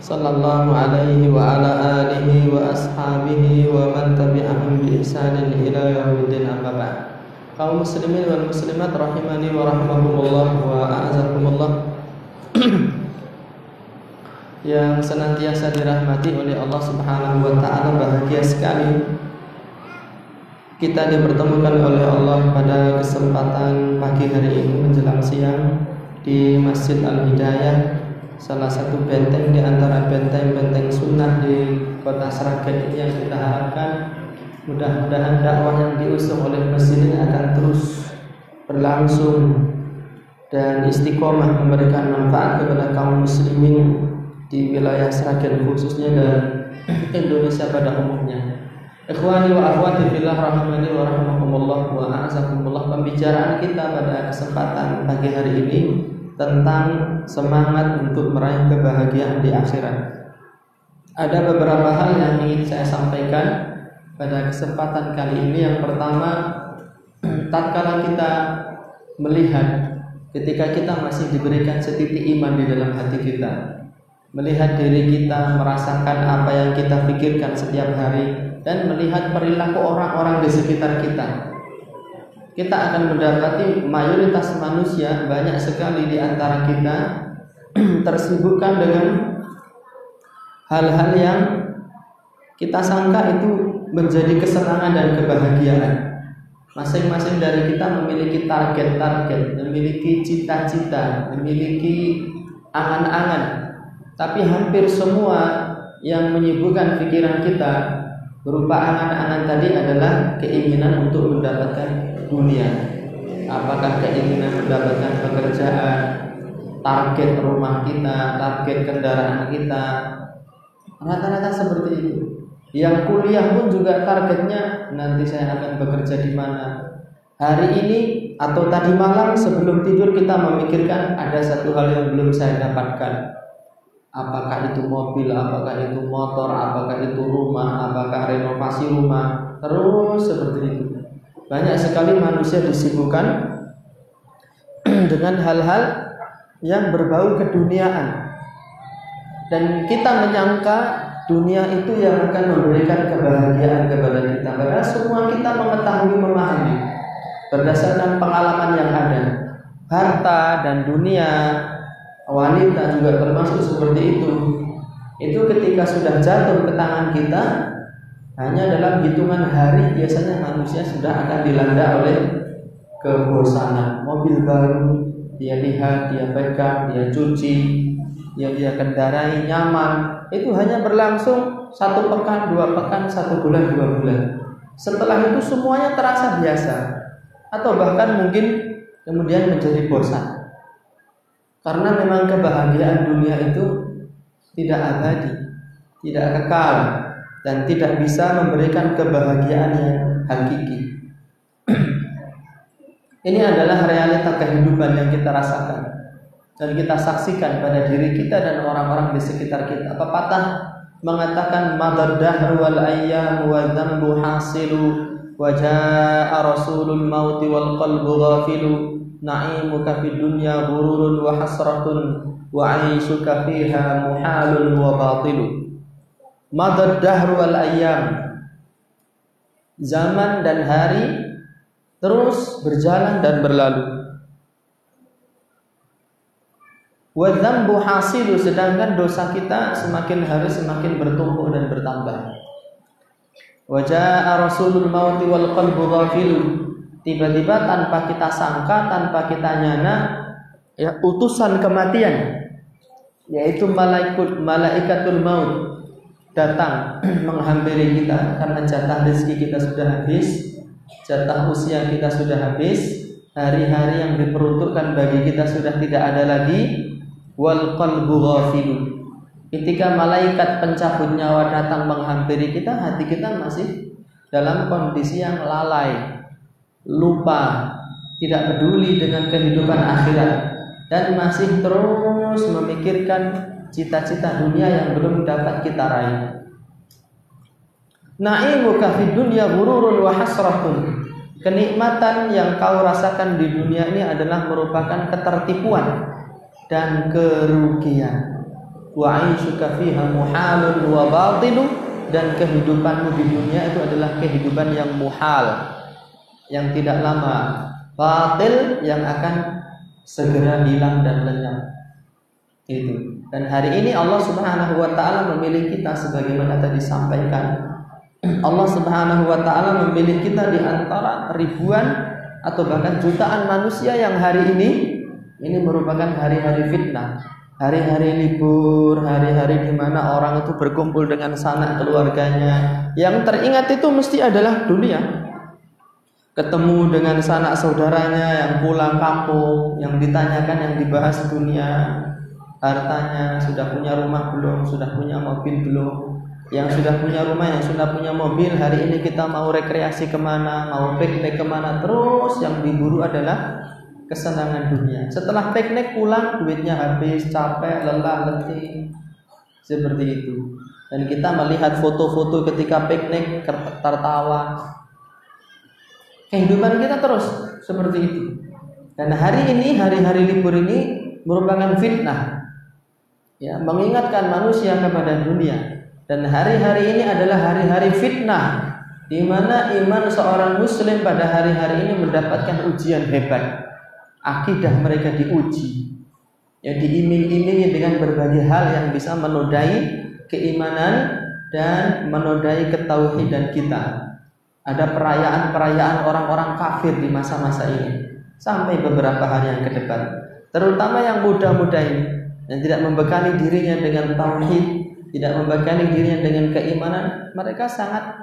صلى الله عليه وعلى آله وأصحابه ومن تبعهم بإحسان إلى يوم الدين أما بعد kaum muslimin wal muslimat rahimani wa rahmakumullah wa a'azakumullah yang senantiasa dirahmati oleh Allah Subhanahu wa taala bahagia sekali kita dipertemukan oleh Allah pada kesempatan pagi hari ini menjelang siang di Masjid Al Hidayah salah satu benteng di antara benteng-benteng sunnah di kota Seragen ini yang kita harapkan mudah-mudahan dakwah yang diusung oleh masjid ini akan terus berlangsung dan istiqomah memberikan manfaat kepada kaum muslimin di wilayah Seragen khususnya dan Indonesia pada umumnya. Ikhwani wa akhwati fillah rahmani wa rahmakumullah wa a'azakumullah pembicaraan kita pada kesempatan pagi hari ini tentang semangat untuk meraih kebahagiaan di akhirat. Ada beberapa hal yang ingin saya sampaikan pada kesempatan kali ini. Yang pertama, tatkala kita melihat ketika kita masih diberikan setitik iman di dalam hati kita, melihat diri kita, merasakan apa yang kita pikirkan setiap hari, dan melihat perilaku orang-orang di sekitar kita kita akan mendapati mayoritas manusia banyak sekali di antara kita tersibukkan dengan hal-hal yang kita sangka itu menjadi kesenangan dan kebahagiaan. Masing-masing dari kita memiliki target-target, memiliki cita-cita, memiliki angan-angan. Tapi hampir semua yang menyibukkan pikiran kita berupa angan-angan tadi adalah keinginan untuk mendapatkan dunia. Apakah keinginan mendapatkan pekerjaan, target rumah kita, target kendaraan kita, rata-rata seperti itu. Yang kuliah pun juga targetnya nanti saya akan bekerja di mana. Hari ini atau tadi malam sebelum tidur kita memikirkan ada satu hal yang belum saya dapatkan. Apakah itu mobil, apakah itu motor, apakah itu rumah, apakah renovasi rumah, terus seperti itu. Banyak sekali manusia disibukkan dengan hal-hal yang berbau keduniaan. Dan kita menyangka dunia itu yang akan memberikan kebahagiaan kepada kita. Padahal semua kita mengetahui memahami berdasarkan pengalaman yang ada. Harta dan dunia, wanita juga termasuk seperti itu. Itu ketika sudah jatuh ke tangan kita, hanya dalam hitungan hari biasanya manusia sudah akan dilanda oleh kebosanan. Mobil baru dia lihat, dia pegang, dia cuci, yang dia kendarai nyaman itu hanya berlangsung satu pekan, dua pekan, satu bulan, dua bulan. Setelah itu semuanya terasa biasa atau bahkan mungkin kemudian menjadi bosan. Karena memang kebahagiaan dunia itu tidak abadi, tidak kekal dan tidak bisa memberikan kebahagiaan yang hakiki. Ini adalah realita kehidupan yang kita rasakan dan kita saksikan pada diri kita dan orang-orang di sekitar kita. Pepatah mengatakan madar dahr wal ayyam wa dhanbu hasilu wa jaa rasulul mauti wal qalbu ghafilu na'imuka fid dunya ghururun wa hasratun wa 'aishuka fiha muhalun wa batilu. Madar dahr wal ayyam zaman dan hari terus berjalan dan berlalu. Wadzambu hasilu sedangkan dosa kita semakin hari semakin bertumpuk dan bertambah. Wajah Rasulul mauti wal qalbu ghafilu. Tiba-tiba tanpa kita sangka, tanpa kita nyana, ya utusan kematian yaitu malaikat malaikatul maut datang menghampiri kita karena jatah rezeki kita sudah habis, jatah usia kita sudah habis, hari-hari yang diperuntukkan bagi kita sudah tidak ada lagi. Wal qalbu ghafilu Ketika malaikat pencabut nyawa datang menghampiri kita, hati kita masih dalam kondisi yang lalai, lupa, tidak peduli dengan kehidupan akhirat dan masih terus memikirkan cita-cita dunia yang belum dapat kita raih. Na'imuka fid dunya ghururun wa hasratun. Kenikmatan yang kau rasakan di dunia ini adalah merupakan ketertipuan dan kerugian. Wa aishuka fiha muhalun wa batilu dan kehidupanmu di dunia itu adalah kehidupan yang muhal yang tidak lama. Batil yang akan segera hilang dan lenyap. Itu dan hari ini Allah Subhanahu wa taala memilih kita sebagaimana tadi sampaikan Allah Subhanahu wa taala memilih kita di antara ribuan atau bahkan jutaan manusia yang hari ini ini merupakan hari-hari fitnah hari-hari libur, hari-hari di mana orang itu berkumpul dengan sanak keluarganya. Yang teringat itu mesti adalah dunia. Ketemu dengan sanak saudaranya yang pulang kampung, yang ditanyakan yang dibahas dunia, hartanya, sudah punya rumah belum, sudah punya mobil belum. Yang sudah punya rumah, yang sudah punya mobil, hari ini kita mau rekreasi ke mana, mau piknik ke mana, terus yang diburu adalah kesenangan dunia. Setelah piknik pulang duitnya habis, capek, lelah, letih. Seperti itu. Dan kita melihat foto-foto ketika piknik tertawa. Kehidupan kita terus seperti itu. Dan hari ini, hari-hari libur ini merupakan fitnah. Ya, mengingatkan manusia kepada dunia. Dan hari-hari ini adalah hari-hari fitnah di mana iman seorang muslim pada hari-hari ini mendapatkan ujian hebat. Akidah mereka diuji. Ya diiming-imingi dengan berbagai hal yang bisa menodai keimanan dan menodai ketauhidan kita. Ada perayaan-perayaan orang-orang kafir di masa-masa ini sampai beberapa hari yang ke depan. Terutama yang muda-muda ini yang tidak membekali dirinya dengan tauhid tidak membekali dirinya dengan keimanan mereka sangat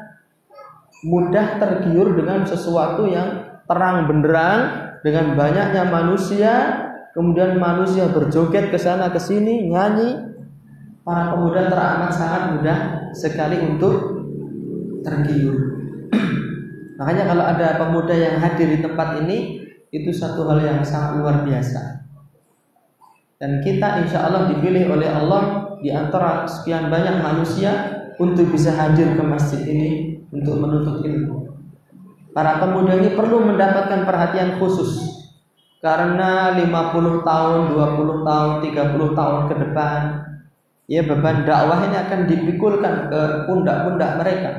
mudah tergiur dengan sesuatu yang terang benderang dengan banyaknya manusia, kemudian manusia berjoget ke sana ke sini, nyanyi, para pemuda teramat sangat mudah sekali untuk tergiur. Makanya kalau ada pemuda yang hadir di tempat ini, itu satu hal yang sangat luar biasa. Dan kita insya Allah dipilih oleh Allah di antara sekian banyak manusia untuk bisa hadir ke masjid ini untuk menuntut ilmu. Para pemuda ini perlu mendapatkan perhatian khusus karena 50 tahun, 20 tahun, 30 tahun ke depan ya beban dakwah ini akan dipikulkan ke pundak-pundak mereka.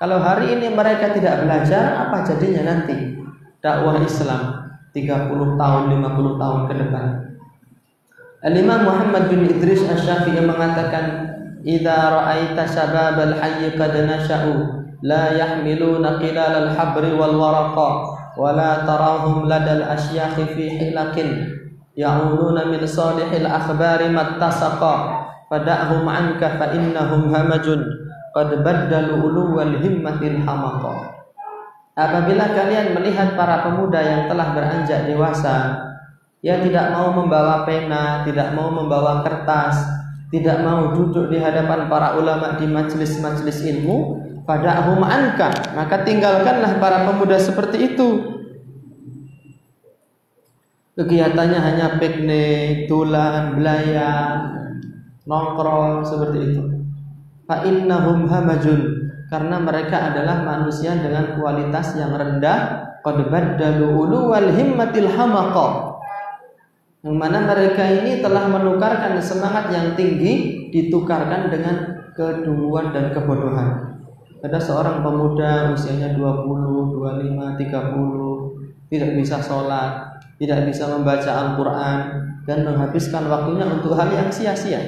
Kalau hari ini mereka tidak belajar, apa jadinya nanti dakwah Islam 30 tahun, 50 tahun ke depan? Al-Imam Muhammad bin Idris Asy-Syafi'i mengatakan, "Idza ra'aita shababal hayy qad nasha'u, la yahmiluna qilal al-habri wal waraqa, wa la tarahum ladal asyakhi fi hilakin, ya'uluna min salihil akhbari mattasaqa, fada'hum anka fa innahum hamajun, qad baddalu uluwal himmatil hamaqa." Apabila kalian melihat para pemuda yang telah beranjak dewasa, ia tidak mau membawa pena, tidak mau membawa kertas, tidak mau duduk di hadapan para ulama di majelis-majelis ilmu, pada anka. Maka tinggalkanlah para pemuda seperti itu. Kegiatannya hanya piknik, tulan, belayar, nongkrong seperti itu. Fa innahum hamajun. Karena mereka adalah manusia dengan kualitas yang rendah. Qad baddalu yang mana mereka ini telah menukarkan semangat yang tinggi ditukarkan dengan kedunguan dan kebodohan ada seorang pemuda usianya 20, 25, 30 tidak bisa sholat, tidak bisa membaca Al-Quran dan menghabiskan waktunya untuk hal yang sia-sia.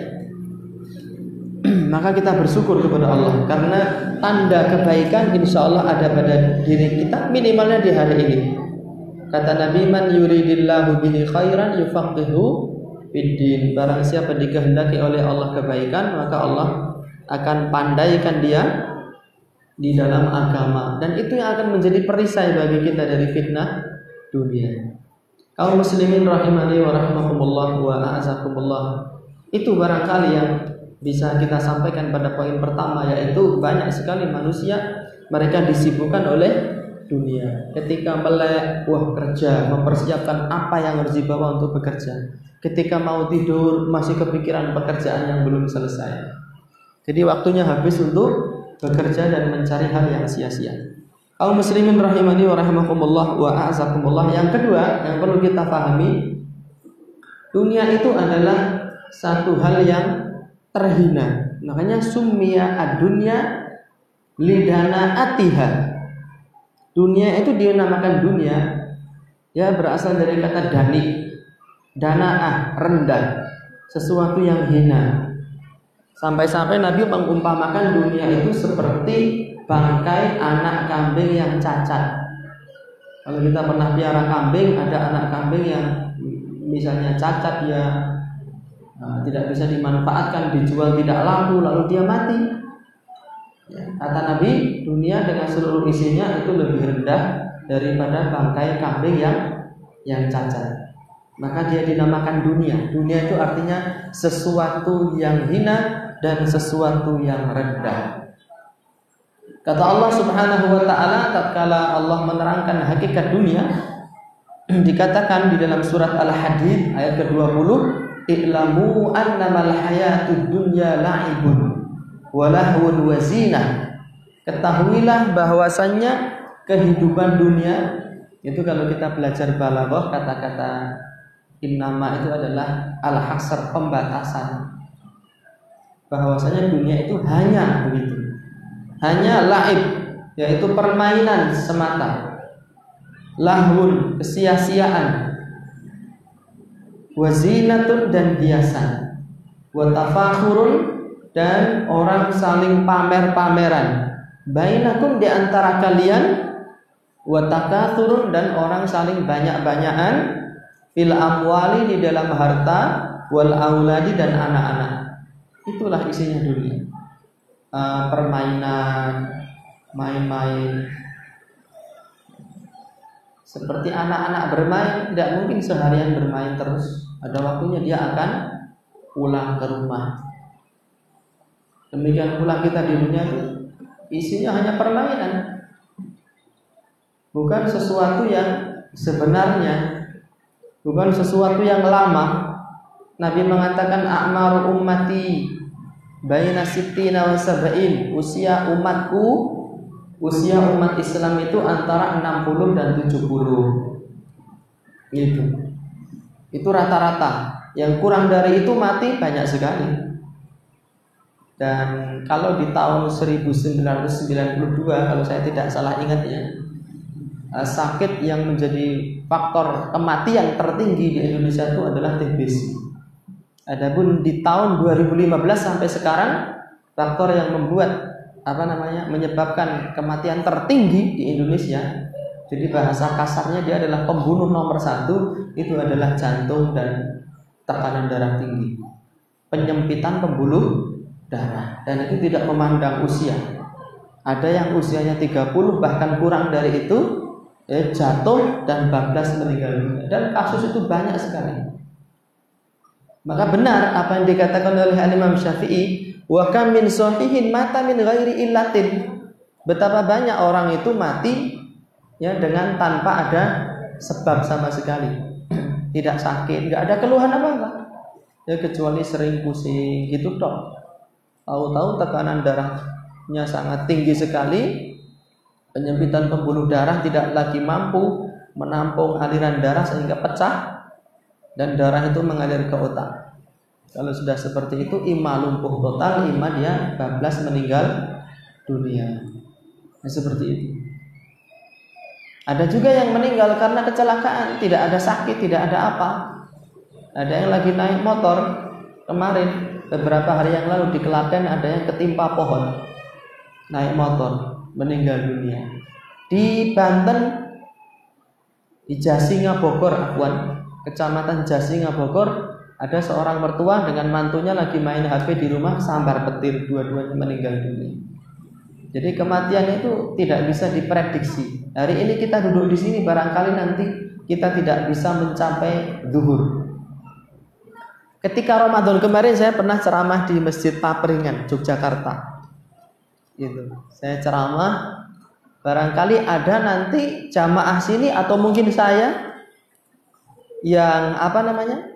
Maka kita bersyukur kepada Allah karena tanda kebaikan insya Allah ada pada diri kita minimalnya di hari ini. Kata Nabi man yuridillahu bihi khairan yufaqihu fiddin. Barang siapa dikehendaki oleh Allah kebaikan maka Allah akan pandaikan dia di dalam agama dan itu yang akan menjadi perisai bagi kita dari fitnah dunia. Kaum muslimin rahimani wa rahimakumullah wa a'azakumullah. Itu barangkali yang bisa kita sampaikan pada poin pertama yaitu banyak sekali manusia mereka disibukkan oleh dunia. Ketika melek, wah kerja, mempersiapkan apa yang harus dibawa untuk bekerja. Ketika mau tidur, masih kepikiran pekerjaan yang belum selesai. Jadi waktunya habis untuk bekerja dan mencari hal yang sia-sia. Kaum muslimin rahimani wa rahimakumullah wa a'azakumullah. Yang kedua yang perlu kita pahami dunia itu adalah satu hal yang terhina. Makanya sumia ad-dunya lidana atiha. Dunia itu dinamakan dunia ya berasal dari kata dani. Danaah, rendah. Sesuatu yang hina. Sampai-sampai Nabi mengumpamakan dunia itu seperti bangkai anak kambing yang cacat. Kalau kita pernah piara kambing, ada anak kambing yang misalnya cacat ya tidak bisa dimanfaatkan, dijual tidak laku, lalu dia mati. Kata Nabi, dunia dengan seluruh isinya itu lebih rendah daripada bangkai kambing yang yang cacat. Maka dia dinamakan dunia. Dunia itu artinya sesuatu yang hina dan sesuatu yang rendah. Kata Allah Subhanahu wa taala tatkala Allah menerangkan hakikat dunia dikatakan di dalam surat Al-Hadid ayat ke-20 i'lamu annamal hayatud dunya la'ibun wa lahwun wa zinah. Ketahuilah bahwasannya kehidupan dunia itu kalau kita belajar balaghah kata-kata innama itu adalah al-hasr pembatasan. Bahwasanya dunia itu hanya begitu. Hanya laib yaitu permainan semata. Lahun kesia-siaan. Wazinatun dan biasa watafakhurun dan orang saling pamer-pameran bainakum di antara kalian watakathurun dan orang saling banyak-banyakan fil amwali di dalam harta wal auladi dan anak-anak itulah isinya dunia uh, permainan, main-main. Seperti anak-anak bermain, tidak mungkin seharian bermain terus. Ada waktunya dia akan pulang ke rumah. Demikian pula kita di dunia itu isinya hanya permainan. Bukan sesuatu yang sebenarnya, bukan sesuatu yang lama. Nabi mengatakan a'maru ummati baina sittina wa usia umatku usia umat Islam itu antara 60 dan 70 itu. Itu rata-rata. Yang kurang dari itu mati banyak sekali dan kalau di tahun 1992 kalau saya tidak salah ingat ya eh, sakit yang menjadi faktor kematian tertinggi di Indonesia itu adalah TBC Adapun di tahun 2015 sampai sekarang faktor yang membuat apa namanya menyebabkan kematian tertinggi di Indonesia jadi bahasa kasarnya dia adalah pembunuh nomor satu itu adalah jantung dan tekanan darah tinggi. Penyempitan pembuluh darah dan itu tidak memandang usia ada yang usianya 30 bahkan kurang dari itu ya, jatuh dan bablas meninggal dunia dan kasus itu banyak sekali maka benar apa yang dikatakan oleh Imam Syafi'i, wa kam min sahihin mata min ghairi illatin. Betapa banyak orang itu mati ya dengan tanpa ada sebab sama sekali. Tidak sakit, nggak ada keluhan apa-apa. Ya kecuali sering pusing gitu toh. Tahu-tahu tekanan darahnya sangat tinggi sekali, penyempitan pembuluh darah tidak lagi mampu menampung aliran darah sehingga pecah dan darah itu mengalir ke otak. Kalau sudah seperti itu, ima lumpuh total, ima dia bablas meninggal dunia. Nah, seperti itu. Ada juga yang meninggal karena kecelakaan, tidak ada sakit, tidak ada apa. Ada yang lagi naik motor kemarin, beberapa hari yang lalu di Klaten ada yang ketimpa pohon, naik motor, meninggal dunia. Di Banten, di Jasinga Bogor, Afwan, Kecamatan Jasinga Bogor ada seorang mertua dengan mantunya lagi main HP di rumah sambar petir dua-duanya meninggal dunia. Jadi kematian itu tidak bisa diprediksi. Hari ini kita duduk di sini barangkali nanti kita tidak bisa mencapai duhur. Ketika Ramadan kemarin saya pernah ceramah di Masjid Papringan, Yogyakarta. Gitu. Saya ceramah barangkali ada nanti jamaah sini atau mungkin saya yang apa namanya?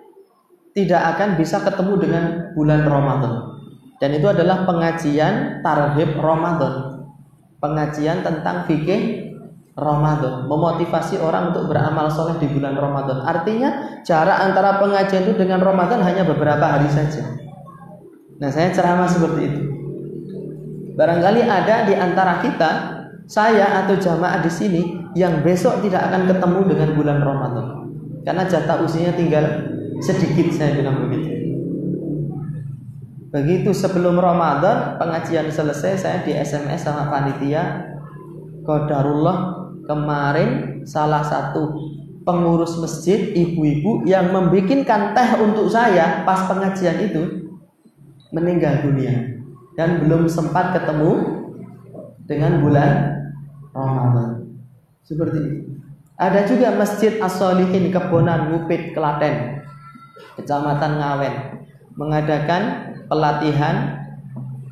tidak akan bisa ketemu dengan bulan Ramadan. Dan itu adalah pengajian tarhib Ramadan. Pengajian tentang fikih Ramadan, memotivasi orang untuk beramal soleh di bulan Ramadan. Artinya jarak antara pengajian itu dengan Ramadan hanya beberapa hari saja. Nah, saya ceramah seperti itu. Barangkali ada di antara kita, saya atau jamaah di sini yang besok tidak akan ketemu dengan bulan Ramadan. Karena jatah usianya tinggal sedikit saya bilang begitu. Begitu sebelum Ramadan pengajian selesai saya di SMS sama panitia Qadarullah kemarin salah satu pengurus masjid ibu-ibu yang membikinkan teh untuk saya pas pengajian itu meninggal dunia dan belum sempat ketemu dengan bulan Ramadan. Seperti itu. Ada juga Masjid As-Solihin Kebonan Ngupit Klaten Kecamatan Ngawen mengadakan pelatihan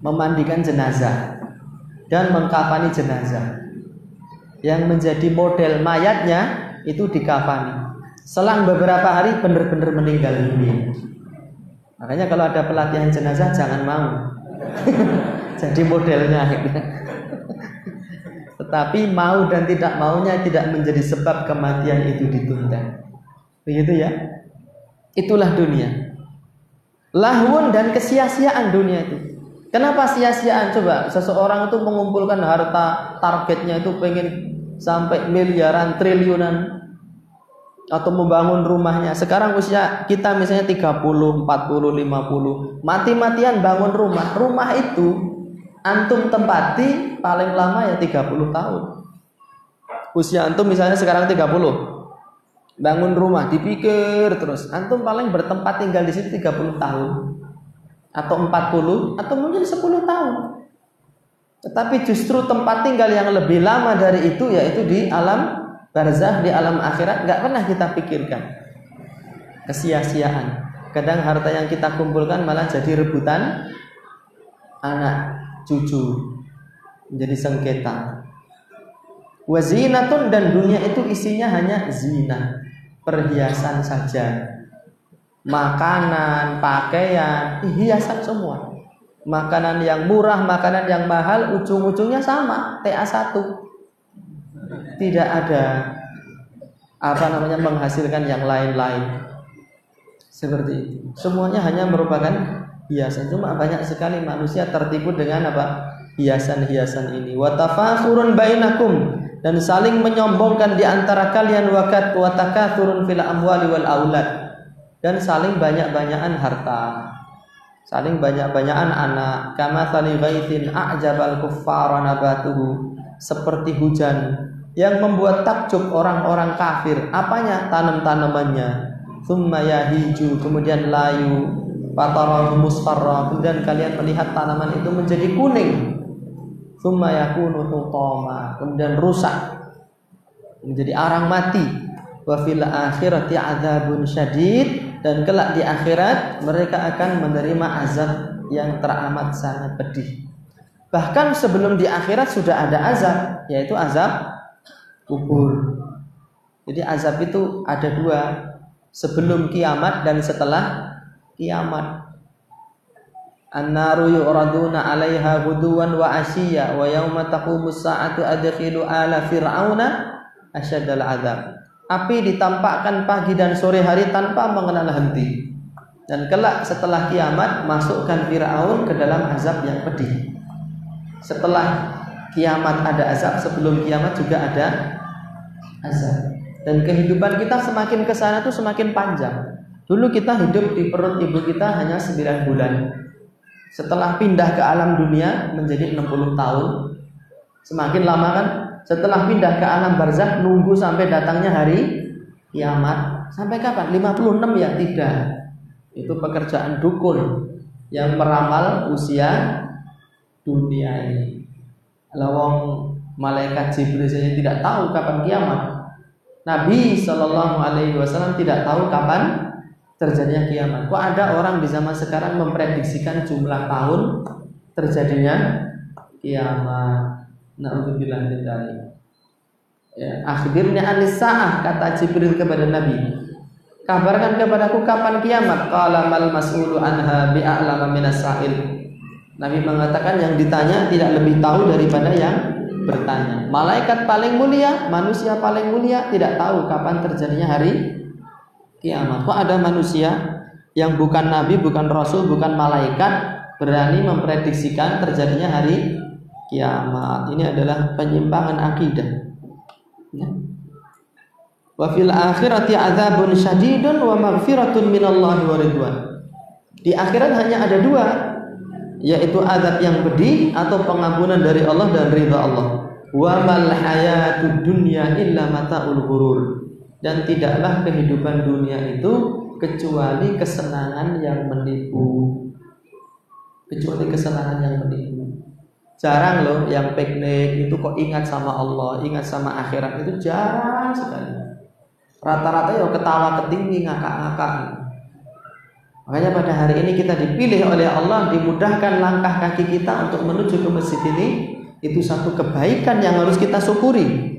memandikan jenazah dan mengkafani jenazah. Yang menjadi model mayatnya itu dikafani. Selang beberapa hari benar-benar meninggal dunia. Makanya kalau ada pelatihan jenazah jangan mau. Jadi modelnya Tetapi mau dan tidak maunya tidak menjadi sebab kematian itu ditunda. Begitu ya? Itulah dunia. Lahun dan kesia-siaan dunia itu. Kenapa sia-siaan? Coba seseorang itu mengumpulkan harta targetnya itu pengen sampai miliaran, triliunan atau membangun rumahnya. Sekarang usia kita misalnya 30, 40, 50. Mati-matian bangun rumah. Rumah itu antum tempati paling lama ya 30 tahun. Usia antum misalnya sekarang 30 bangun rumah dipikir terus antum paling bertempat tinggal di situ 30 tahun atau 40 atau mungkin 10 tahun tetapi justru tempat tinggal yang lebih lama dari itu yaitu di alam barzah di alam akhirat nggak pernah kita pikirkan. Kesia-siaan. Kadang harta yang kita kumpulkan malah jadi rebutan anak cucu menjadi sengketa. Wazinatun dan dunia itu isinya hanya zina perhiasan saja. Makanan pakaian hiasan semua makanan yang murah makanan yang mahal ujung-ujungnya sama TA1 tidak ada apa namanya menghasilkan yang lain-lain. Seperti itu. Semuanya hanya merupakan hiasan. Cuma banyak sekali manusia tertipu dengan apa? Hiasan-hiasan ini. Watafakhurun bainakum. Dan saling menyombongkan di antara kalian. Wakat wataka turun fil amwali wal aulad. Dan saling banyak-banyakan harta saling banyak-banyakan anak. Kama tali ghaitin a'jabal kuffara nabatuhu. Seperti hujan yang membuat takjub orang-orang kafir. Apanya tanam-tanamannya? Thumma yahiju kemudian layu. Fatarahu musfarra kemudian kalian melihat tanaman itu menjadi kuning. Thumma yakunu hutama, kemudian rusak. Menjadi arang mati. Wa fil akhirati adzabun syadid dan kelak di akhirat mereka akan menerima azab yang teramat sangat pedih. Bahkan sebelum di akhirat sudah ada azab, yaitu azab kubur. Jadi azab itu ada dua, sebelum kiamat dan setelah kiamat. An-naru yu'raduna 'alaiha wa asyiya wa yauma taqumu sa'atu adkhilu ala fir'auna asyadal adzab. Api ditampakkan pagi dan sore hari tanpa mengenal henti. Dan kelak setelah kiamat masukkan Firaun ke dalam azab yang pedih. Setelah kiamat ada azab, sebelum kiamat juga ada azab. Dan kehidupan kita semakin ke sana tuh semakin panjang. Dulu kita hidup di perut ibu kita hanya 9 bulan. Setelah pindah ke alam dunia menjadi 60 tahun. Semakin lama kan setelah pindah ke alam barzakh nunggu sampai datangnya hari kiamat. Sampai kapan? 56 ya? Tidak. Itu pekerjaan dukun yang meramal usia dunia ini. Lawang malaikat Jibril saja tidak tahu kapan kiamat. Nabi Shallallahu Alaihi Wasallam tidak tahu kapan terjadinya kiamat. Kok ada orang di zaman sekarang memprediksikan jumlah tahun terjadinya kiamat. Nauzubillah min dzalik. Ya, akhirnya anis kata Jibril kepada Nabi. Kabarkan kepadaku kapan kiamat. Qala mal mas'ulu anha bi'a'lama minas sa'il. Nabi mengatakan yang ditanya tidak lebih tahu daripada yang bertanya. Malaikat paling mulia, manusia paling mulia tidak tahu kapan terjadinya hari kiamat. Kok ada manusia yang bukan nabi, bukan rasul, bukan malaikat berani memprediksikan terjadinya hari kiamat. Ini adalah penyimpangan akidah. Ya. Wa fil akhirati adzabun syadidun wa maghfiratun minallahi wa ridwan. Di akhirat hanya ada dua, yaitu azab yang pedih atau pengampunan dari Allah dan ridha Allah. Wa mal hayatud dunya illa mataul ghurur. Dan tidaklah kehidupan dunia itu kecuali kesenangan yang menipu. Kecuali kesenangan yang menipu. Jarang loh yang piknik itu kok ingat sama Allah, ingat sama akhirat itu jarang sekali. Rata-rata ya ketawa ketinggi ngakak-ngakak. Makanya pada hari ini kita dipilih oleh Allah, dimudahkan langkah kaki kita untuk menuju ke masjid ini, itu satu kebaikan yang harus kita syukuri.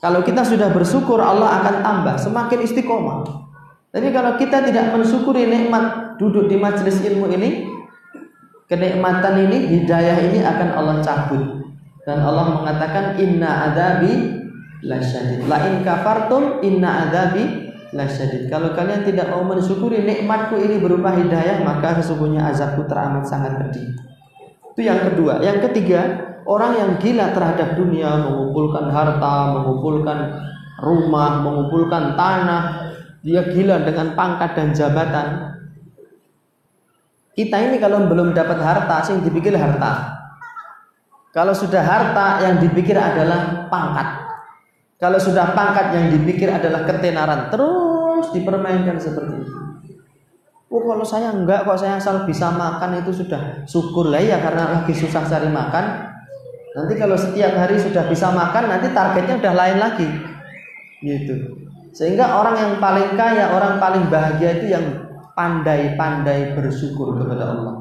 Kalau kita sudah bersyukur, Allah akan tambah, semakin istiqomah. Tapi kalau kita tidak mensyukuri nikmat duduk di majelis ilmu ini, kenikmatan ini, hidayah ini akan Allah cabut. Dan Allah mengatakan inna adabi lasyadid. La in kafartum inna adabi lasyadid. Kalau kalian tidak mau mensyukuri nikmatku ini berupa hidayah, maka sesungguhnya azabku teramat sangat pedih. Itu yang kedua. Yang ketiga, orang yang gila terhadap dunia, mengumpulkan harta, mengumpulkan rumah, mengumpulkan tanah, dia gila dengan pangkat dan jabatan, kita ini kalau belum dapat harta, sing dipikir harta. Kalau sudah harta, yang dipikir adalah pangkat. Kalau sudah pangkat, yang dipikir adalah ketenaran. Terus dipermainkan seperti itu. Oh kalau saya enggak kok saya asal bisa makan itu sudah syukur lah ya karena lagi susah cari makan. Nanti kalau setiap hari sudah bisa makan nanti targetnya udah lain lagi. Gitu. Sehingga orang yang paling kaya, orang paling bahagia itu yang pandai-pandai bersyukur kepada Allah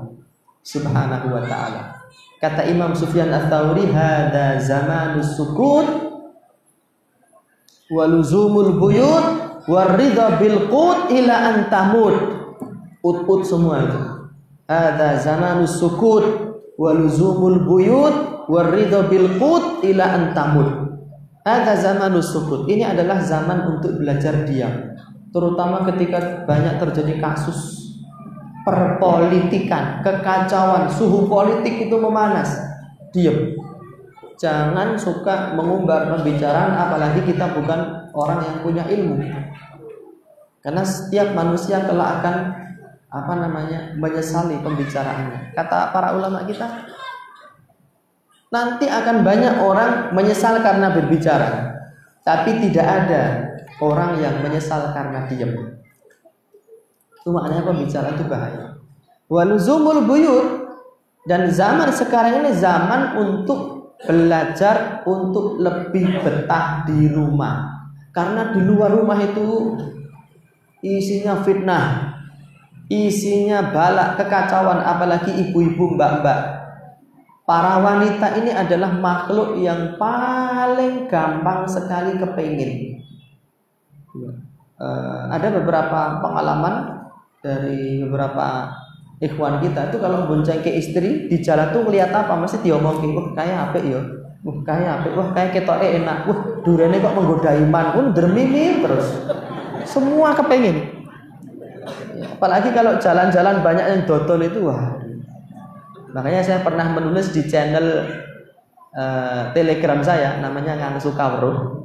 Subhanahu wa taala. Kata Imam Sufyan Ats-Tsauri, "Hada zamanus sukut wa luzumul buyut waridha bil qut ila an tamut." Ut-ut semua itu. Hada zamanus sukut wa luzumul buyut waridha bil qut ila an tamut. Hada zamanus sukut. Ini adalah zaman untuk belajar diam terutama ketika banyak terjadi kasus perpolitikan, kekacauan, suhu politik itu memanas. Diam. Jangan suka mengumbar pembicaraan apalagi kita bukan orang yang punya ilmu. Karena setiap manusia telah akan apa namanya menyesali pembicaraannya. Kata para ulama kita, nanti akan banyak orang menyesal karena berbicara, tapi tidak ada orang yang menyesal karena diam. Itu maknanya pembicaraan itu bahaya. Waluzumul buyut dan zaman sekarang ini zaman untuk belajar untuk lebih betah di rumah. Karena di luar rumah itu isinya fitnah, isinya balak kekacauan apalagi ibu-ibu mbak-mbak. Para wanita ini adalah makhluk yang paling gampang sekali kepingin uh, ada beberapa pengalaman dari beberapa ikhwan kita. Itu kalau bonceng ke istri di jalan tuh melihat apa? Mesti diomongin wah kayak apa ya? Wah kayak apa? Wah kayak kita enak. Wah durane kok menggoda iman? Pun dermimi terus. Semua kepengen apalagi kalau jalan-jalan banyak yang dodol itu wah. Makanya saya pernah menulis di channel uh, telegram saya namanya Ngang Sukawro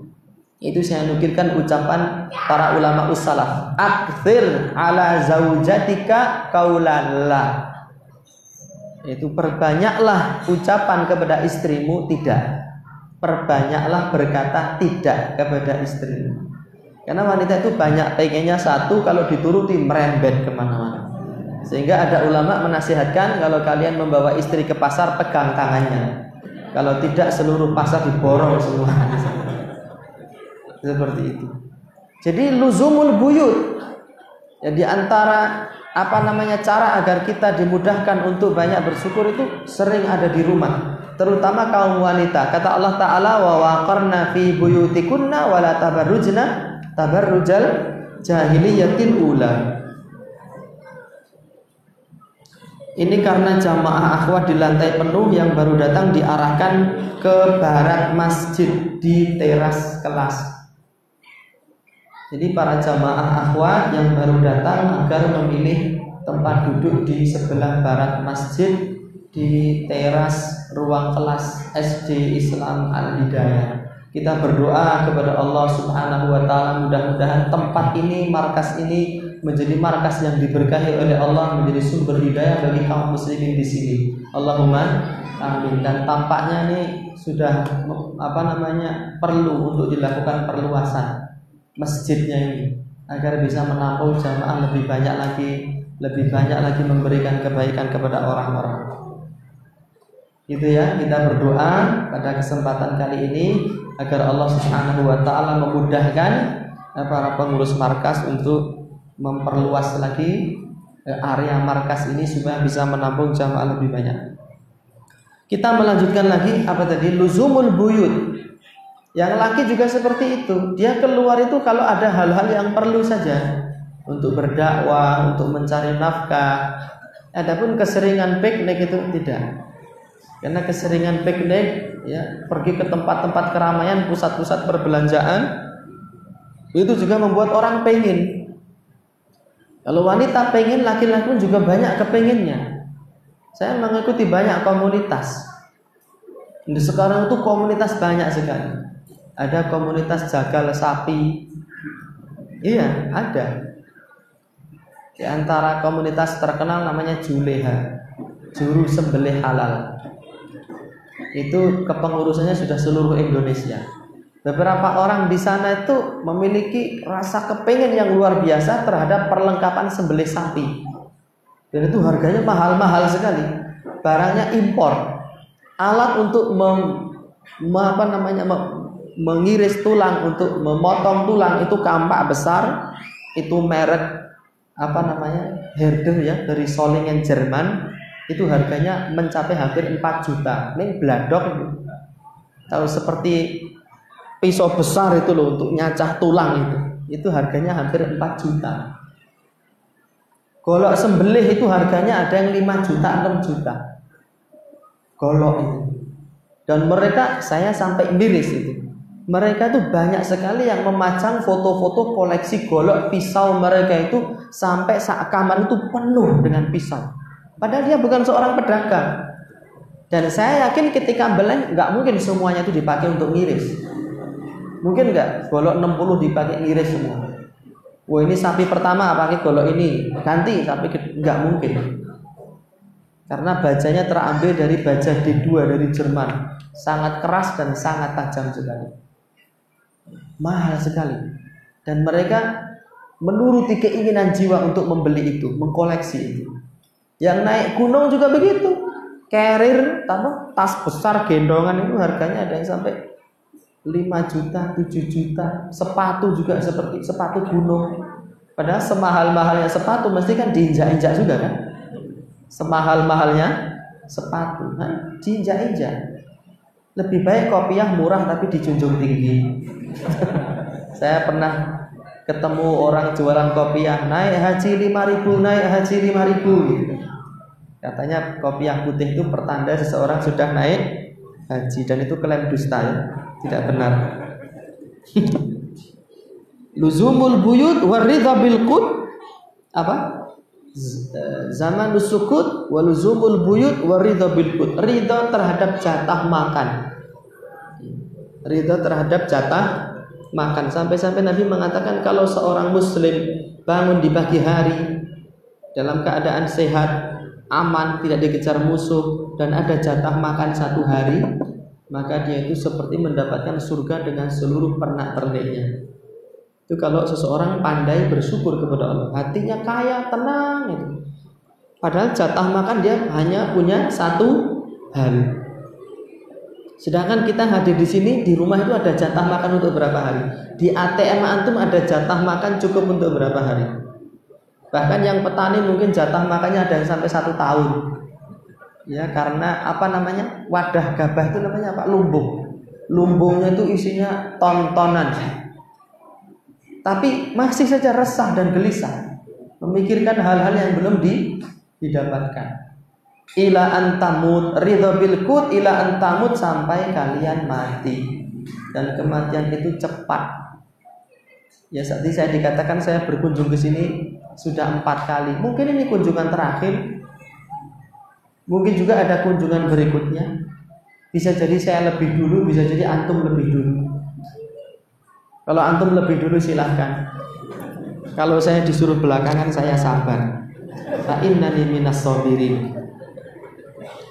itu saya nukilkan ucapan para ulama ussalaf. Akthir ala zaujatika kaulallah itu perbanyaklah ucapan kepada istrimu tidak. Perbanyaklah berkata tidak kepada istrimu. Karena wanita itu banyak pengennya satu kalau dituruti merembet ke mana-mana. Sehingga ada ulama menasihatkan kalau kalian membawa istri ke pasar pegang tangannya. Kalau tidak seluruh pasar diborong semua seperti itu. Jadi luzumul buyut Ya di antara apa namanya cara agar kita dimudahkan untuk banyak bersyukur itu sering ada di rumah. Terutama kaum wanita. Kata Allah taala wa waqarna fi buyutikunna wa la tabarrujna tabarrujal jahiliyatil ula. Ini karena jamaah akhwat di lantai penuh yang baru datang diarahkan ke barat masjid di teras kelas jadi para jamaah akhwat yang baru datang agar memilih tempat duduk di sebelah barat masjid di teras ruang kelas SD Islam Al Hidayah. Kita berdoa kepada Allah Subhanahu wa taala mudah-mudahan tempat ini, markas ini menjadi markas yang diberkahi oleh Allah, menjadi sumber hidayah bagi kaum muslimin di sini. Allahumma amin. Dan tampaknya nih sudah apa namanya perlu untuk dilakukan perluasan masjidnya ini agar bisa menampung jamaah lebih banyak lagi lebih banyak lagi memberikan kebaikan kepada orang-orang. Itu ya kita berdoa pada kesempatan kali ini agar Allah Subhanahu wa taala memudahkan eh, para pengurus markas untuk memperluas lagi eh, area markas ini supaya bisa menampung jamaah lebih banyak. Kita melanjutkan lagi apa tadi? Luzumul buyut yang laki juga seperti itu. Dia keluar itu kalau ada hal-hal yang perlu saja untuk berdakwah, untuk mencari nafkah. Adapun keseringan piknik itu tidak. Karena keseringan piknik ya, pergi ke tempat-tempat keramaian, pusat-pusat perbelanjaan itu juga membuat orang pengen. Kalau wanita pengen, laki-laki pun juga banyak kepenginnya. Saya mengikuti banyak komunitas. Di sekarang itu komunitas banyak sekali ada komunitas jagal sapi. Iya, ada. Di antara komunitas terkenal namanya Juleha, juru sembelih halal. Itu kepengurusannya sudah seluruh Indonesia. Beberapa orang di sana itu memiliki rasa kepengen yang luar biasa terhadap perlengkapan sembelih sapi. Dan itu harganya mahal-mahal sekali. Barangnya impor. Alat untuk mem, apa namanya mengiris tulang untuk memotong tulang itu kampak besar itu merek apa namanya herder ya dari Solingen Jerman. Itu harganya mencapai hampir 4 juta. Ini bladok tahu seperti pisau besar itu loh untuk nyacah tulang itu. Itu harganya hampir 4 juta. Golok sembelih itu harganya ada yang 5 juta 6 juta. Golok itu. Dan mereka saya sampai miris itu mereka itu banyak sekali yang memacang foto-foto koleksi golok pisau mereka itu sampai saat kamar itu penuh dengan pisau. Padahal dia bukan seorang pedagang. Dan saya yakin ketika beleng nggak mungkin semuanya itu dipakai untuk ngiris. Mungkin nggak golok 60 dipakai ngiris semua. Wah ini sapi pertama pakai golok ini ganti sapi nggak mungkin. Karena bajanya terambil dari baja D2 dari Jerman, sangat keras dan sangat tajam sekali mahal sekali dan mereka menuruti keinginan jiwa untuk membeli itu, mengkoleksi itu. Yang naik gunung juga begitu. Carrier, tambah tas besar gendongan itu harganya ada yang sampai 5 juta, 7 juta. Sepatu juga seperti sepatu gunung. Padahal semahal-mahalnya sepatu mesti kan diinjak-injak juga kan? Semahal-mahalnya sepatu, nah, diinjak-injak. Lebih baik kopi yang murah tapi dijunjung tinggi. saya pernah ketemu orang jualan kopiah naik haji 5000 naik haji 5000 gitu. Katanya kopiah putih itu pertanda seseorang sudah naik haji dan itu klaim dusta ya. Tidak benar. Luzumul buyut waridha bil apa? Zaman sukut waluzumul buyut waridha bil qut. Ridha terhadap jatah makan ridho terhadap jatah makan. Sampai-sampai Nabi mengatakan kalau seorang muslim bangun di pagi hari dalam keadaan sehat aman tidak dikejar musuh dan ada jatah makan satu hari maka dia itu seperti mendapatkan surga dengan seluruh pernak perniknya itu kalau seseorang pandai bersyukur kepada Allah hatinya kaya tenang itu. Padahal jatah makan dia hanya punya satu hari Sedangkan kita hadir di sini di rumah itu ada jatah makan untuk berapa hari? Di ATM antum ada jatah makan cukup untuk berapa hari? Bahkan yang petani mungkin jatah makannya ada yang sampai satu tahun. Ya karena apa namanya wadah gabah itu namanya apa lumbung. Lumbungnya itu isinya ton-tonan. Tapi masih saja resah dan gelisah memikirkan hal-hal yang belum di, didapatkan. Ila antamut ridho bilkut ila antamut sampai kalian mati dan kematian itu cepat. Ya saat ini saya dikatakan saya berkunjung ke sini sudah empat kali. Mungkin ini kunjungan terakhir. Mungkin juga ada kunjungan berikutnya. Bisa jadi saya lebih dulu, bisa jadi antum lebih dulu. Kalau antum lebih dulu silahkan. Kalau saya disuruh belakangan saya sabar. Fa innani minas sabirin.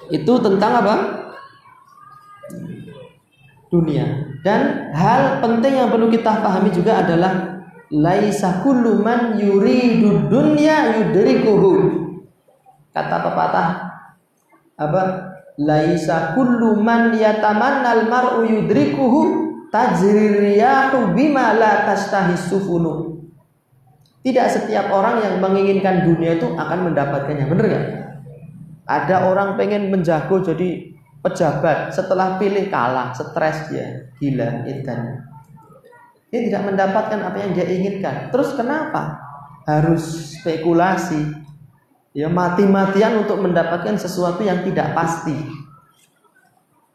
Itu tentang apa? Dunia. Dan hal penting yang perlu kita pahami juga adalah laisa kullu man yuridu dunya yudrikuhu. Kata pepatah apa? Laisa kullu man yatamannal mar'u yudrikuhu tajri riyahu bima la tastahi sufunu. Tidak setiap orang yang menginginkan dunia itu akan mendapatkannya, benar nggak? Ada orang pengen menjago jadi pejabat, setelah pilih kalah, stres dia, gila, ikan. Dia tidak mendapatkan apa yang dia inginkan. Terus kenapa? Harus spekulasi, ya mati-matian untuk mendapatkan sesuatu yang tidak pasti.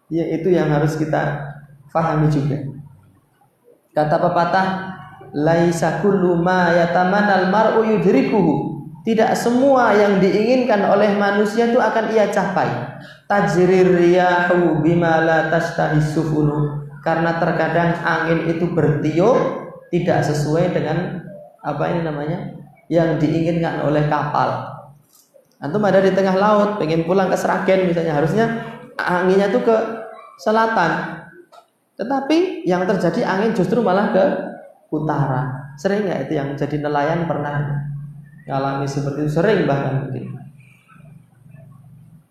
Ya itu yang harus kita pahami juga. Kata pepatah, laisa kullu ma yatamanal mar'u yudrikuhu. Tidak semua yang diinginkan oleh manusia itu akan ia capai. Tajrir riyahu la sufunu. Karena terkadang angin itu bertiup tidak sesuai dengan apa ini namanya yang diinginkan oleh kapal. Antum ada di tengah laut, pengen pulang ke Seragen misalnya, harusnya anginnya itu ke selatan. Tetapi yang terjadi angin justru malah ke utara. Sering nggak itu yang jadi nelayan pernah ngalami seperti itu sering bahkan mungkin.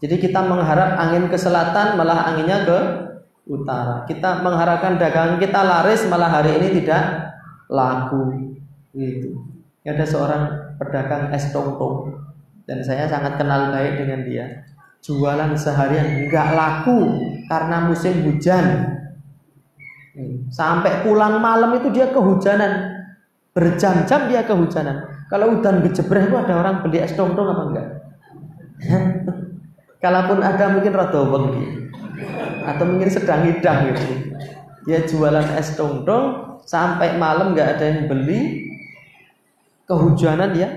Jadi kita mengharap angin ke selatan malah anginnya ke utara. Kita mengharapkan dagangan kita laris malah hari ini tidak laku. Gitu. Ada seorang pedagang es tong-tong dan saya sangat kenal baik dengan dia. Jualan seharian nggak laku karena musim hujan. Sampai pulang malam itu dia kehujanan. Berjam-jam dia kehujanan. Kalau udan gejebreh itu ada orang beli es dong apa enggak? Kalaupun ada mungkin rada wengi. Atau mungkin sedang hidang gitu. Dia jualan es dong sampai malam enggak ada yang beli. Kehujanan ya.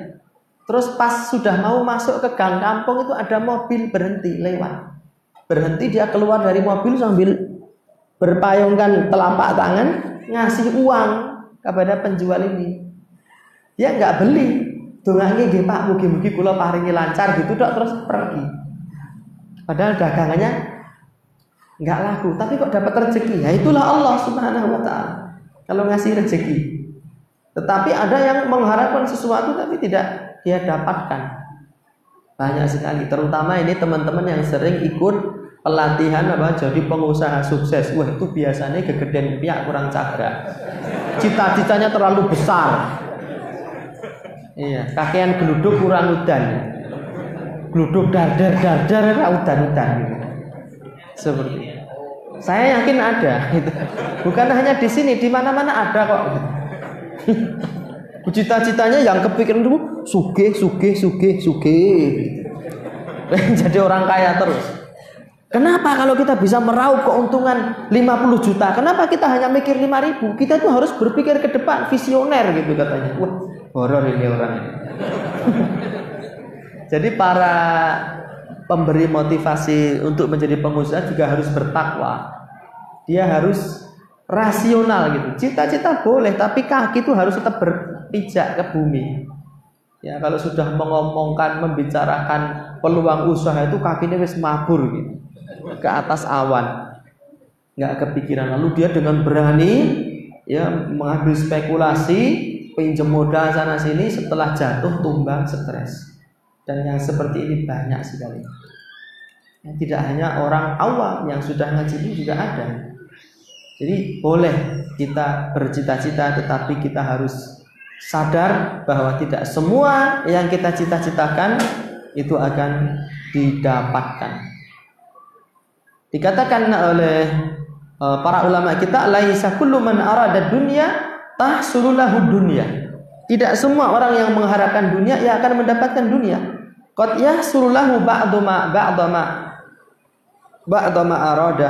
Terus pas sudah mau masuk ke gang kampung itu ada mobil berhenti lewat. Berhenti dia keluar dari mobil sambil berpayungkan telapak tangan ngasih uang kepada penjual ini dia nggak beli. Dongane nggih Pak mugi-mugi kula paringi lancar gitu dok terus pergi. Padahal dagangannya nggak laku tapi kok dapat rezeki? Ya itulah Allah Subhanahu wa taala. Kalau ngasih rezeki. Tetapi ada yang mengharapkan sesuatu tapi tidak dia dapatkan. Banyak sekali terutama ini teman-teman yang sering ikut pelatihan apa jadi pengusaha sukses. Wah itu biasanya kegedean pihak kurang caga cita-citanya terlalu besar Iya, kakean geluduk kurang udan. Geluduk dardar dardar ora udan-udan gitu. Seperti itu. Saya yakin ada gitu. Bukan hanya di sini, di mana-mana ada kok. Cita-citanya yang kepikiran itu suge, suge, suge, suge. Jadi orang kaya terus. Kenapa kalau kita bisa meraup keuntungan 50 juta? Kenapa kita hanya mikir 5 ribu? Kita tuh harus berpikir ke depan, visioner gitu katanya. Wah, horor ini orang Jadi para pemberi motivasi untuk menjadi pengusaha juga harus bertakwa. Dia harus rasional gitu. Cita-cita boleh, tapi kaki itu harus tetap berpijak ke bumi. Ya, kalau sudah mengomongkan, membicarakan peluang usaha itu kakinya wis mabur gitu. Ke atas awan. Nggak kepikiran. Lalu dia dengan berani ya mengambil spekulasi pinjam modal sana sini setelah jatuh tumbang stres. Dan yang seperti ini banyak sekali. Yang tidak hanya orang awam yang sudah ngaji ini juga ada. Jadi boleh kita bercita-cita tetapi kita harus sadar bahwa tidak semua yang kita cita-citakan itu akan didapatkan. Dikatakan oleh uh, para ulama kita laisa kullu man arada dunya tahsululahu dunya. Tidak semua orang yang mengharapkan dunia ia akan mendapatkan dunia. Qad yahsululahu ba'du ma ba'du ma ba'du ma arada.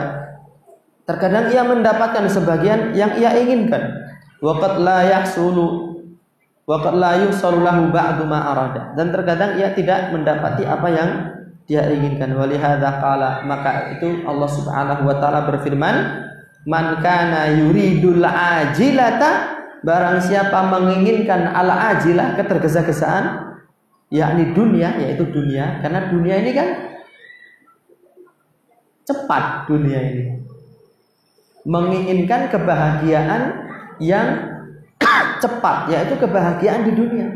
Terkadang ia mendapatkan sebagian yang ia inginkan. Wa qad la yahsulu wa qad la yusalu lahu arada. Dan terkadang ia tidak mendapati apa yang dia inginkan. Walihada qala maka itu Allah Subhanahu wa taala berfirman, "Man kana yuridul ajilata Barang siapa menginginkan ala ajilah ketergesa-gesaan yakni dunia yaitu dunia karena dunia ini kan cepat dunia ini. Menginginkan kebahagiaan yang cepat yaitu kebahagiaan di dunia.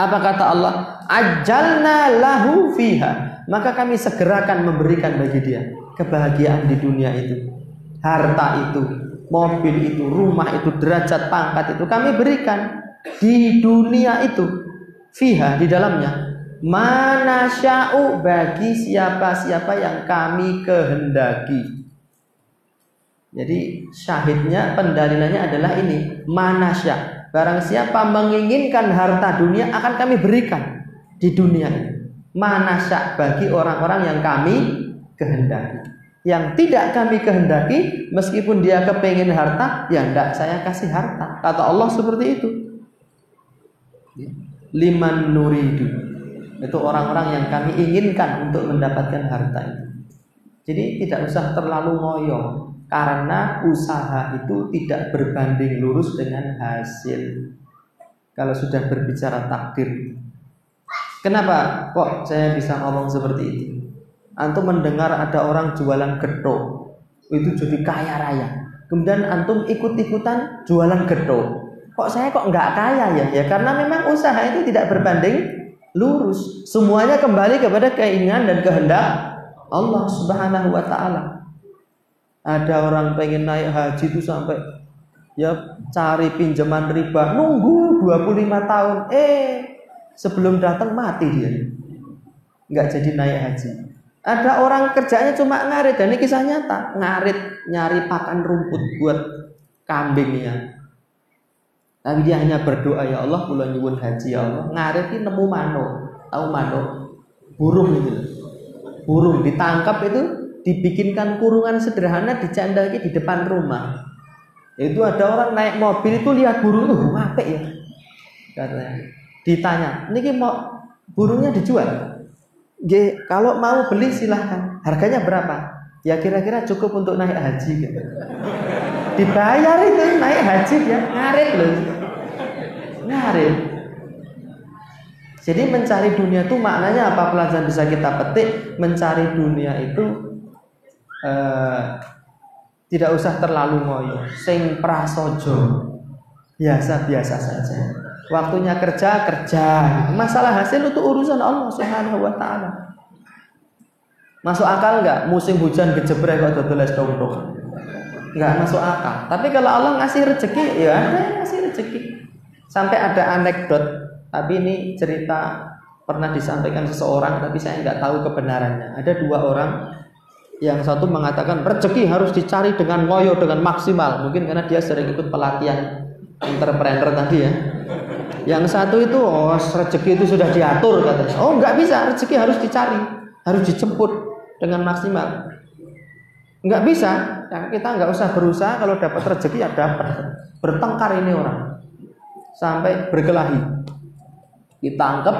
Apa kata Allah? Ajalna lahu fiha. Maka kami segerakan memberikan bagi dia kebahagiaan di dunia itu harta itu mobil itu, rumah itu, derajat pangkat itu kami berikan di dunia itu. Fiha di dalamnya. Mana sya'u bagi siapa-siapa yang kami kehendaki. Jadi syahidnya pendalilannya adalah ini. Mana sya. Barang siapa menginginkan harta dunia akan kami berikan di dunia ini. Mana sya bagi orang-orang yang kami kehendaki yang tidak kami kehendaki meskipun dia kepengen harta ya tidak saya kasih harta. Kata Allah seperti itu. Liman nuridu. Itu orang-orang yang kami inginkan untuk mendapatkan harta itu. Jadi tidak usah terlalu ngoyo karena usaha itu tidak berbanding lurus dengan hasil. Kalau sudah berbicara takdir. Kenapa kok saya bisa ngomong seperti itu antum mendengar ada orang jualan getuk itu jadi kaya raya. Kemudian antum ikut-ikutan jualan getuk kok saya kok nggak kaya ya? Ya karena memang usaha itu tidak berbanding lurus. Semuanya kembali kepada keinginan dan kehendak Allah Subhanahu wa taala. Ada orang pengen naik haji itu sampai ya cari pinjaman riba. Nunggu 25 tahun. Eh sebelum datang mati dia. Nggak jadi naik haji ada orang kerjanya cuma ngarit dan ini kisah nyata, ngarit nyari pakan rumput buat kambing ya. Tapi dia hanya berdoa ya Allah bulan nyuwun haji ya Allah. Ngarit ini nemu mano, tahu mano? Burung itu. Burung ditangkap itu dibikinkan kurungan sederhana dicandaki di depan rumah. Itu ada orang naik mobil itu lihat burung itu apa ya? Katanya. Ditanya, ini mau burungnya dijual? G, kalau mau beli silahkan. Harganya berapa? Ya kira-kira cukup untuk naik haji gitu. Dibayar itu naik haji ya, ngarit loh. Ngarit. Jadi mencari dunia itu maknanya apa pelajaran bisa kita petik? Mencari dunia itu eh, tidak usah terlalu ngoyo, sing prasojo. Biasa-biasa saja. Waktunya kerja, kerja. Masalah hasil itu urusan Allah Subhanahu wa taala. Masuk akal nggak musim hujan gejebrek kok dodoles dong Nggak masuk akal. Tapi kalau Allah ngasih rezeki, ya ngasih rezeki. Sampai ada anekdot, tapi ini cerita pernah disampaikan seseorang, tapi saya nggak tahu kebenarannya. Ada dua orang yang satu mengatakan rezeki harus dicari dengan ngoyo dengan maksimal mungkin karena dia sering ikut pelatihan entrepreneur tadi ya yang satu itu oh rezeki itu sudah diatur katanya. Oh nggak bisa rezeki harus dicari, harus dijemput dengan maksimal. Nggak bisa, ya, kita nggak usah berusaha kalau dapat rezeki ya dapat. Bertengkar ini orang sampai berkelahi, ditangkap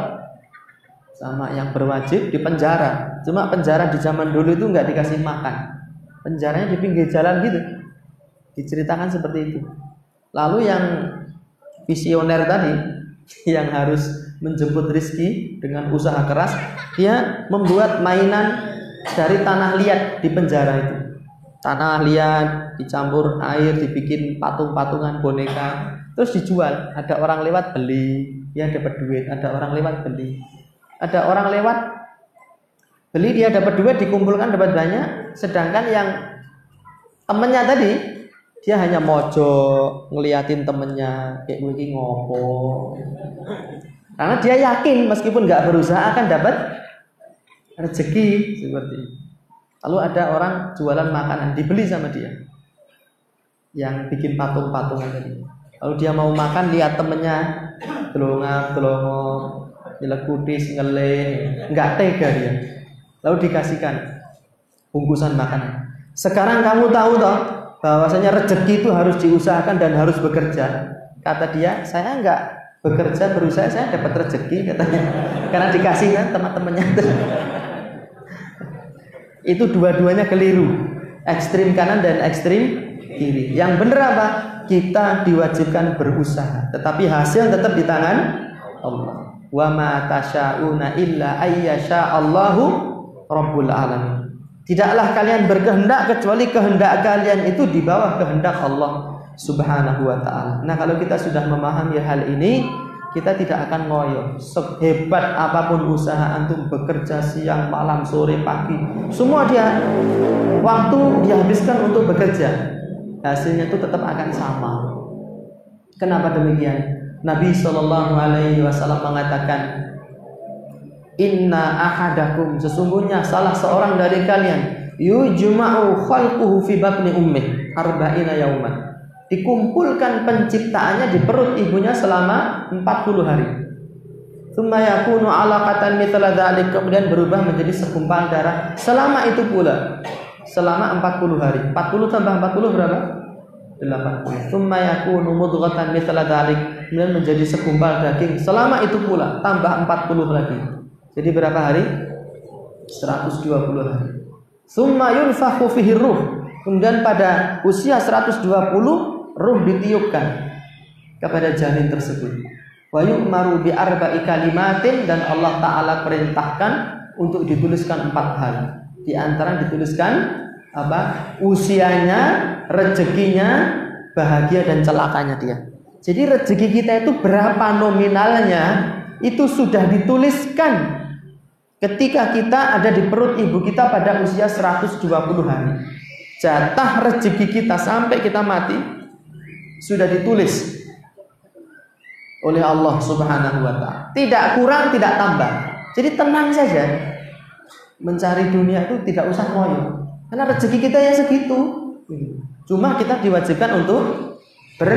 sama yang berwajib di penjara. Cuma penjara di zaman dulu itu nggak dikasih makan, penjaranya di pinggir jalan gitu. Diceritakan seperti itu. Lalu yang visioner tadi yang harus menjemput rizki dengan usaha keras, dia membuat mainan dari tanah liat di penjara itu. Tanah liat dicampur air, dibikin patung-patungan boneka, terus dijual. Ada orang lewat beli, dia dapat duit. Ada orang lewat beli. Ada orang lewat beli, dia dapat duit, dikumpulkan dapat banyak. Sedangkan yang temennya tadi dia hanya mojo ngeliatin temennya kayak begini ngopo karena dia yakin meskipun nggak berusaha akan dapat rezeki seperti itu. Lalu ada orang jualan makanan dibeli sama dia yang bikin patung-patungan tadi. Lalu dia mau makan lihat temennya gelongak gelongok nyelekutis ngele nggak tega dia. Lalu dikasihkan bungkusan makanan. Sekarang kamu tahu toh bahwasanya rezeki itu harus diusahakan dan harus bekerja. Kata dia, saya nggak bekerja berusaha saya dapat rezeki katanya. Karena dikasih kan teman-temannya. Itu dua-duanya keliru. Ekstrim kanan dan ekstrim kiri. Yang benar apa? Kita diwajibkan berusaha tetapi hasil tetap di tangan Allah. Wa ma tasyauna illa ayyasha Allahu rabbul alamin tidaklah kalian berkehendak kecuali kehendak kalian itu di bawah kehendak Allah subhanahu wa ta'ala. Nah kalau kita sudah memahami hal ini kita tidak akan ngoyo. Sehebat apa pun usaha antum bekerja siang malam sore pagi semua dia waktu dihabiskan untuk bekerja hasilnya itu tetap akan sama. Kenapa demikian? Nabi Shallallahu Alaihi Wasallam mengatakan Inna ahadakum sesungguhnya salah seorang dari kalian yujma'u khalquhu fi batni ummih arba'ina yauman dikumpulkan penciptaannya di perut ibunya selama 40 hari. Tsumma yakunu 'alaqatan mithla dzalik kemudian berubah menjadi segumpal darah selama itu pula selama 40 hari. 40 tambah 40 berapa? 80. Tsumma yakunu mudghatan mithla dzalik kemudian menjadi segumpal daging selama itu pula tambah 40 lagi. Jadi berapa hari? 120 hari. Tsumma yunfakhu fihi. Kemudian pada usia 120 ruh ditiupkan kepada janin tersebut. Wa yu'maru bi arba'i kalimatin dan Allah taala perintahkan untuk dituliskan empat hal. Di antara dituliskan apa? Usianya, rezekinya, bahagia dan celakanya dia. Jadi rezeki kita itu berapa nominalnya itu sudah dituliskan ketika kita ada di perut ibu kita pada usia 120 hari. Jatah rezeki kita sampai kita mati sudah ditulis oleh Allah Subhanahu wa taala. Tidak kurang, tidak tambah. Jadi tenang saja. Mencari dunia itu tidak usah ngoyo. Karena rezeki kita ya segitu. Cuma kita diwajibkan untuk ber,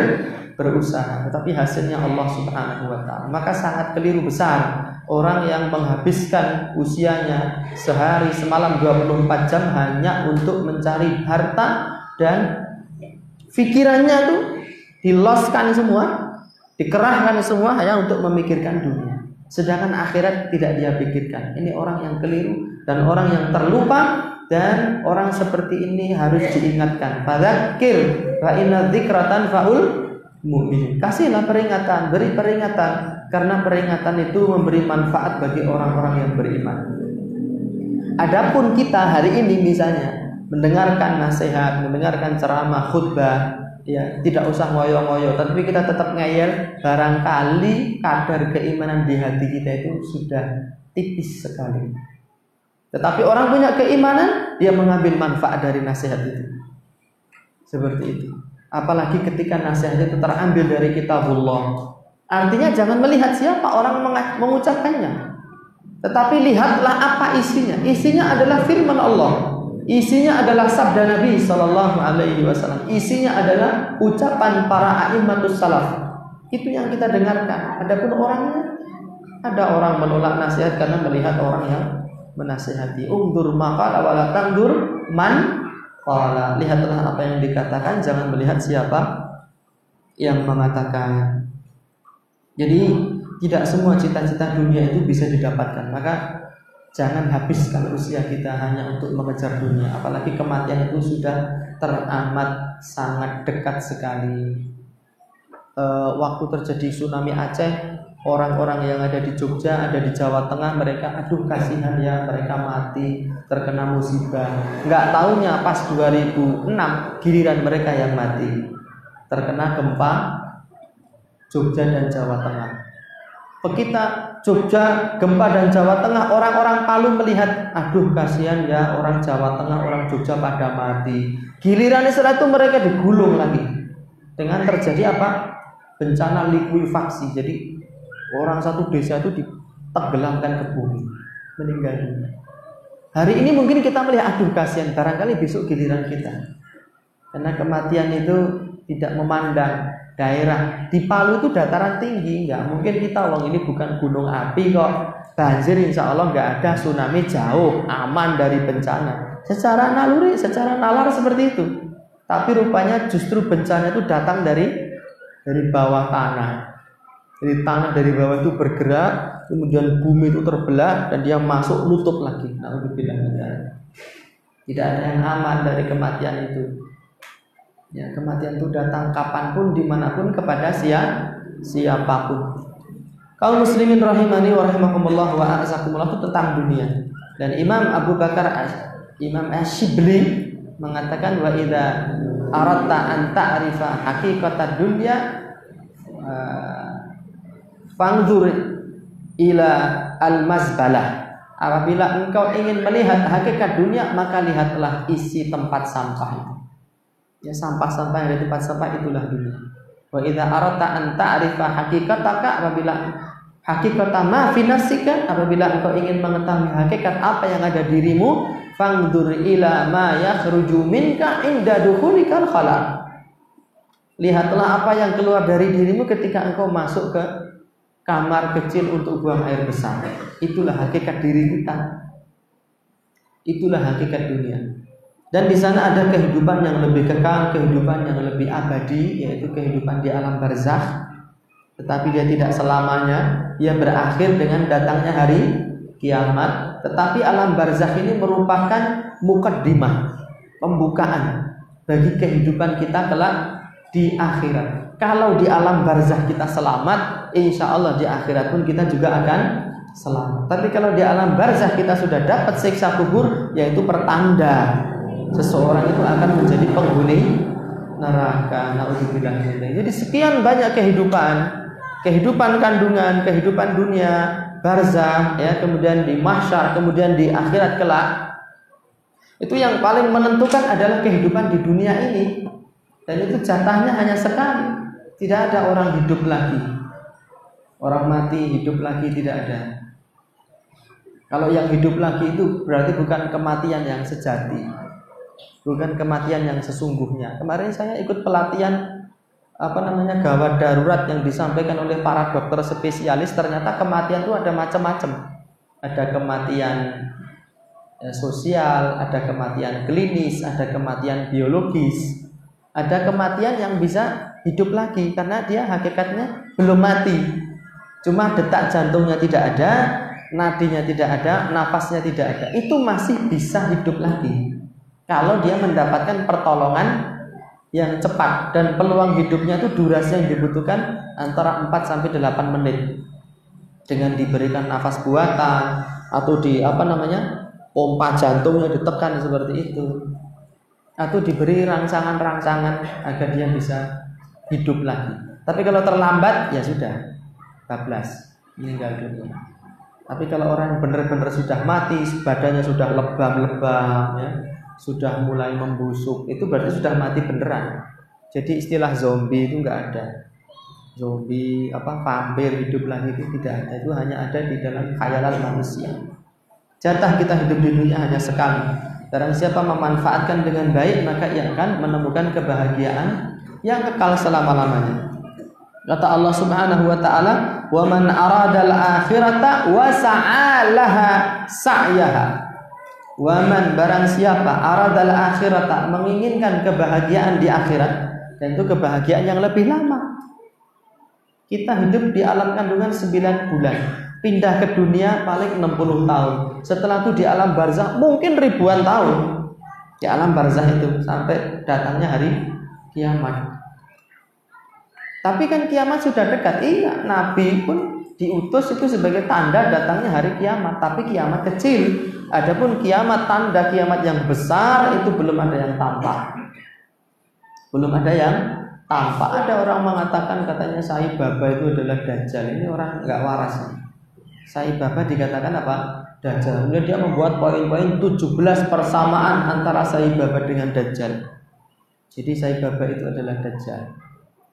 berusaha, tetapi hasilnya Allah Subhanahu wa taala. Maka sangat keliru besar orang yang menghabiskan usianya sehari semalam 24 jam hanya untuk mencari harta dan pikirannya tuh diloskan semua, dikerahkan semua hanya untuk memikirkan dunia. Sedangkan akhirat tidak dia pikirkan. Ini orang yang keliru dan orang yang terlupa dan orang seperti ini harus diingatkan. Fadzakir fa inna dzikratan faul mu'min. Kasihlah peringatan, beri peringatan karena peringatan itu memberi manfaat bagi orang-orang yang beriman. Adapun kita hari ini misalnya mendengarkan nasihat, mendengarkan ceramah, khutbah, ya tidak usah ngoyo-ngoyo tapi kita tetap ngeyel barangkali kadar keimanan di hati kita itu sudah tipis sekali tetapi orang punya keimanan dia mengambil manfaat dari nasihat itu seperti itu apalagi ketika nasihat itu terambil dari kitabullah artinya jangan melihat siapa orang mengucapkannya tetapi lihatlah apa isinya isinya adalah firman Allah Isinya adalah sabda Nabi Shallallahu Alaihi Wasallam. Isinya adalah ucapan para aimatus salaf. Itu yang kita dengarkan. Adapun orangnya, ada orang menolak nasihat karena melihat orang yang menasihati. Ungdur maka awala tangdur man qala. Lihatlah apa yang dikatakan, jangan melihat siapa yang mengatakan. Jadi tidak semua cita-cita dunia itu bisa didapatkan. Maka Jangan habiskan usia kita hanya untuk mengejar dunia, apalagi kematian itu sudah teramat sangat dekat sekali. E, waktu terjadi tsunami Aceh, orang-orang yang ada di Jogja, ada di Jawa Tengah, mereka aduh kasihan ya, mereka mati terkena musibah. Nggak tahunya pas 2006 giliran mereka yang mati terkena gempa Jogja dan Jawa Tengah. Kita Jogja, gempa dan Jawa Tengah, orang-orang Palu melihat, aduh kasihan ya orang Jawa Tengah, orang Jogja pada mati. Giliran setelah itu mereka digulung lagi. Dengan terjadi apa? Bencana likuifaksi. Jadi orang satu desa itu ditenggelamkan ke bumi, meninggal dunia. Hari ini mungkin kita melihat, aduh kasihan, barangkali besok giliran kita. Karena kematian itu tidak memandang daerah. Di Palu itu dataran tinggi nggak mungkin kita wong ini bukan gunung api kok. Banjir insya Allah nggak ada. Tsunami jauh aman dari bencana. Secara naluri secara nalar seperti itu. Tapi rupanya justru bencana itu datang dari dari bawah tanah dari tanah dari bawah itu bergerak kemudian bumi itu terbelah dan dia masuk nutup lagi nah tidak ada yang aman dari kematian itu Ya, kematian itu datang kapan pun, di mana pun kepada siapa siapa pun. Kaum muslimin rahimani wa rahimakumullah wa a'azakumullah itu tentang dunia. Dan Imam Abu Bakar Imam Ash-Shibli mengatakan wa idza aratta an ta'rifa haqiqata dunya uh, fangzur ila al-mazbalah. Apabila engkau ingin melihat hakikat dunia, maka lihatlah isi tempat sampah itu. Ya sampah-sampah yang ada di tempat sampah itulah dunia. Wa idza aradta an ta'rifa haqiqataka apabila hakikata ma fi apabila engkau ingin mengetahui hakikat apa yang ada dirimu fangdur ila ma yakhruju minka inda dukhulikal khala. Lihatlah apa yang keluar dari dirimu ketika engkau masuk ke kamar kecil untuk buang air besar. Itulah hakikat diri kita. Itulah hakikat dunia. Dan di sana ada kehidupan yang lebih kekal, kehidupan yang lebih abadi, yaitu kehidupan di alam barzakh. Tetapi dia tidak selamanya, ia berakhir dengan datangnya hari kiamat. Tetapi alam barzakh ini merupakan mukaddimah, pembukaan bagi kehidupan kita kelak di akhirat. Kalau di alam barzakh kita selamat, insya Allah di akhirat pun kita juga akan selamat. Tapi kalau di alam barzakh kita sudah dapat siksa kubur, yaitu pertanda seseorang itu akan menjadi penghuni neraka. Jadi sekian banyak kehidupan, kehidupan kandungan, kehidupan dunia, barzah, ya, kemudian di mahsyar, kemudian di akhirat kelak. Itu yang paling menentukan adalah kehidupan di dunia ini. Dan itu jatahnya hanya sekali. Tidak ada orang hidup lagi. Orang mati hidup lagi tidak ada. Kalau yang hidup lagi itu berarti bukan kematian yang sejati bukan kematian yang sesungguhnya. Kemarin saya ikut pelatihan apa namanya gawat darurat yang disampaikan oleh para dokter spesialis ternyata kematian itu ada macam-macam. Ada kematian eh, sosial, ada kematian klinis, ada kematian biologis, ada kematian yang bisa hidup lagi karena dia hakikatnya belum mati. Cuma detak jantungnya tidak ada, nadinya tidak ada, nafasnya tidak ada. Itu masih bisa hidup lagi kalau dia mendapatkan pertolongan yang cepat dan peluang hidupnya itu durasi yang dibutuhkan antara 4 sampai 8 menit. Dengan diberikan nafas buatan atau di apa namanya? pompa jantungnya ditekan seperti itu. Atau diberi rangsangan-rangsangan agar dia bisa hidup lagi. Tapi kalau terlambat ya sudah bablas meninggal dunia. Tapi kalau orang benar-benar sudah mati, badannya sudah lebam-lebam ya, sudah mulai membusuk itu berarti sudah mati beneran. Jadi istilah zombie itu enggak ada. Zombie apa vampir hidup lagi itu tidak ada. Itu hanya ada di dalam khayalan manusia. Jatah kita hidup di dunia hanya sekali. Barang siapa memanfaatkan dengan baik maka ia akan menemukan kebahagiaan yang kekal selama-lamanya. Kata Allah Subhanahu wa taala, "Wa man aradal akhirata wa sa'alaha sa'yaha." Waman barang siapa aradal akhirat menginginkan kebahagiaan di akhirat dan itu kebahagiaan yang lebih lama. Kita hidup di alam kandungan 9 bulan, pindah ke dunia paling 60 tahun. Setelah itu di alam barzah mungkin ribuan tahun. Di alam barzah itu sampai datangnya hari kiamat. Tapi kan kiamat sudah dekat. Iya, Nabi pun diutus itu sebagai tanda datangnya hari kiamat, tapi kiamat kecil. Adapun kiamat tanda kiamat yang besar itu belum ada yang tampak. Belum ada yang tampak. Ada orang mengatakan katanya Sahih Baba itu adalah dajjal. Ini orang nggak waras. Sai Baba dikatakan apa? Dajjal. Kemudian dia membuat poin-poin 17 persamaan antara Sai Baba dengan Dajjal. Jadi Sai Baba itu adalah Dajjal.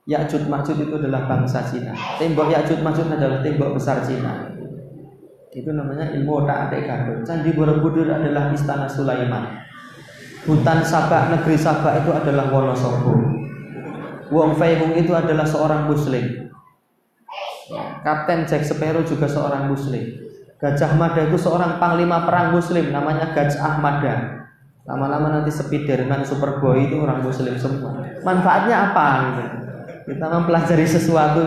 Ya'jud Ma'jud itu adalah bangsa Cina. Tembok Ya'jud Ma'jud adalah tembok besar Cina. Itu namanya ilmu otak-atik Garut. Candi Borobudur adalah istana Sulaiman. Hutan Sabak, negeri Sabak itu adalah Wonosobo. Wong Fei Hung itu adalah seorang muslim. Kapten Jack Sparrow juga seorang muslim. Gajah Mada itu seorang panglima perang muslim namanya Gajah Mada. Lama-lama nanti Spiderman Superboy itu orang muslim semua. Manfaatnya apa? Kita mempelajari sesuatu.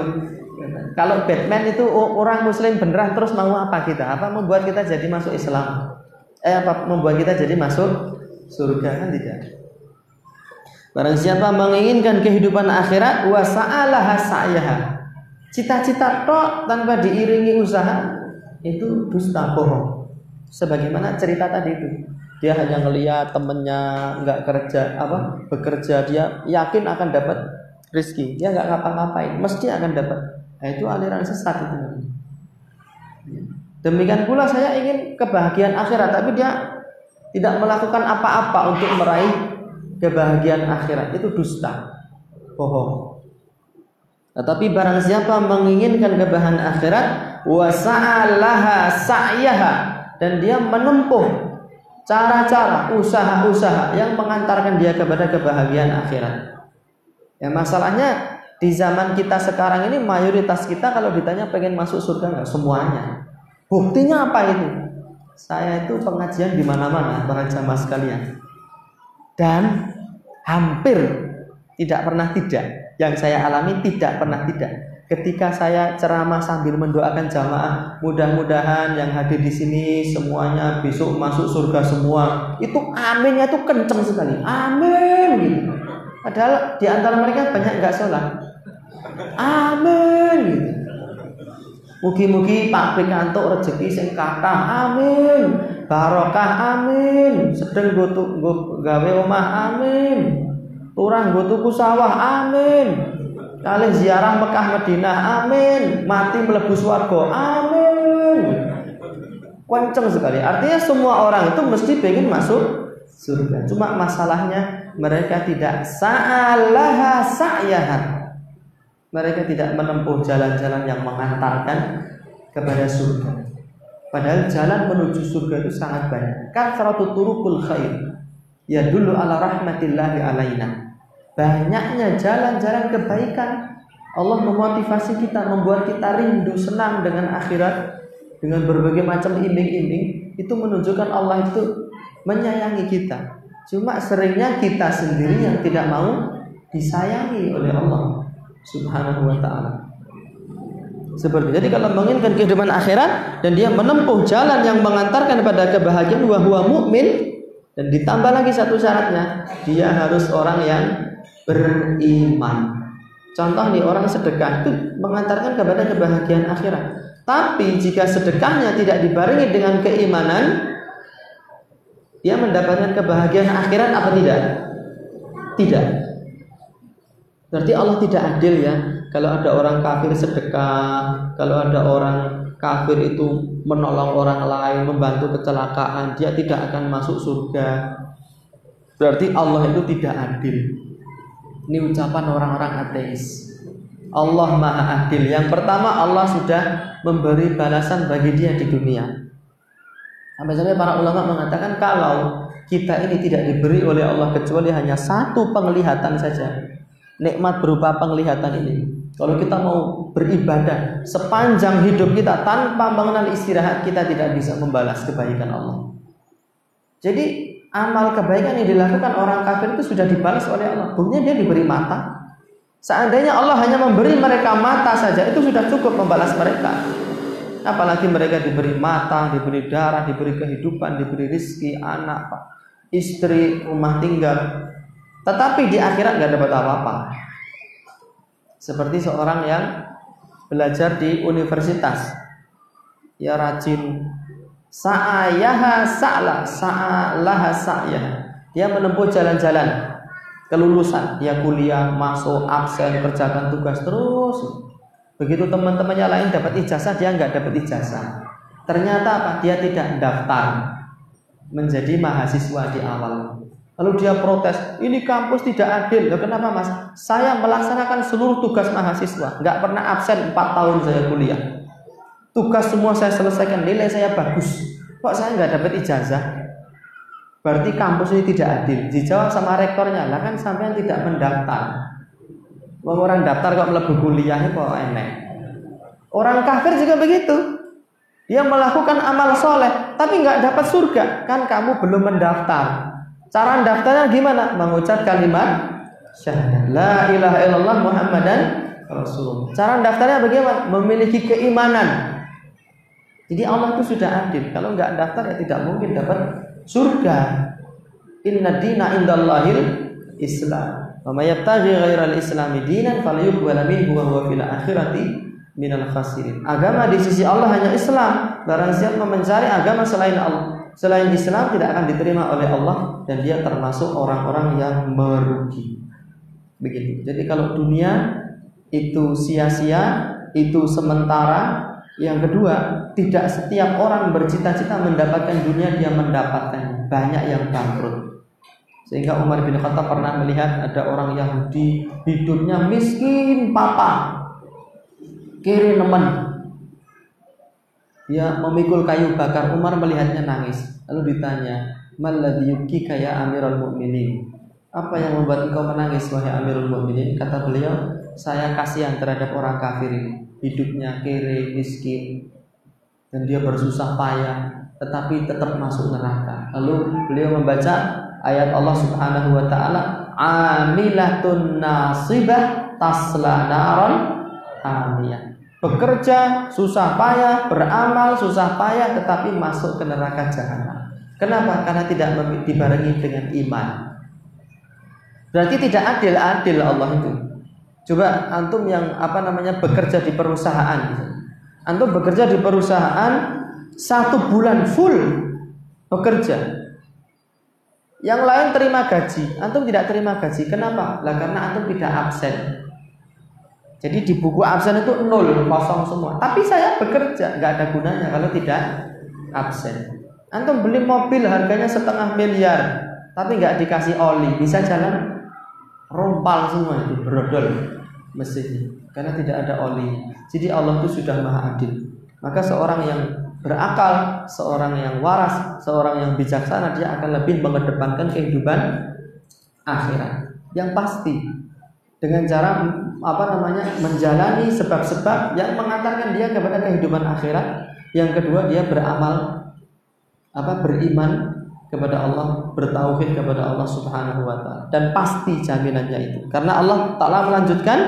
Kalau Batman itu orang muslim beneran terus mau apa kita? Apa membuat kita jadi masuk Islam? Eh apa membuat kita jadi masuk surga kan tidak? Barang siapa menginginkan kehidupan akhirat wa sa'alaha sa'yaha Cita-cita tok tanpa diiringi usaha itu dusta bohong. Sebagaimana cerita tadi itu, dia hanya ngeliat temennya nggak kerja apa bekerja dia yakin akan dapat rezeki dia nggak ngapa-ngapain. Mesti akan dapat. Nah, itu aliran sesat itu demikian pula saya ingin kebahagiaan akhirat tapi dia tidak melakukan apa-apa untuk meraih kebahagiaan akhirat. Itu dusta. Bohong. Tetapi barang siapa menginginkan kebahagiaan akhirat wasa'alaha sa'yaha dan dia menempuh cara-cara, usaha-usaha yang mengantarkan dia kepada kebahagiaan akhirat. Ya masalahnya di zaman kita sekarang ini mayoritas kita kalau ditanya pengen masuk surga nggak semuanya. Buktinya apa itu? Saya itu pengajian di mana-mana para jamaah sekalian. Dan hampir tidak pernah tidak yang saya alami tidak pernah tidak. Ketika saya ceramah sambil mendoakan jamaah, mudah-mudahan yang hadir di sini semuanya besok masuk surga semua. Itu aminnya itu kenceng sekali. Amin. Padahal di antara mereka banyak nggak sholat. Amin. Mugi-mugi Pak Pikanto rezeki sing kathah. Amin. Barokah amin. Sedeng go gawe omah amin. Turang gue tuku sawah, amin. Kali ziarah Mekah Madinah, amin. Mati melebu swarga, amin. Kenceng sekali. Artinya semua orang itu mesti pengen masuk surga. Cuma masalahnya mereka tidak sa'alaha sa'yahan. Mereka tidak menempuh jalan-jalan yang mengantarkan kepada surga. Padahal jalan menuju surga itu sangat banyak. Kan turukul khair ya dulu ala rahmatillahi alaina. Banyaknya jalan-jalan kebaikan Allah memotivasi kita, membuat kita rindu, senang dengan akhirat, dengan berbagai macam iming-iming, itu menunjukkan Allah itu menyayangi kita. Cuma seringnya kita sendiri yang tidak mau disayangi oleh Allah Subhanahu wa taala. Seperti jadi kalau menginginkan kehidupan akhirat dan dia menempuh jalan yang mengantarkan pada kebahagiaan wa huwa mukmin dan ditambah lagi satu syaratnya, dia harus orang yang beriman. Contoh nih orang sedekah itu mengantarkan kepada kebahagiaan akhirat. Tapi jika sedekahnya tidak dibarengi dengan keimanan, dia mendapatkan kebahagiaan akhirat apa tidak? Tidak. Berarti Allah tidak adil ya. Kalau ada orang kafir sedekah, kalau ada orang kafir itu menolong orang lain, membantu kecelakaan, dia tidak akan masuk surga. Berarti Allah itu tidak adil. Ini ucapan orang-orang ateis. Allah Maha Adil. Yang pertama Allah sudah memberi balasan bagi dia di dunia. Sampai-sampai para ulama mengatakan kalau kita ini tidak diberi oleh Allah kecuali hanya satu penglihatan saja. Nikmat berupa penglihatan ini kalau kita mau beribadah sepanjang hidup kita tanpa mengenal istirahat, kita tidak bisa membalas kebaikan Allah. Jadi amal kebaikan yang dilakukan orang kafir itu sudah dibalas oleh Allah. Buktinya dia diberi mata. Seandainya Allah hanya memberi mereka mata saja, itu sudah cukup membalas mereka. Apalagi mereka diberi mata, diberi darah, diberi kehidupan, diberi rizki, anak, istri, rumah tinggal. Tetapi di akhirat nggak dapat apa-apa. Seperti seorang yang belajar di universitas. Ya rajin sa'ayaha sa'la, sa'laha sa'yah. Dia menempuh jalan-jalan kelulusan. Dia kuliah, masuk, absen, kerjakan tugas terus. Begitu teman-temannya lain dapat ijazah, dia nggak dapat ijazah. Ternyata apa? Dia tidak daftar menjadi mahasiswa di awal. Lalu dia protes, ini kampus tidak adil. Loh, kenapa mas? Saya melaksanakan seluruh tugas mahasiswa, nggak pernah absen 4 tahun saya kuliah. Tugas semua saya selesaikan, nilai saya bagus. Kok saya nggak dapat ijazah? Berarti kampus ini tidak adil. Dijawab sama rektornya, lah kan sampean tidak mendaftar. Orang daftar kok melebu kuliahnya kok enek. Orang kafir juga begitu. Dia melakukan amal soleh, tapi nggak dapat surga, kan kamu belum mendaftar. Cara mendaftarnya gimana? Mengucap kalimat syahadat la ilaha illallah muhammadan rasulullah. Cara mendaftarnya bagaimana? Memiliki keimanan. Jadi Allah itu sudah adil. Kalau nggak daftar ya tidak mungkin dapat surga. Inna dina indallahil Islam. Wa may yabtaghi ghairal islami dinan falyuqbal minhu wa huwa fil akhirati minal khasirin. Agama di sisi Allah hanya Islam. Barang siapa mencari agama selain Allah, selain Islam tidak akan diterima oleh Allah dan dia termasuk orang-orang yang merugi. Begitu. Jadi kalau dunia itu sia-sia, itu sementara. Yang kedua, tidak setiap orang bercita-cita mendapatkan dunia dia mendapatkan. Banyak yang bangkrut. Sehingga Umar bin Khattab pernah melihat ada orang Yahudi hidupnya miskin papa, kiri nemen. Dia memikul kayu bakar. Umar melihatnya nangis. Lalu ditanya maladhi yubkika ya amirul mu'minin? Apa yang membuat engkau menangis wahai amirul mu'minin? kata beliau saya kasihan terhadap orang kafir ini. Hidupnya kiri miskin. Dan dia bersusah payah tetapi tetap masuk neraka. Lalu beliau membaca ayat Allah Subhanahu wa taala amilatun nasibah tasla naron amiyah bekerja, susah payah, beramal, susah payah, tetapi masuk ke neraka jahanam. Kenapa? Karena tidak dibarengi dengan iman. Berarti tidak adil adil Allah itu. Coba antum yang apa namanya bekerja di perusahaan, antum bekerja di perusahaan satu bulan full bekerja. Yang lain terima gaji, antum tidak terima gaji. Kenapa? Lah karena antum tidak absen. Jadi di buku absen itu nol, kosong semua. Tapi saya bekerja, nggak ada gunanya kalau tidak absen. Antum beli mobil harganya setengah miliar, tapi nggak dikasih oli, bisa jalan rompal semua itu brodol mesinnya, karena tidak ada oli. Jadi Allah itu sudah maha adil. Maka seorang yang berakal, seorang yang waras, seorang yang bijaksana dia akan lebih mengedepankan kehidupan akhirat. Yang pasti dengan cara apa namanya menjalani sebab-sebab yang mengantarkan dia kepada kehidupan akhirat. Yang kedua dia beramal apa beriman kepada Allah, bertauhid kepada Allah Subhanahu wa taala dan pasti jaminannya itu. Karena Allah taala melanjutkan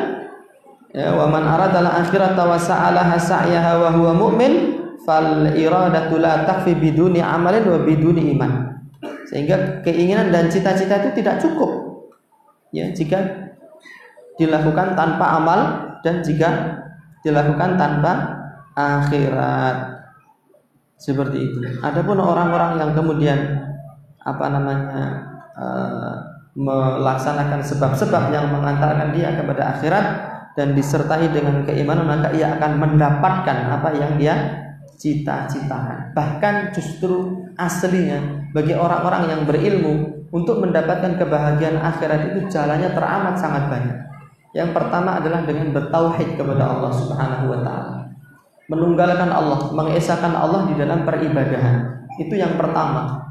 ya wa man aradal akhirata wa sa'alaha sa'yaha wa huwa mu'min fal iradatu la takfi biduni amalin wa biduni iman. Sehingga keinginan dan cita-cita itu tidak cukup. Ya, jika dilakukan tanpa amal dan jika dilakukan tanpa akhirat seperti itu. Adapun orang-orang yang kemudian apa namanya uh, melaksanakan sebab-sebab yang mengantarkan dia kepada akhirat dan disertai dengan keimanan maka ia akan mendapatkan apa yang dia cita-citakan. Bahkan justru aslinya bagi orang-orang yang berilmu untuk mendapatkan kebahagiaan akhirat itu jalannya teramat sangat banyak. Yang pertama adalah dengan bertauhid kepada Allah Subhanahu wa taala. Menunggalkan Allah, mengesahkan Allah di dalam peribadahan. Itu yang pertama.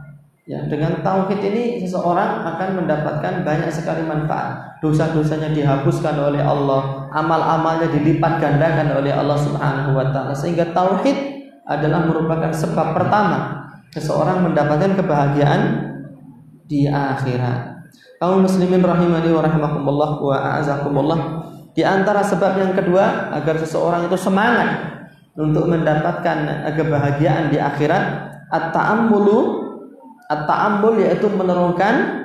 Ya, dengan tauhid ini seseorang akan mendapatkan banyak sekali manfaat. Dosa-dosanya dihapuskan oleh Allah, amal-amalnya dilipat gandakan oleh Allah Subhanahu wa taala. Sehingga tauhid adalah merupakan sebab pertama seseorang mendapatkan kebahagiaan di akhirat. Kaum muslimin rahimani wa rahimakumullah wa a'azakumullah. Di antara sebab yang kedua agar seseorang itu semangat untuk mendapatkan kebahagiaan di akhirat at-ta'ammulu at-ta'ammul yaitu merenungkan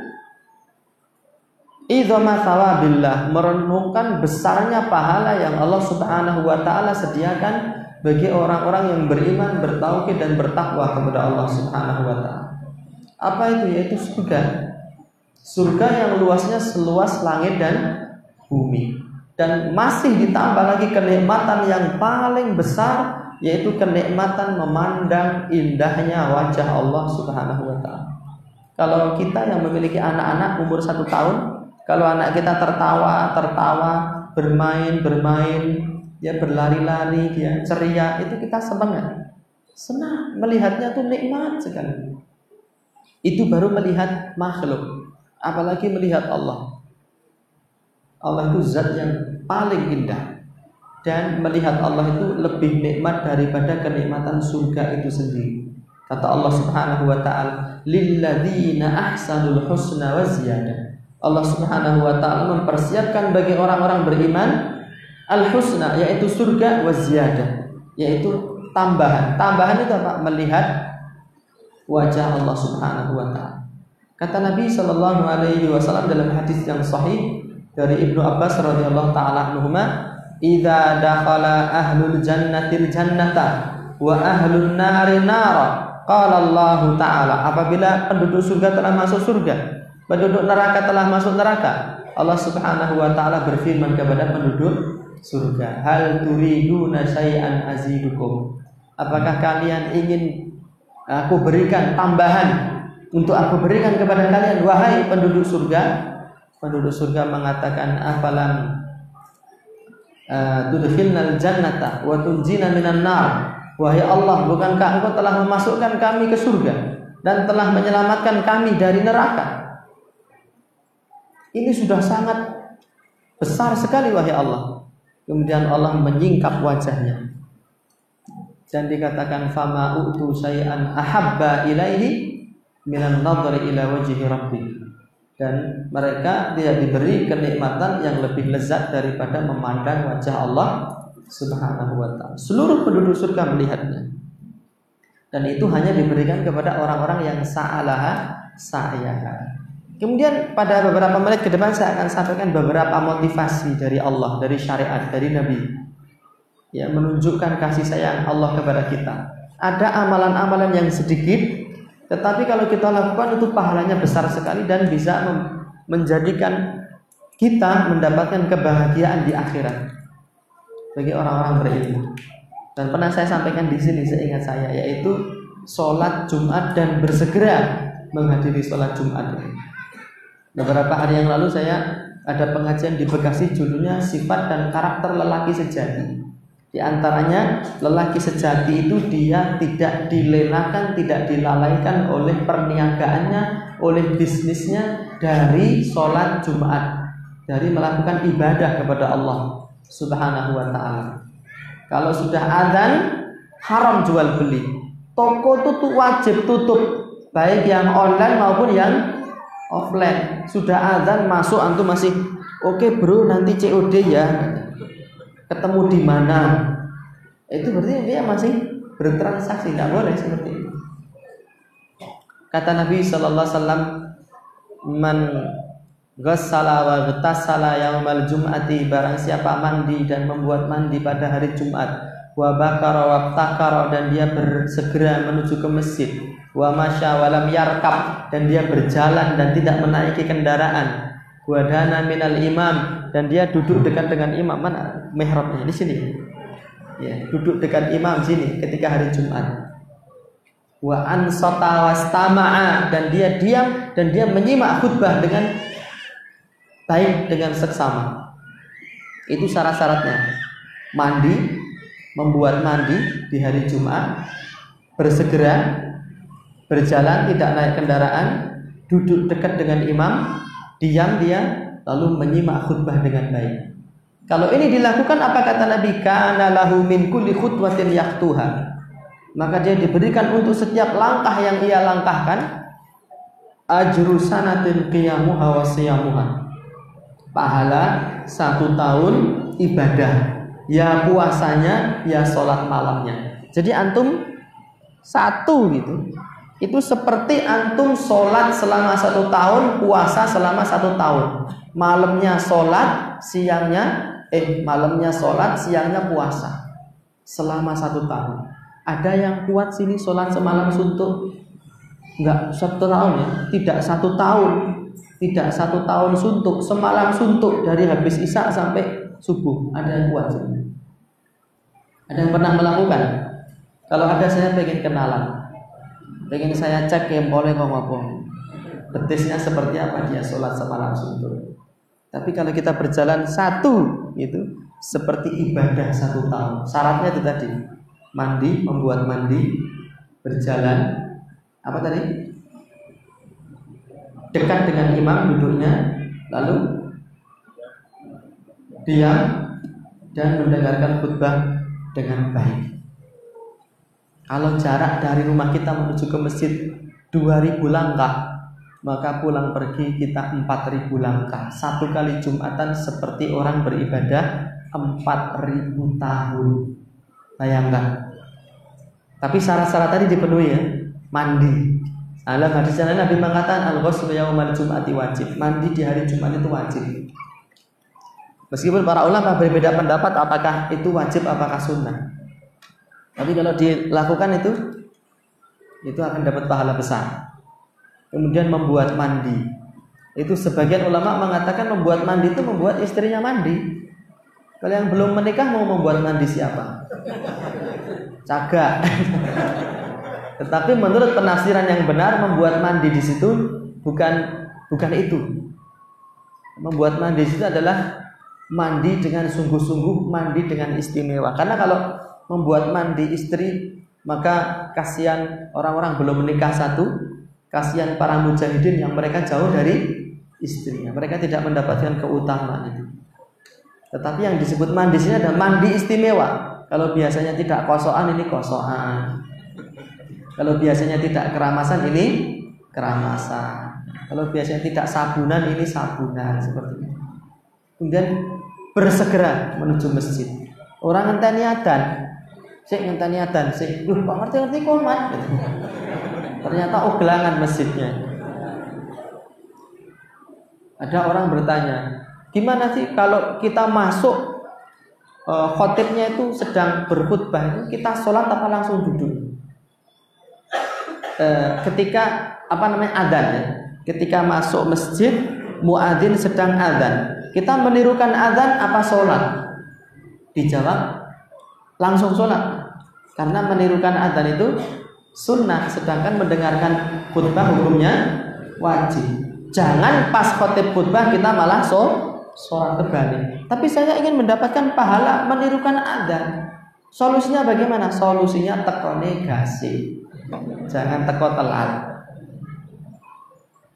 idzama thawabillah merenungkan besarnya pahala yang Allah Subhanahu wa taala sediakan bagi orang-orang yang beriman, bertauhid dan bertakwa kepada Allah Subhanahu wa taala. Apa itu? Yaitu surga surga yang luasnya seluas langit dan bumi dan masih ditambah lagi kenikmatan yang paling besar yaitu kenikmatan memandang indahnya wajah Allah Subhanahu wa taala. Kalau kita yang memiliki anak-anak umur satu tahun, kalau anak kita tertawa, tertawa, bermain, bermain, ya berlari-lari, dia ceria, itu kita semangat. Senang melihatnya tuh nikmat sekali. Itu baru melihat makhluk, apalagi melihat Allah. Allah itu zat yang paling indah dan melihat Allah itu lebih nikmat daripada kenikmatan surga itu sendiri. Kata Allah Subhanahu wa taala, "Lilladzina ahsanul husna wa ziyadah." Allah Subhanahu wa taala mempersiapkan bagi orang-orang beriman al-husna yaitu surga wa ziyadah, yaitu tambahan. Tambahan itu apa? Melihat wajah Allah Subhanahu wa taala. Kata Nabi sallallahu alaihi wasallam dalam hadis yang sahih dari Ibnu Abbas radhiyallahu taala anhuma, "Idza dakhala ahlul jannatil jannata wa ahlun nari nara." Qala Allah Ta'ala apabila penduduk surga telah masuk surga, penduduk neraka telah masuk neraka, Allah Subhanahu wa taala berfirman kepada penduduk surga, "Hal turiduna syai'an azidukum?" Apakah kalian ingin aku berikan tambahan untuk aku berikan kepada kalian wahai penduduk surga? Penduduk surga mengatakan, "Afalam uh, tudkhilnal jannata wa tunjina minan nar?" Wahai Allah, bukankah Engkau telah memasukkan kami ke surga dan telah menyelamatkan kami dari neraka? Ini sudah sangat besar sekali wahai Allah. Kemudian Allah menyingkap wajahnya. Dan dikatakan fama utu sayyan ahabba ilaihi minan nadhari ila wajhi rabbi. Dan mereka tidak diberi kenikmatan yang lebih lezat daripada memandang wajah Allah Subhanahu wa taala. Seluruh penduduk surga melihatnya. Dan itu hanya diberikan kepada orang-orang yang sa'alaha sa'yaha. Kemudian pada beberapa menit ke depan saya akan sampaikan beberapa motivasi dari Allah, dari syariat, dari Nabi. Ya, menunjukkan kasih sayang Allah kepada kita. Ada amalan-amalan yang sedikit, tetapi kalau kita lakukan itu pahalanya besar sekali dan bisa menjadikan kita mendapatkan kebahagiaan di akhirat bagi orang-orang berilmu. Dan pernah saya sampaikan di sini seingat saya yaitu sholat Jumat dan bersegera menghadiri sholat Jumat. Beberapa hari yang lalu saya ada pengajian di Bekasi judulnya sifat dan karakter lelaki sejati. Di antaranya lelaki sejati itu dia tidak dilenakan, tidak dilalaikan oleh perniagaannya, oleh bisnisnya dari sholat Jumat, dari melakukan ibadah kepada Allah. Subhanahu wa taala. Kalau sudah adzan haram jual beli. Toko tutup wajib tutup baik yang online maupun yang offline. Sudah adzan masuk antum masih oke okay bro nanti COD ya. Ketemu di mana? Itu berarti dia masih bertransaksi, tidak boleh seperti itu. Kata Nabi sallallahu alaihi wasallam man Ghassala wa ghtasala yaumal jum'ati barang siapa mandi dan membuat mandi pada hari Jumat wa bakara wa dan dia bersegera menuju ke masjid wa masya wa lam yarkab. Dan dia berjalan dan tidak menaiki kendaraan. Wa dana minal imam. Dan dia duduk dekat dengan imam. Mana mihrabnya? Di sini. Ya duduk dekat imam sini ketika hari Jumat. Wa ansata wastama'a dan dia diam dan dia menyimak khutbah dengan baik dengan seksama. Itu syarat-syaratnya. Mandi, membuat mandi di hari Jumat, bersegera, berjalan tidak naik kendaraan, duduk dekat dengan imam, diam dia, lalu menyimak khutbah dengan baik. Kalau ini dilakukan apa kata Nabi? Kana lahu min kulli khutwatin yaktuha. Maka dia diberikan untuk setiap langkah yang ia langkahkan ajru sanatin qiyamuha wa siyamuha pahala satu tahun ibadah ya puasanya ya sholat malamnya jadi antum satu gitu itu seperti antum sholat selama satu tahun puasa selama satu tahun. Malamnya sholat siangnya eh malamnya sholat siangnya puasa. Selama satu tahun. Ada yang kuat sini sholat semalam suntuk? Enggak satu tahun ya? Tidak satu tahun. Tidak satu tahun suntuk, semalam suntuk dari habis isya sampai subuh. Ada yang kuat? Ada yang pernah melakukan? Kalau ada saya pengen kenalan, pengen saya cek yang boleh ngomong betisnya seperti apa dia sholat semalam suntuk. Tapi kalau kita berjalan satu itu seperti ibadah satu tahun. Syaratnya itu tadi mandi, membuat mandi, berjalan, apa tadi? Dekat dengan imam duduknya, lalu diam dan mendengarkan khutbah dengan baik. Kalau jarak dari rumah kita menuju ke masjid 2000 langkah, maka pulang pergi kita 4000 langkah. Satu kali Jumatan seperti orang beribadah 4000 tahun. Bayangkan. Tapi syarat-syarat tadi dipenuhi ya. Mandi. Alam hadis yang Nabi mengatakan al-ghusl yaumal jum'ati wajib. Mandi di hari Jumat itu wajib. Meskipun para ulama berbeda pendapat apakah itu wajib apakah sunnah. Tapi kalau dilakukan itu itu akan dapat pahala besar. Kemudian membuat mandi. Itu sebagian ulama mengatakan membuat mandi itu membuat istrinya mandi. Kalau yang belum menikah mau membuat mandi siapa? Caga. Tetapi menurut penafsiran yang benar membuat mandi di situ bukan bukan itu. Membuat mandi di situ adalah mandi dengan sungguh-sungguh, mandi dengan istimewa. Karena kalau membuat mandi istri maka kasihan orang-orang belum menikah satu kasihan para mujahidin yang mereka jauh dari istrinya. Mereka tidak mendapatkan keutamaan itu. Tetapi yang disebut mandi sini ada mandi istimewa. Kalau biasanya tidak kosokan ini kosokan. Kalau biasanya tidak keramasan ini keramasan. Kalau biasanya tidak sabunan ini sabunan seperti ini kemudian bersegera menuju masjid. Orang ngenteni adan Sik ngenteni adan, sik. Duh, kok ngerti-ngerti komat. Ternyata oglangan masjidnya. Ada orang bertanya, gimana sih kalau kita masuk uh, khotibnya itu sedang berkhutbah itu kita sholat apa langsung duduk? Uh, ketika apa namanya adan ya, ketika masuk masjid muadzin sedang adan, kita menirukan adan apa sholat? Dijawab langsung sholat karena menirukan adzan itu sunnah sedangkan mendengarkan khutbah hukumnya wajib. Jangan pas khotib khutbah kita malah so sholat terbalik tapi saya ingin mendapatkan pahala menirukan adzan. Solusinya bagaimana? Solusinya teko negasi. Jangan teko telat.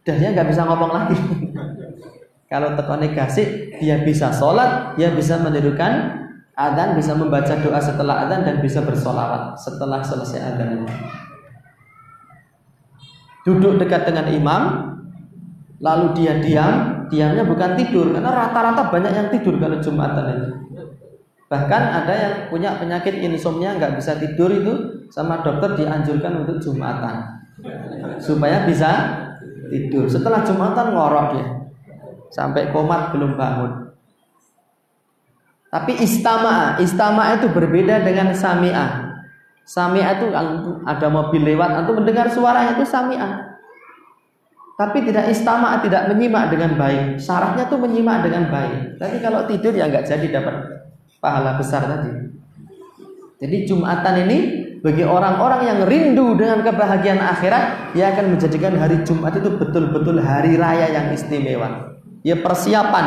Dan dia nggak bisa ngomong lagi. Kalau teko negasi dia bisa sholat dia bisa menirukan Adzan bisa membaca doa setelah adzan dan bisa bersolawat setelah selesai adzan. Duduk dekat dengan imam, lalu dia diam, diamnya bukan tidur karena rata-rata banyak yang tidur kalau jumatan itu. Bahkan ada yang punya penyakit insomnia nggak bisa tidur itu sama dokter dianjurkan untuk jumatan supaya bisa tidur. Setelah jumatan ngorok dia sampai komat belum bangun. Tapi istama, istama itu berbeda dengan sami'ah. Sami'ah itu ada mobil lewat atau mendengar suara itu sami'ah. Tapi tidak istama, tidak menyimak dengan baik. Syaratnya tuh menyimak dengan baik. Tapi kalau tidur ya nggak jadi dapat pahala besar tadi. Jadi Jumatan ini bagi orang-orang yang rindu dengan kebahagiaan akhirat, dia akan menjadikan hari Jumat itu betul-betul hari raya yang istimewa. Dia persiapan,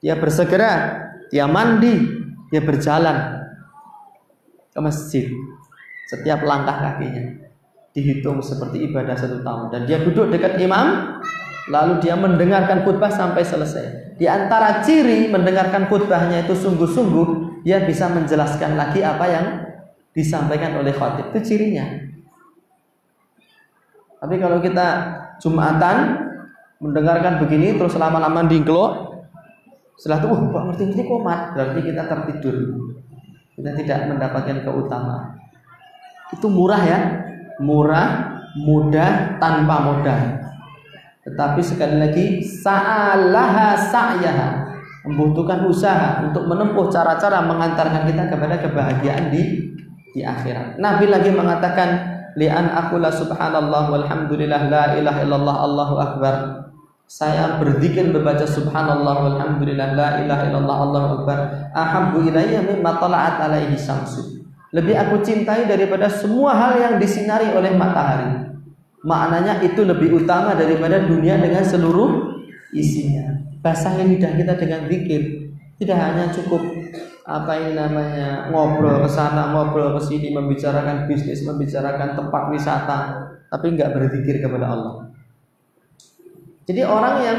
dia bersegera dia mandi, dia berjalan ke masjid. Setiap langkah kakinya dihitung seperti ibadah satu tahun dan dia duduk dekat imam lalu dia mendengarkan khutbah sampai selesai. Di antara ciri mendengarkan khutbahnya itu sungguh-sungguh dia bisa menjelaskan lagi apa yang disampaikan oleh khatib. Itu cirinya. Tapi kalau kita Jumatan mendengarkan begini terus lama-lama dingklok setelah itu, uh, kok ngerti-ngerti komat, berarti kita tertidur. Kita tidak mendapatkan keutamaan. Itu murah ya, murah, mudah, tanpa modal. Tetapi sekali lagi, sa'alaha sa'yaha. Membutuhkan usaha untuk menempuh cara-cara mengantarkan kita kepada kebahagiaan di di akhirat. Nabi lagi mengatakan, li'an akula subhanallah walhamdulillah la ilaha illallah Allahu akbar saya berzikir membaca subhanallah walhamdulillah la ilaha illallah allahu akbar ahabbu ilayya mimma tala'at alaihi syamsu Lebih aku cintai daripada semua hal yang disinari oleh matahari. Maknanya itu lebih utama daripada dunia dengan seluruh isinya. Basahin lidah kita dengan zikir. Tidak hanya cukup apa ini namanya ngobrol ke sana, ngobrol ke sini, membicarakan bisnis, membicarakan tempat wisata, tapi nggak berzikir kepada Allah. Jadi orang yang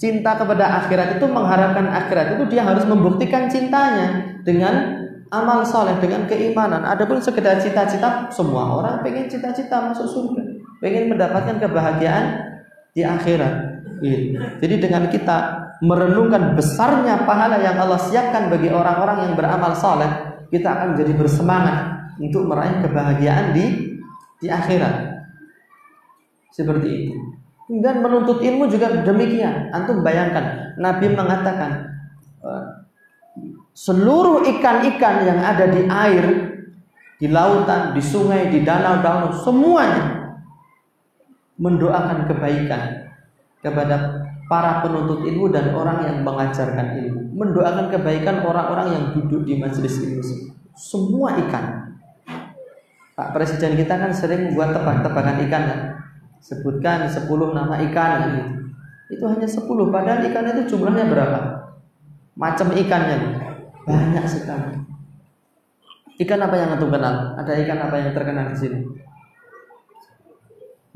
cinta kepada akhirat itu mengharapkan akhirat itu dia harus membuktikan cintanya dengan amal soleh, dengan keimanan. Adapun sekedar cita-cita, semua orang pengen cita-cita masuk surga, pengen mendapatkan kebahagiaan di akhirat. Gitu. Jadi dengan kita merenungkan besarnya pahala yang Allah siapkan bagi orang-orang yang beramal saleh, kita akan menjadi bersemangat untuk meraih kebahagiaan di di akhirat. Seperti itu. Dan menuntut ilmu juga demikian. Antum bayangkan, Nabi mengatakan eh, seluruh ikan-ikan yang ada di air, di lautan, di sungai, di danau-danau, semuanya mendoakan kebaikan kepada para penuntut ilmu dan orang yang mengajarkan ilmu. Mendoakan kebaikan orang-orang yang duduk di majelis ilmu semua ikan. Pak Presiden kita kan sering buat tebak-tebakan ikan kan sebutkan 10 nama ikan. Gitu. itu hanya 10 padahal ikan itu jumlahnya berapa? Macam ikannya. Banyak sekali. Ikan apa yang antum kenal? Ada ikan apa yang terkenal di sini?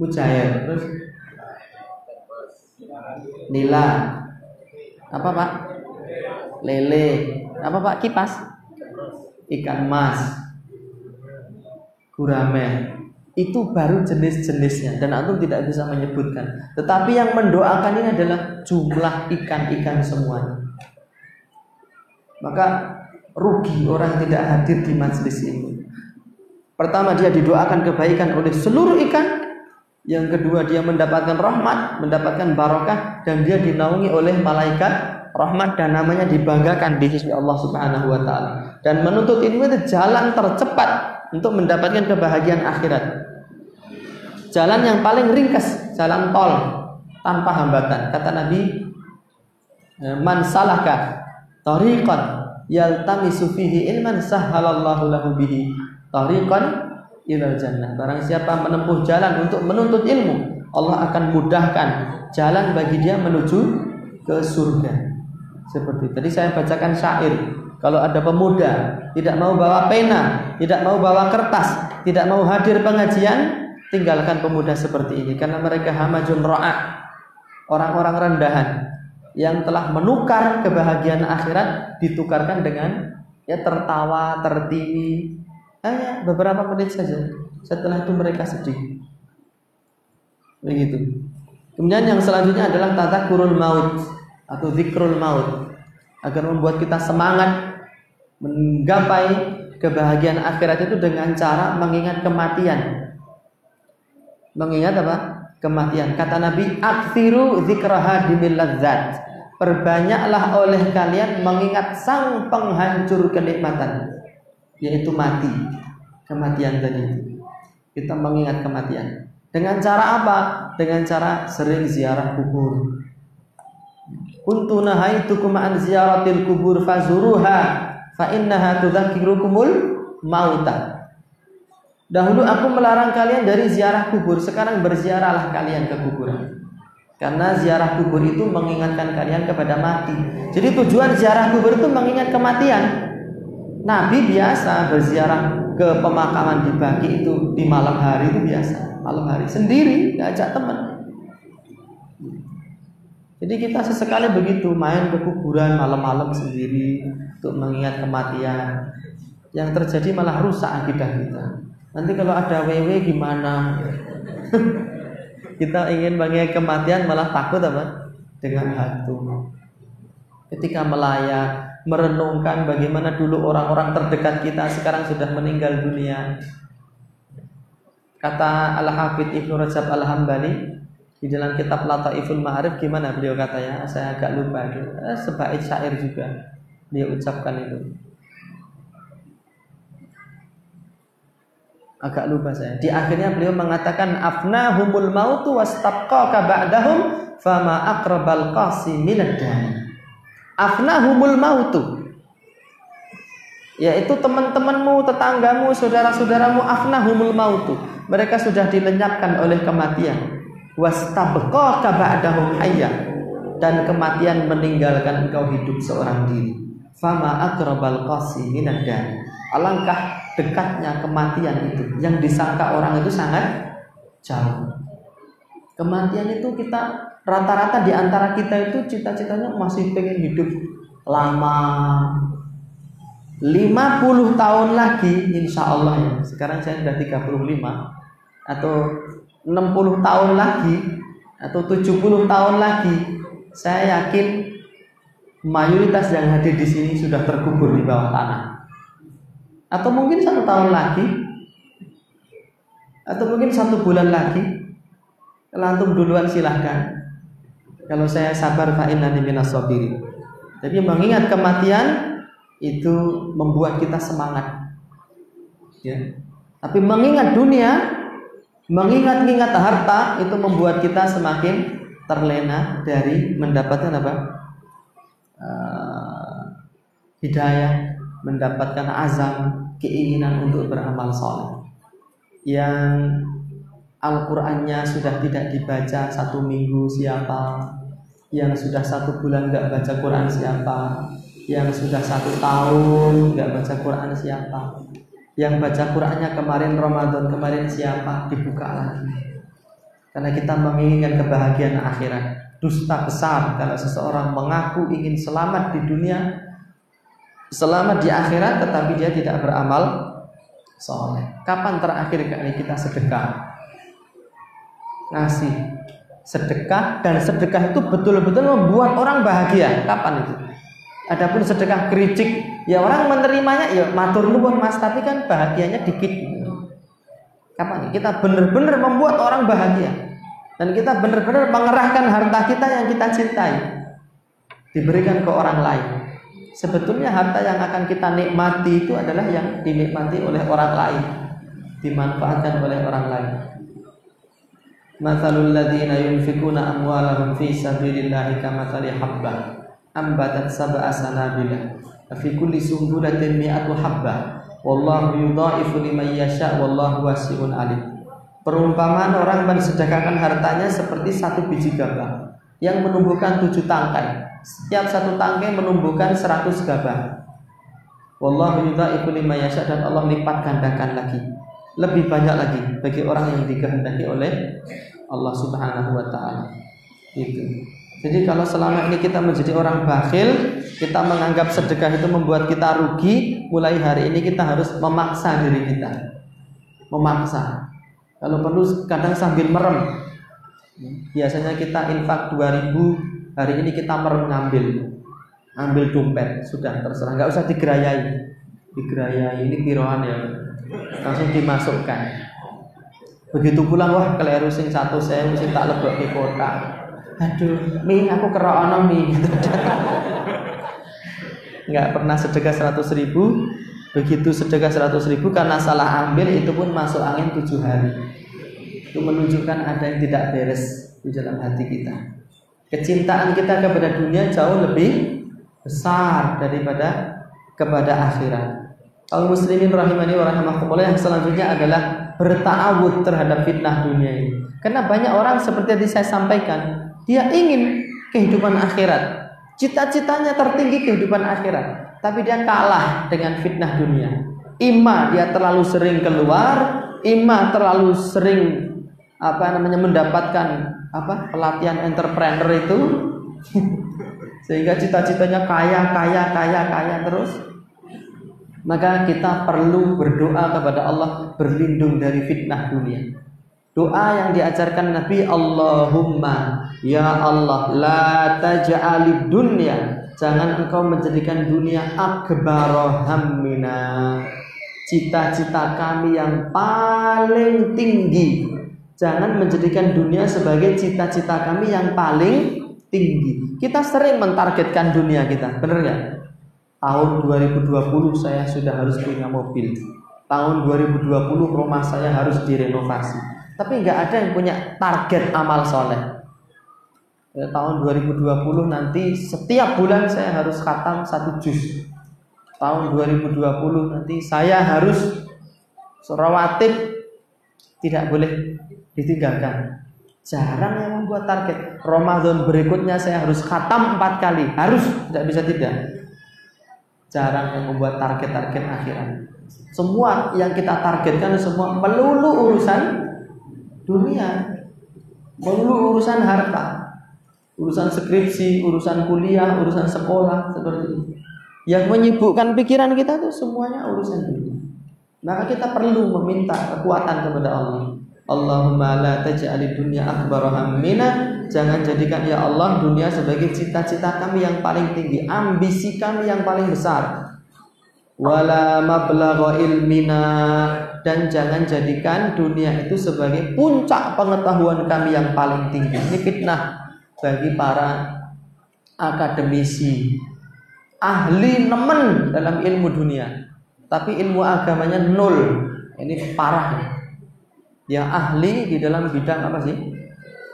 Mujair terus? Nila. Apa pak? Lele. Apa pak? Kipas? Ikan mas. Gurame itu baru jenis-jenisnya. Dan antum tidak bisa menyebutkan. Tetapi yang mendoakan ini adalah jumlah ikan-ikan semuanya. Maka rugi orang tidak hadir di majelis ini. Pertama dia didoakan kebaikan oleh seluruh ikan. Yang kedua dia mendapatkan rahmat, mendapatkan barokah dan dia dinaungi oleh malaikat rahmat dan namanya dibanggakan di sisi Allah Subhanahu wa taala. Dan menuntut ilmu itu jalan tercepat untuk mendapatkan kebahagiaan akhirat. Jalan yang paling ringkas, jalan tol tanpa hambatan. Kata Nabi, "Man salaka tariqan yaltamisu fihi ilman sahhalallahu lahu bihi tariqan ilal jannah. Barang siapa menempuh jalan untuk menuntut ilmu, Allah akan mudahkan jalan bagi dia menuju ke surga. Seperti tadi saya bacakan syair. Kalau ada pemuda tidak mau bawa pena, tidak mau bawa kertas, tidak mau hadir pengajian, tinggalkan pemuda seperti ini karena mereka hamajun ro'ah, orang-orang rendahan yang telah menukar kebahagiaan akhirat ditukarkan dengan ya tertawa, tertiwi, hanya beberapa menit saja. Setelah itu mereka sedih. Begitu. Kemudian yang selanjutnya adalah tata kurun maut atau zikrul maut agar membuat kita semangat menggapai kebahagiaan akhirat itu dengan cara mengingat kematian. Mengingat apa? Kematian. Kata Nabi, "Aktsiru dzikraha dimil ladzat." Perbanyaklah oleh kalian mengingat sang penghancur kenikmatan yaitu mati kematian tadi kita mengingat kematian dengan cara apa dengan cara sering ziarah kubur kuntu an ziyaratil kubur fazuruha fa innaha tudzakirukumul mauta Dahulu aku melarang kalian dari ziarah kubur, sekarang berziarahlah kalian ke kuburan. Karena ziarah kubur itu mengingatkan kalian kepada mati. Jadi tujuan ziarah kubur itu mengingat kematian. Nabi biasa berziarah ke pemakaman di Baki itu di malam hari itu biasa, malam hari sendiri, ngajak teman. Jadi kita sesekali begitu main ke kuburan malam-malam sendiri untuk mengingat kematian. Yang terjadi malah rusak akidah kita. Nanti kalau ada wewe gimana? kita ingin mengingat kematian malah takut apa? Dengan hantu. Ketika melayat, merenungkan bagaimana dulu orang-orang terdekat kita sekarang sudah meninggal dunia. Kata Al-Hafidh Ibnu Rajab Al-Hambali di dalam kitab Lataiful Ma'arif gimana beliau katanya? Saya agak lupa. Eh, sebaik syair juga dia ucapkan itu. Agak lupa saya. Di akhirnya beliau mengatakan afnahumul mautu wastabqa ba'dahum fama aqrabal qasi minad afnahumul mautu yaitu teman-temanmu, tetanggamu, saudara-saudaramu afnahumul mautu. Mereka sudah dilenyapkan oleh kematian. Wastabqa ba'dahum hayya dan kematian meninggalkan engkau hidup seorang diri. Fama akrabal qasi minad Alangkah dekatnya kematian itu. Yang disangka orang itu sangat jauh. Kematian itu kita rata-rata di antara kita itu cita-citanya masih pengen hidup lama, 50 tahun lagi insya Allah ya. Sekarang saya sudah 35 atau 60 tahun lagi atau 70 tahun lagi saya yakin mayoritas yang hadir di sini sudah terkubur di bawah tanah atau mungkin satu tahun lagi atau mungkin satu bulan lagi kalau antum duluan silahkan kalau saya sabar fa'in nanti minas tapi mengingat kematian itu membuat kita semangat. Ya. Tapi mengingat dunia, mengingat-ingat harta itu membuat kita semakin terlena dari mendapatkan apa? Uh, hidayah, mendapatkan azam, keinginan untuk beramal soleh. Yang Al-Qur'annya sudah tidak dibaca satu minggu siapa? Yang sudah satu bulan nggak baca Quran siapa? yang sudah satu tahun nggak baca Quran siapa yang baca Qurannya kemarin Ramadan kemarin siapa dibuka lagi karena kita menginginkan kebahagiaan akhirat dusta besar kalau seseorang mengaku ingin selamat di dunia selamat di akhirat tetapi dia tidak beramal soleh. Kapan terakhir kali kita sedekah? Ngasih sedekah dan sedekah itu betul-betul membuat orang bahagia. Kapan itu? Adapun sedekah kericik, ya orang menerimanya ya matur nuwun Mas, tapi kan bahagianya dikit. Kapan? Kita benar-benar membuat orang bahagia. Dan kita benar-benar mengerahkan harta kita yang kita cintai. Diberikan ke orang lain. Sebetulnya harta yang akan kita nikmati itu adalah yang dinikmati oleh orang lain, dimanfaatkan oleh orang lain. Mathalul ladzina yunfikuna amwalahum fi sabilillahi kamathali habbah. Ambatat sab'a sanabila. Fi kulli sumbulatin mi'atu habbah. Wallahu yudha'ifu liman yasha wallahu wasi'un alim. Perumpamaan orang mensedekahkan hartanya seperti satu biji gabah yang menumbuhkan tujuh tangkai setiap satu tangkai menumbuhkan seratus gabah wallahu yudha'ifu liman yasha dan Allah lipat gandakan lagi lebih banyak lagi bagi orang yang dikehendaki oleh Allah Subhanahu wa taala itu jadi kalau selama ini kita menjadi orang bakhil, kita menganggap sedekah itu membuat kita rugi, mulai hari ini kita harus memaksa diri kita. Memaksa. Kalau perlu kadang sambil merem. Biasanya kita infak 2000, hari ini kita merem ngambil. Ambil dompet, sudah terserah, nggak usah digerayai. Digerayai ini kiroan ya. Langsung dimasukkan. Begitu pulang wah keliru sing satu saya mesti tak lebok di kota aduh mi aku kerono mi nggak pernah sedekah seratus ribu begitu sedekah seratus ribu karena salah ambil itu pun masuk angin tujuh hari itu menunjukkan ada yang tidak beres di dalam hati kita kecintaan kita kepada dunia jauh lebih besar daripada kepada akhirat kaum muslimin rahimani wa rahimakumullah yang selanjutnya adalah bertawud terhadap fitnah dunia ini karena banyak orang seperti yang saya sampaikan dia ingin kehidupan akhirat. Cita-citanya tertinggi kehidupan akhirat. Tapi dia kalah dengan fitnah dunia. Ima dia terlalu sering keluar, ima terlalu sering apa namanya mendapatkan apa pelatihan entrepreneur itu. Sehingga cita-citanya kaya kaya kaya kaya terus. Maka kita perlu berdoa kepada Allah berlindung dari fitnah dunia. Doa yang diajarkan Nabi Allahumma ya Allah la taj'alid dunya. Jangan engkau menjadikan dunia akbar hammina. Cita-cita kami yang paling tinggi jangan menjadikan dunia sebagai cita-cita kami yang paling tinggi. Kita sering mentargetkan dunia kita benar nggak? Tahun 2020 saya sudah harus punya mobil. Tahun 2020 rumah saya harus direnovasi. Tapi nggak ada yang punya target amal soleh. Ya, tahun 2020 nanti setiap bulan saya harus khatam satu juz. tahun 2020 nanti saya harus serawatib tidak boleh ditinggalkan. Jarang yang membuat target. Ramadan berikutnya saya harus khatam empat kali. Harus, tidak bisa tidak. Jarang yang membuat target-target akhirat. Semua yang kita targetkan semua melulu urusan dunia. Melulu urusan harta. Urusan skripsi, urusan kuliah, urusan sekolah, seperti itu. Yang menyibukkan pikiran kita itu semuanya urusan dunia. Maka kita perlu meminta kekuatan kepada Allah. Allahumma la taj'ali dunya akbar hammina. Jangan jadikan ya Allah dunia sebagai cita-cita kami yang paling tinggi, ambisi kami yang paling besar. Wala mablagha ilmina dan jangan jadikan dunia itu sebagai puncak pengetahuan kami yang paling tinggi. Ini fitnah bagi para akademisi, ahli nemen dalam ilmu dunia tapi ilmu agamanya nol. Ini parah. Yang ahli di dalam bidang apa sih?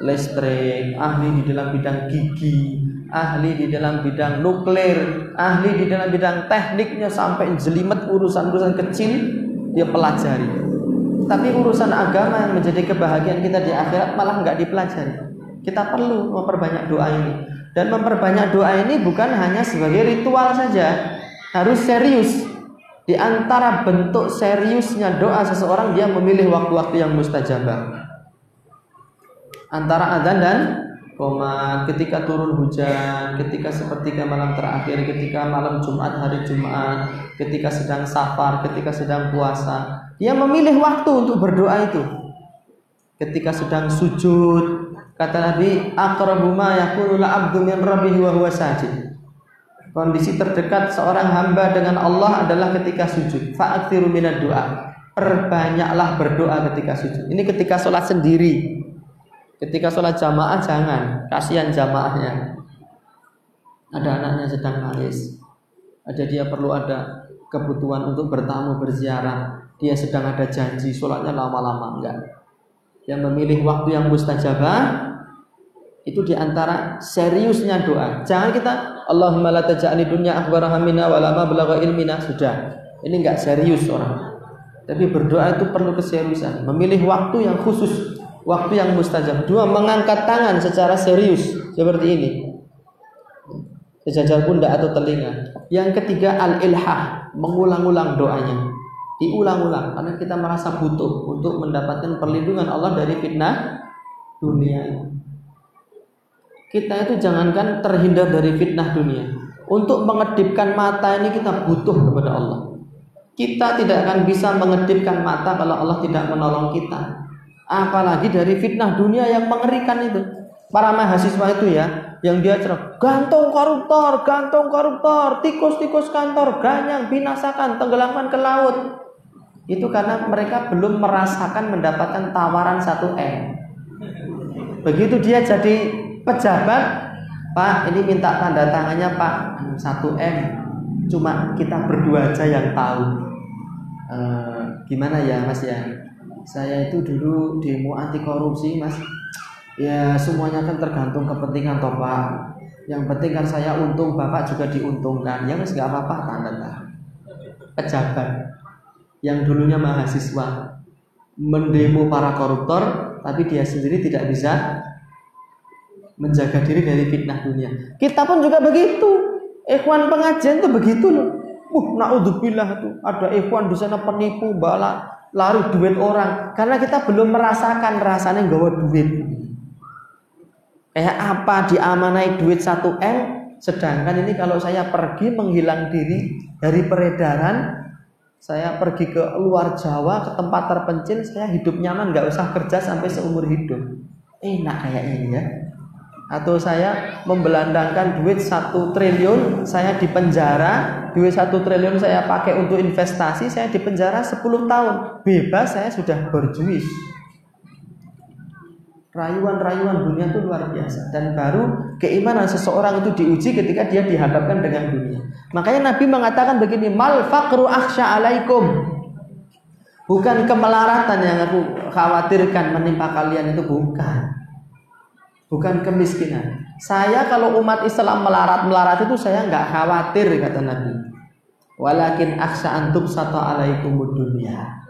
Listrik, ahli di dalam bidang gigi, ahli di dalam bidang nuklir, ahli di dalam bidang tekniknya sampai jelimet urusan-urusan kecil dia pelajari. Tapi urusan agama yang menjadi kebahagiaan kita di akhirat malah nggak dipelajari. Kita perlu memperbanyak doa ini. Dan memperbanyak doa ini bukan hanya sebagai ritual saja, harus serius. Di antara bentuk seriusnya doa seseorang dia memilih waktu-waktu yang mustajabah. Antara adzan dan koma ketika turun hujan, ketika sepertiga malam terakhir, ketika malam Jumat hari Jumat, ketika sedang safar, ketika sedang puasa, dia memilih waktu untuk berdoa itu. Ketika sedang sujud, kata Nabi, aqrabu ma yakunu abdu min rabbihi wa huwa sajid. Kondisi terdekat seorang hamba dengan Allah adalah ketika sujud. Fa'akthiru minad doa. Perbanyaklah berdoa ketika sujud. Ini ketika sholat sendiri. Ketika sholat jamaah jangan. Kasihan jamaahnya. Ada anaknya sedang nangis. Ada dia perlu ada kebutuhan untuk bertamu berziarah. Dia sedang ada janji sholatnya lama-lama enggak. Yang memilih waktu yang mustajabah itu di antara seriusnya doa. Jangan kita Allahumma la taj'alni dunya akbar hamina wa lama belagha ilmina sudah. Ini enggak serius orang. Tapi berdoa itu perlu keseriusan, memilih waktu yang khusus, waktu yang mustajab. Dua, mengangkat tangan secara serius seperti ini. Sejajar pundak atau telinga. Yang ketiga al-ilhah, mengulang-ulang doanya. Diulang-ulang karena kita merasa butuh untuk mendapatkan perlindungan Allah dari fitnah dunia kita itu jangankan terhindar dari fitnah dunia. Untuk mengedipkan mata ini kita butuh kepada Allah. Kita tidak akan bisa mengedipkan mata kalau Allah tidak menolong kita. Apalagi dari fitnah dunia yang mengerikan itu. Para mahasiswa itu ya, yang dia cerah, gantung koruptor, gantung koruptor, tikus-tikus kantor, ganyang, binasakan, tenggelamkan ke laut. Itu karena mereka belum merasakan mendapatkan tawaran satu M. Begitu dia jadi pejabat Pak ini minta tanda tangannya Pak. 1M cuma kita berdua aja yang tahu. E, gimana ya Mas ya? Saya itu dulu demo anti korupsi Mas. Ya semuanya kan tergantung kepentingan toh Pak. Yang penting kan saya untung Bapak juga diuntungkan. Ya Mas nggak apa-apa tanda tangan. Pejabat. Yang dulunya mahasiswa. Mendemo para koruptor tapi dia sendiri tidak bisa menjaga diri dari fitnah dunia. Kita pun juga begitu. Ikhwan pengajian itu begitu loh. Uh, naudzubillah tuh. Ada ikhwan di sana penipu, bala, lari duit orang. Karena kita belum merasakan rasanya gawa duit. Kayak apa diamanai duit 1 M, sedangkan ini kalau saya pergi menghilang diri dari peredaran, saya pergi ke luar Jawa, ke tempat terpencil, saya hidup nyaman, nggak usah kerja sampai seumur hidup. Enak kayaknya ini ya atau saya membelandangkan duit satu triliun saya di penjara. Duit satu triliun saya pakai untuk investasi saya di penjara 10 tahun. Bebas saya sudah berjuis. Rayuan-rayuan dunia itu luar biasa. Dan baru keimanan seseorang itu diuji ketika dia dihadapkan dengan dunia. Makanya Nabi mengatakan begini mal faqru akhsha alaikum. Bukan kemelaratan yang aku khawatirkan menimpa kalian itu bukan bukan kemiskinan. Saya kalau umat Islam melarat-melarat itu saya nggak khawatir kata Nabi. Walakin aksha antum satu alaikumud dunia.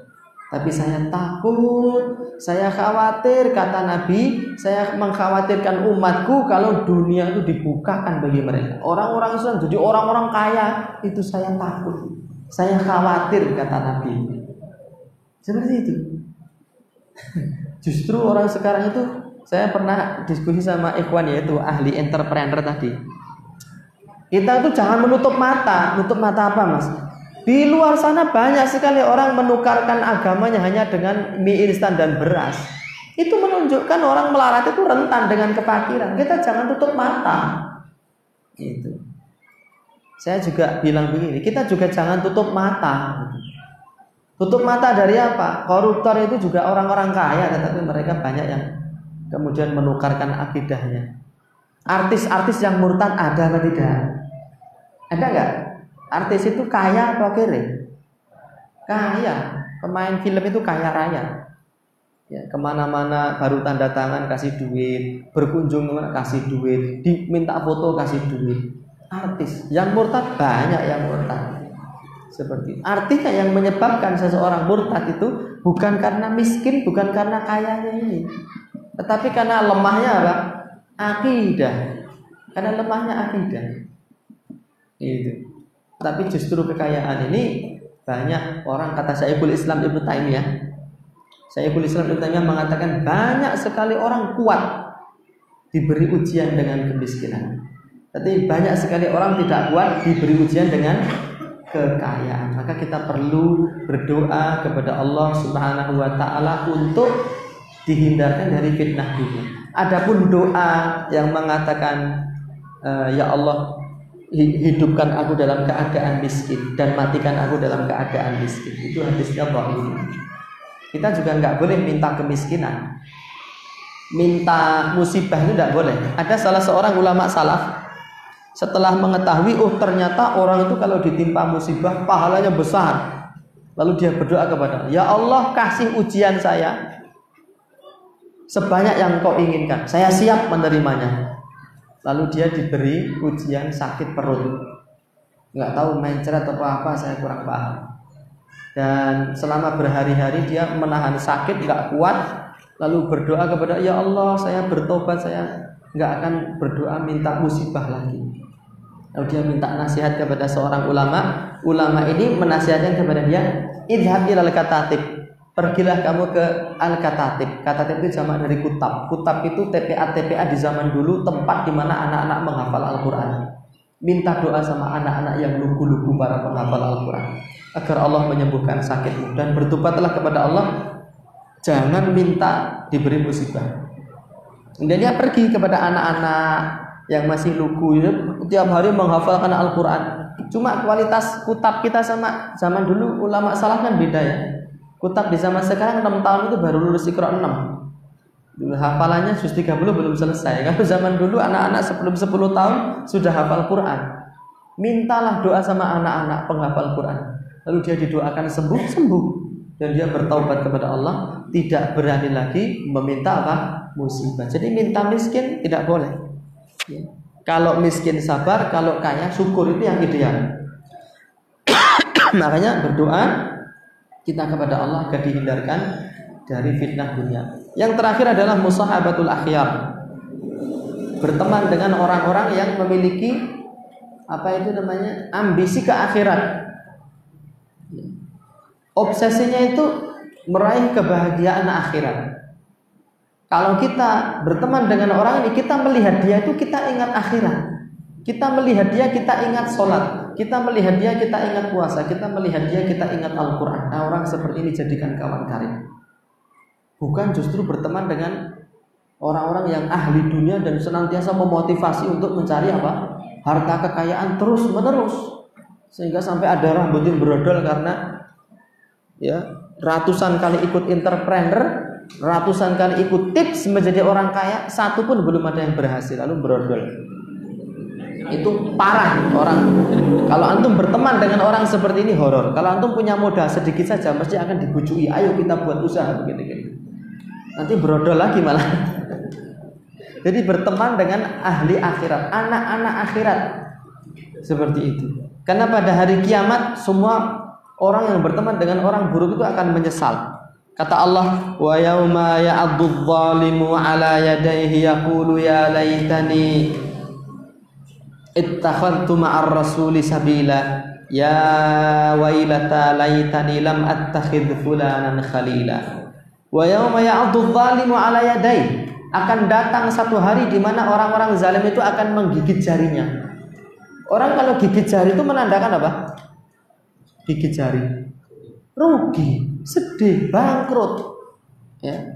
Tapi saya takut, saya khawatir kata Nabi, saya mengkhawatirkan umatku kalau dunia itu dibukakan bagi mereka. Orang-orang Islam jadi orang-orang kaya, itu saya takut. Saya khawatir kata Nabi. Seperti itu. Justru orang sekarang itu saya pernah diskusi sama ikhwan yaitu ahli entrepreneur tadi. Kita tuh jangan menutup mata. Menutup mata apa, Mas? Di luar sana banyak sekali orang menukarkan agamanya hanya dengan mie instan dan beras. Itu menunjukkan orang melarat itu rentan dengan kefakiran. Kita jangan tutup mata. Itu. Saya juga bilang begini, kita juga jangan tutup mata. Tutup mata dari apa? Koruptor itu juga orang-orang kaya, tetapi mereka banyak yang kemudian menukarkan akidahnya. Artis-artis yang murtad ada atau tidak? Ada nggak? Artis itu kaya atau kere? Kaya. Pemain film itu kaya raya. Ya, ke mana-mana baru tanda tangan kasih duit, berkunjung kasih duit, diminta foto kasih duit. Artis yang murtad banyak yang murtad. Seperti artinya yang menyebabkan seseorang murtad itu bukan karena miskin, bukan karena kayanya ini, tetapi karena lemahnya apa? Akidah. Karena lemahnya akidah. Itu. Tapi justru kekayaan ini banyak orang kata Syekhul Islam Ibnu Taimiyah. Syekhul Islam Ibnu Taimiyah mengatakan banyak sekali orang kuat diberi ujian dengan kemiskinan. Tapi banyak sekali orang tidak kuat diberi ujian dengan kekayaan. Maka kita perlu berdoa kepada Allah Subhanahu wa taala untuk dihindarkan dari fitnah dunia. Adapun doa yang mengatakan eh, ya Allah hidupkan aku dalam keadaan miskin dan matikan aku dalam keadaan miskin itu hadisnya bahwa kita juga nggak boleh minta kemiskinan. Minta musibah itu tidak boleh. Ada salah seorang ulama salaf setelah mengetahui oh ternyata orang itu kalau ditimpa musibah pahalanya besar. Lalu dia berdoa kepada ya Allah kasih ujian saya sebanyak yang kau inginkan. Saya siap menerimanya. Lalu dia diberi ujian sakit perut. Nggak tahu mencret atau apa saya kurang paham. Dan selama berhari-hari dia menahan sakit nggak kuat lalu berdoa kepada ya Allah saya bertobat saya nggak akan berdoa minta musibah lagi. Lalu dia minta nasihat kepada seorang ulama. Ulama ini menasihatkan kepada dia idhab ilal katatib Pergilah kamu ke Al-Katatib. Katatib itu jamak dari kutab. Kutab itu TPA-TPA di zaman dulu tempat di mana anak-anak menghafal Al-Quran. Minta doa sama anak-anak yang lugu-lugu para penghafal Al-Quran. Agar Allah menyembuhkan sakitmu. Dan bertobatlah kepada Allah. Jangan minta diberi musibah. Dan dia pergi kepada anak-anak yang masih lugu. Tiap hari menghafalkan Al-Quran. Cuma kualitas kutab kita sama zaman dulu ulama salah kan beda ya Kutab di zaman sekarang 6 tahun itu baru lulus Iqra 6. Hafalannya juz 30 belum selesai. Kalau zaman dulu anak-anak sebelum 10 tahun sudah hafal Quran. Mintalah doa sama anak-anak penghafal Quran. Lalu dia didoakan sembuh-sembuh dan dia bertaubat kepada Allah, tidak berani lagi meminta apa? musibah. Jadi minta miskin tidak boleh. Ya. Kalau miskin sabar, kalau kaya syukur itu yang ideal. Makanya berdoa kita kepada Allah agar dihindarkan dari fitnah dunia. Yang terakhir adalah musahabatul akhyar. Berteman dengan orang-orang yang memiliki apa itu namanya? ambisi ke akhirat. Obsesinya itu meraih kebahagiaan akhirat. Kalau kita berteman dengan orang ini, kita melihat dia itu kita ingat akhirat. Kita melihat dia, kita ingat sholat. Kita melihat dia, kita ingat puasa. Kita melihat dia, kita ingat Al-Quran. Nah, orang seperti ini jadikan kawan karib. Bukan justru berteman dengan orang-orang yang ahli dunia dan senantiasa memotivasi untuk mencari apa? Harta kekayaan terus menerus. Sehingga sampai ada rambut yang berodol karena ya ratusan kali ikut entrepreneur, ratusan kali ikut tips menjadi orang kaya, satu pun belum ada yang berhasil lalu berodol itu parah orang. Kalau antum berteman dengan orang seperti ini horor. Kalau antum punya modal sedikit saja mesti akan dibujui. Ayo kita buat usaha begitu gitu nanti berodol lagi malah. Jadi berteman dengan ahli akhirat anak-anak akhirat. Seperti itu. Karena pada hari kiamat semua orang yang berteman dengan orang buruk itu akan menyesal. Kata Allah, "Wa yauma ya'addu dhalimu 'ala yadayhi yaqulu ya laitani ittakhadtu ma'ar rasuli sabila ya wailata laitani lam attakhidh fulanan khalila." Wa yauma ya'addu dhalimu 'ala yadayhi akan datang satu hari di mana orang-orang zalim itu akan menggigit jarinya. Orang kalau gigit jari itu menandakan apa? Gigit jari. Rugi, sedih, bangkrut. Ya.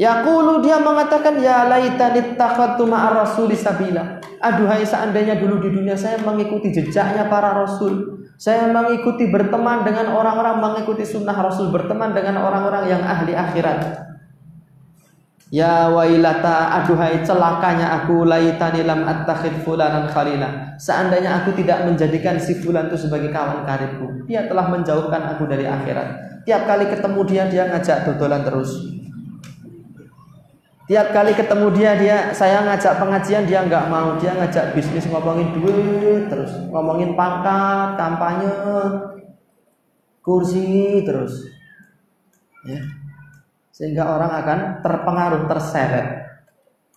Yaqulu dia mengatakan ya laitani takhadtu ma'ar rasuli sabila. Aduhai seandainya dulu di dunia saya mengikuti jejaknya para rasul. Saya mengikuti berteman dengan orang-orang mengikuti sunnah rasul, berteman dengan orang-orang yang ahli akhirat. Ya wailata aduhai celakanya aku laitani lam attakhid fulanan khalila. Seandainya aku tidak menjadikan si fulan itu sebagai kawan karibku. Dia telah menjauhkan aku dari akhirat. Tiap kali ketemu dia dia ngajak dodolan terus. Tiap kali ketemu dia dia saya ngajak pengajian dia nggak mau. Dia ngajak bisnis ngomongin duit terus, ngomongin pangkat, kampanye, kursi terus. Ya sehingga orang akan terpengaruh terseret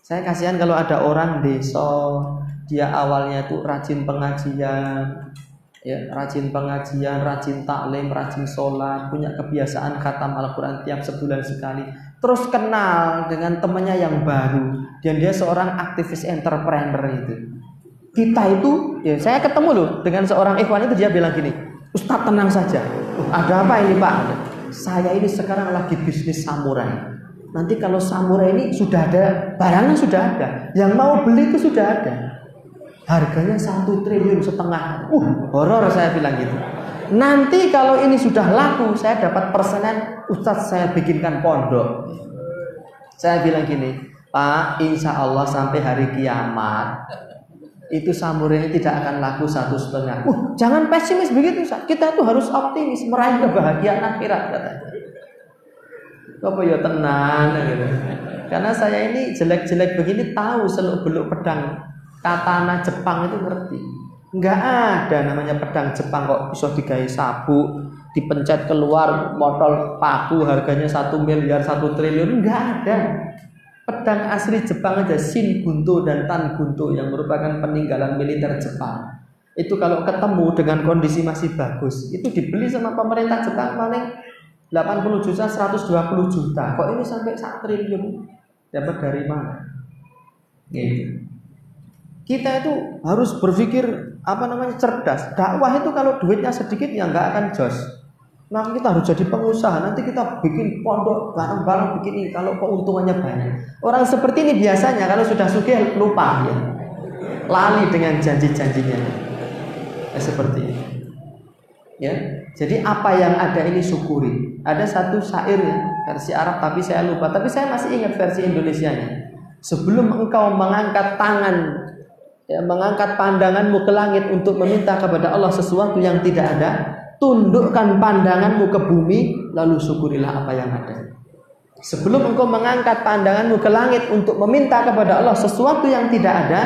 saya kasihan kalau ada orang desa dia awalnya itu rajin pengajian ya rajin pengajian rajin taklim rajin sholat punya kebiasaan khatam Al-Quran tiap sebulan sekali terus kenal dengan temannya yang baru dan dia seorang aktivis entrepreneur itu kita itu ya saya ketemu loh dengan seorang ikhwan itu dia bilang gini Ustadz tenang saja ada apa ini Pak saya ini sekarang lagi bisnis samurai. Nanti kalau samurai ini sudah ada, barangnya sudah ada. Yang mau beli itu sudah ada. Harganya satu triliun setengah. Uh, horor saya bilang gitu. Nanti kalau ini sudah laku, saya dapat persenan, Ustadz saya bikinkan pondok. Saya bilang gini, Pak, insya Allah sampai hari kiamat, itu samurai tidak akan laku satu setengah. Uh, jangan pesimis begitu, kita tuh harus optimis, meraih kebahagiaan akhirat katanya. Apa ya tenang gitu. Karena saya ini jelek-jelek begini tahu seluk beluk pedang katana Jepang itu ngerti. Enggak ada namanya pedang Jepang kok bisa digawe sabuk, dipencet keluar motor paku harganya satu miliar satu triliun enggak ada. Pedang asli Jepang aja Shin Gunto dan Tan Gunto yang merupakan peninggalan militer Jepang. Itu kalau ketemu dengan kondisi masih bagus itu dibeli sama pemerintah Jepang paling 80 juta 120 juta. Kok ini sampai 1 triliun? Dapat dari mana? Gitu. Kita itu harus berpikir apa namanya cerdas dakwah itu kalau duitnya sedikit ya nggak akan jos Nah kita harus jadi pengusaha. Nanti kita bikin pondok barang-barang bikin ini. Kalau keuntungannya banyak. Orang seperti ini biasanya kalau sudah sugih lupa ya. Lali dengan janji-janjinya. Ya, seperti ini. Ya. Jadi apa yang ada ini syukuri. Ada satu syair ya, versi Arab tapi saya lupa. Tapi saya masih ingat versi Indonesia-nya. Sebelum engkau mengangkat tangan ya, mengangkat pandanganmu ke langit untuk meminta kepada Allah sesuatu yang tidak ada, tundukkan pandanganmu ke bumi lalu syukurilah apa yang ada. Sebelum engkau mengangkat pandanganmu ke langit untuk meminta kepada Allah sesuatu yang tidak ada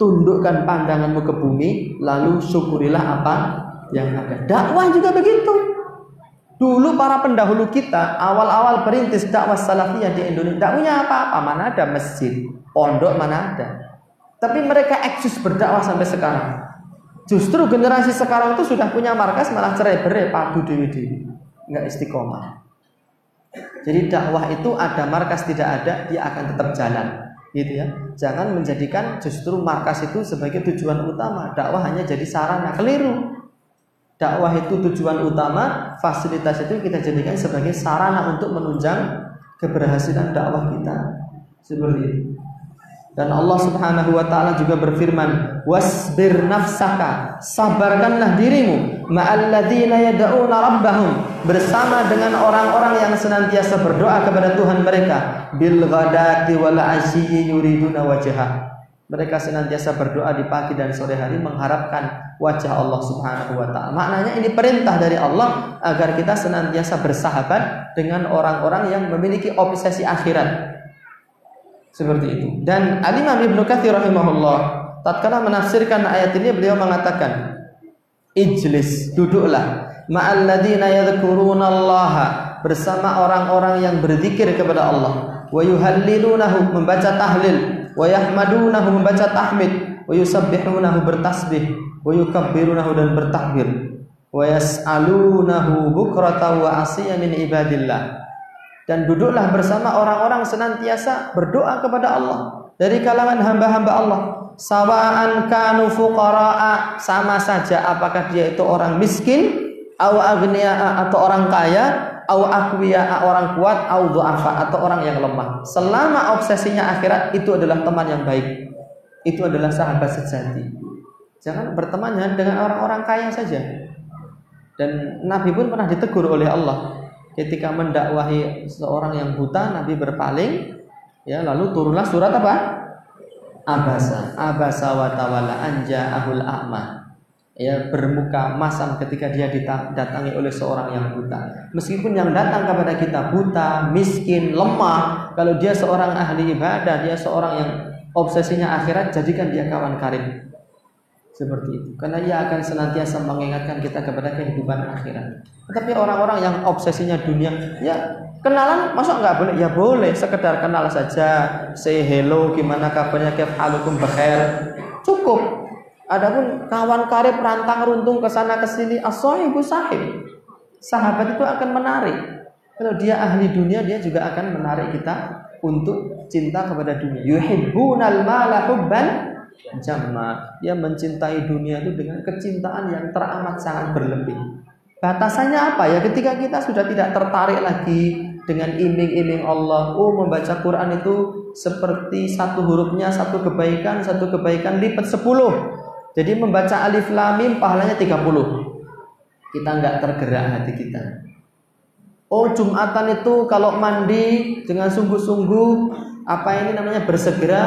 tundukkan pandanganmu ke bumi lalu syukurilah apa yang ada. Dakwah juga begitu. Dulu para pendahulu kita awal-awal perintis dakwah salafiyah di Indonesia punya apa-apa mana ada masjid pondok mana ada tapi mereka eksis berdakwah sampai sekarang Justru generasi sekarang itu sudah punya markas malah cerai berai padu dewi dewi, nggak istiqomah. Jadi dakwah itu ada markas tidak ada dia akan tetap jalan, gitu ya. Jangan menjadikan justru markas itu sebagai tujuan utama. Dakwah hanya jadi sarana keliru. Dakwah itu tujuan utama, fasilitas itu kita jadikan sebagai sarana untuk menunjang keberhasilan dakwah kita. Seperti itu. Dan Allah Subhanahu wa taala juga berfirman, "Wasbir nafsaka." Sabarkanlah dirimu ma'alladzina yad'una rabbahum bersama dengan orang-orang yang senantiasa berdoa kepada Tuhan mereka bil ghadati wal asyi yuriduna wajha. Mereka senantiasa berdoa di pagi dan sore hari mengharapkan wajah Allah Subhanahu wa taala. Maknanya ini perintah dari Allah agar kita senantiasa bersahabat dengan orang-orang yang memiliki obsesi akhirat seperti itu. Dan Al-Imam Ibnu Katsir rahimahullah tatkala menafsirkan ayat ini beliau mengatakan ijlis duduklah. Ma'al ladina yadhkurunallaha bersama orang-orang yang berzikir kepada Allah. Wa yuhallilunahu membaca tahlil. Wa yahmadunahu membaca tahmid. Wa yusabbihunahu bertasbih. Wa yukabbirunahu dan bertakbir. Wa yas'alunahu bukrata wa asiya min ibadillah dan duduklah bersama orang-orang senantiasa berdoa kepada Allah. Dari kalangan hamba-hamba Allah sawaan kanu fuqara'a sama saja apakah dia itu orang miskin au agniya atau orang kaya au akwiya orang kuat au du'afa atau orang yang lemah. Selama obsesinya akhirat itu adalah teman yang baik. Itu adalah sahabat sejati. Jangan berteman dengan orang-orang kaya saja. Dan Nabi pun pernah ditegur oleh Allah ketika mendakwahi seorang yang buta Nabi berpaling ya lalu turunlah surat apa? Abasa. Abasa wa tawalla anja ahul a'ma. Ya bermuka masam ketika dia didatangi oleh seorang yang buta. Meskipun yang datang kepada kita buta miskin lemah kalau dia seorang ahli ibadah dia seorang yang obsesinya akhirat jadikan dia kawan karib seperti itu. Karena ia akan senantiasa mengingatkan kita kepada kehidupan akhirat. Tetapi orang-orang yang obsesinya dunia ya kenalan masuk nggak boleh? Ya boleh sekedar kenal saja. Say hello gimana kabarnya kef halukum bekhair cukup. Adapun kawan karib rantang runtung ke sana ke sini ibu sahib. Sahabat itu akan menarik. Kalau dia ahli dunia dia juga akan menarik kita untuk cinta kepada dunia. Yuhibbunal mala hubban Jama dia mencintai dunia itu dengan kecintaan yang teramat sangat berlebih. Batasannya apa ya? Ketika kita sudah tidak tertarik lagi dengan iming-iming Allah, oh membaca Quran itu seperti satu hurufnya satu kebaikan, satu kebaikan lipat sepuluh. Jadi membaca alif lam mim pahalanya 30. Kita nggak tergerak hati kita. Oh Jumatan itu kalau mandi dengan sungguh-sungguh apa ini namanya bersegera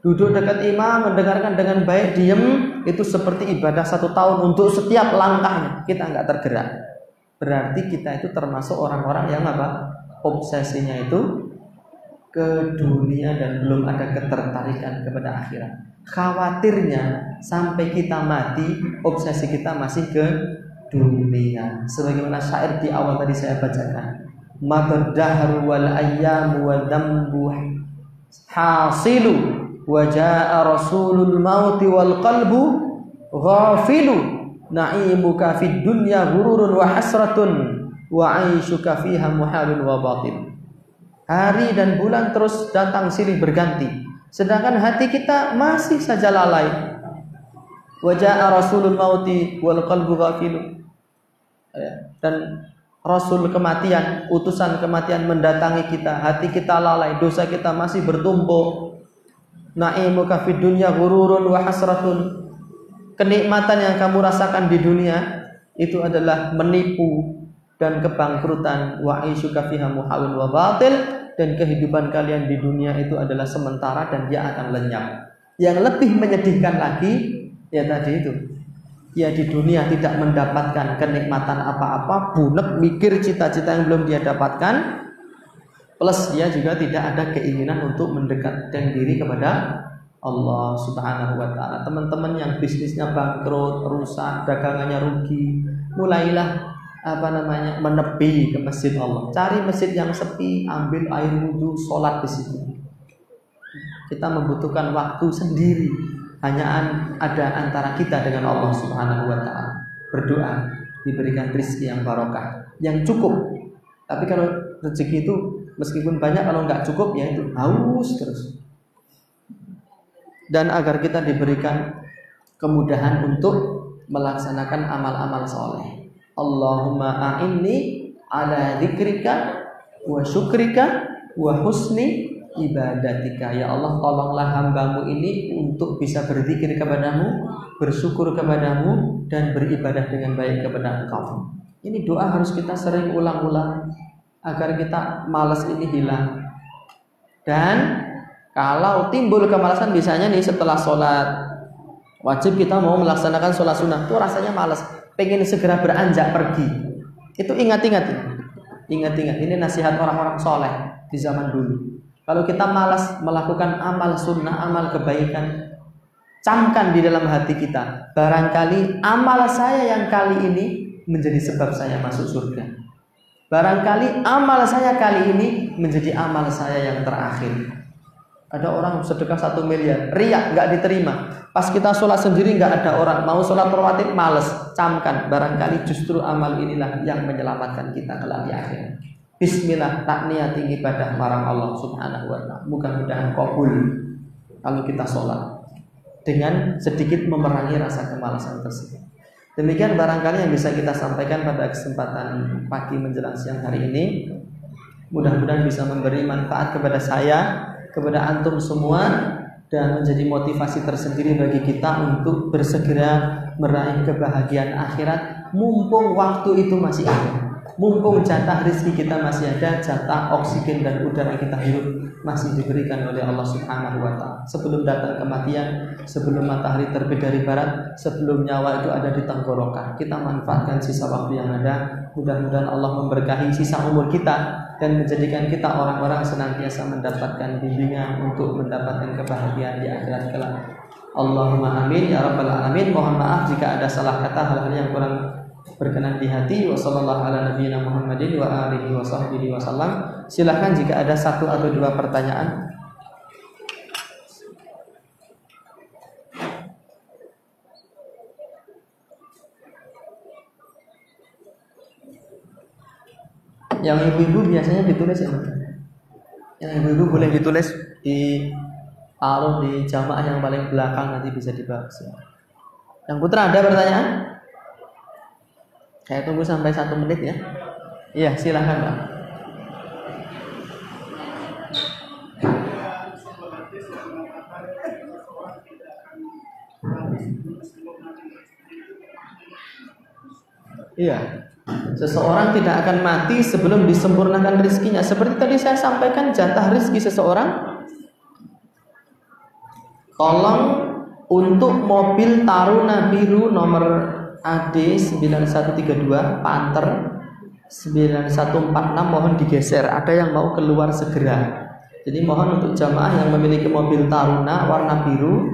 duduk dekat imam mendengarkan dengan baik diem itu seperti ibadah satu tahun untuk setiap langkahnya. Kita nggak tergerak. Berarti kita itu termasuk orang-orang yang apa? Obsesinya itu ke dunia dan belum ada ketertarikan kepada akhirat. Khawatirnya sampai kita mati obsesi kita masih ke dunia. Sebagaimana syair di awal tadi saya bacakan. Madar wal ayyam wa dhambu hasilu Wajah rasulul mauti wal qalbu ghafilu. Na'imuka fid dunya gururun wa hasratun wa aishuka fiha muhalun wa batil hari dan bulan terus datang silih berganti. Sedangkan hati kita masih saja lalai. Wajah rasulul mauti wal qalbu ghafilu. Ya, dan Rasul kematian, utusan kematian mendatangi kita, hati kita lalai, dosa kita masih bertumpuk, na'imuka fid dunya ghururun wa hasratun. Kenikmatan yang kamu rasakan di dunia itu adalah menipu dan kebangkrutan wa aishuka fiha muhawin wa batil dan kehidupan kalian di dunia itu adalah sementara dan dia akan lenyap. Yang lebih menyedihkan lagi ya tadi itu. Ya di dunia tidak mendapatkan kenikmatan apa-apa, bunek mikir cita-cita yang belum dia dapatkan, plus dia juga tidak ada keinginan untuk mendekatkan diri kepada Allah Subhanahu wa taala. Teman-teman yang bisnisnya bangkrut, rusak, dagangannya rugi, mulailah apa namanya menepi ke masjid Allah. Cari masjid yang sepi, ambil air wudhu, sholat di situ. Kita membutuhkan waktu sendiri hanya ada antara kita dengan Allah Subhanahu wa taala. Berdoa diberikan rezeki yang barokah, yang cukup. Tapi kalau rezeki itu meskipun banyak kalau nggak cukup ya itu haus terus. Dan agar kita diberikan kemudahan untuk melaksanakan amal-amal soleh. Allahumma a'inni ala dzikrika wa syukrika wa husni ibadatika. Ya Allah tolonglah hambamu ini untuk bisa berzikir kepadamu bersyukur kepadamu dan beribadah dengan baik kepada engkau. Ini doa harus kita sering ulang-ulang agar kita malas ini hilang. Dan kalau timbul kemalasan biasanya nih setelah sholat wajib kita mau melaksanakan sholat sunnah tuh rasanya malas, pengen segera beranjak pergi. Itu ingat-ingat, ingat-ingat ini nasihat orang-orang soleh di zaman dulu. Kalau kita malas melakukan amal sunnah, amal kebaikan, camkan di dalam hati kita. Barangkali amal saya yang kali ini menjadi sebab saya masuk surga. Barangkali amal saya kali ini menjadi amal saya yang terakhir. Ada orang sedekah satu miliar, riak nggak diterima. Pas kita sholat sendiri nggak ada orang, mau sholat rawatib males, camkan. Barangkali justru amal inilah yang menyelamatkan kita kelak di akhir. Bismillah, tak niat ibadah marang Allah Subhanahu wa taala. Mudah-mudahan kabul kalau kita sholat dengan sedikit memerangi rasa kemalasan tersebut. Demikian barangkali yang bisa kita sampaikan pada kesempatan pagi menjelang siang hari ini. Mudah-mudahan bisa memberi manfaat kepada saya, kepada antum semua dan menjadi motivasi tersendiri bagi kita untuk bersegera meraih kebahagiaan akhirat mumpung waktu itu masih ada. Mumpung jatah rezeki kita masih ada, jatah oksigen dan udara kita hidup masih diberikan oleh Allah Subhanahu wa taala. Sebelum datang kematian, sebelum matahari terbit dari barat, sebelum nyawa itu ada di tenggorokan. Kita manfaatkan sisa waktu yang ada. Mudah-mudahan Allah memberkahi sisa umur kita dan menjadikan kita orang-orang senantiasa mendapatkan bimbingan untuk mendapatkan kebahagiaan di akhirat kelak. Allahumma amin ya rabbal alamin. Mohon maaf jika ada salah kata hal-hal yang kurang berkenan di hati wa sallallahu ala nabiyina Muhammadin wa alihi wa sahbihi wasallam. Silahkan jika ada satu atau dua pertanyaan. Yang ibu-ibu biasanya ditulis ya, Yang ibu-ibu boleh ditulis di taruh di jamaah yang paling belakang nanti bisa dibahas. Yang putra ada pertanyaan? Saya tunggu sampai satu menit ya. Iya, silahkan Pak. Iya. Seseorang tidak akan mati sebelum disempurnakan rizkinya. Seperti tadi saya sampaikan jatah rizki seseorang. Tolong untuk mobil Taruna Biru nomor AD 9132 Panther 9146 mohon digeser. Ada yang mau keluar segera. Jadi mohon untuk jamaah yang memiliki mobil Taruna warna biru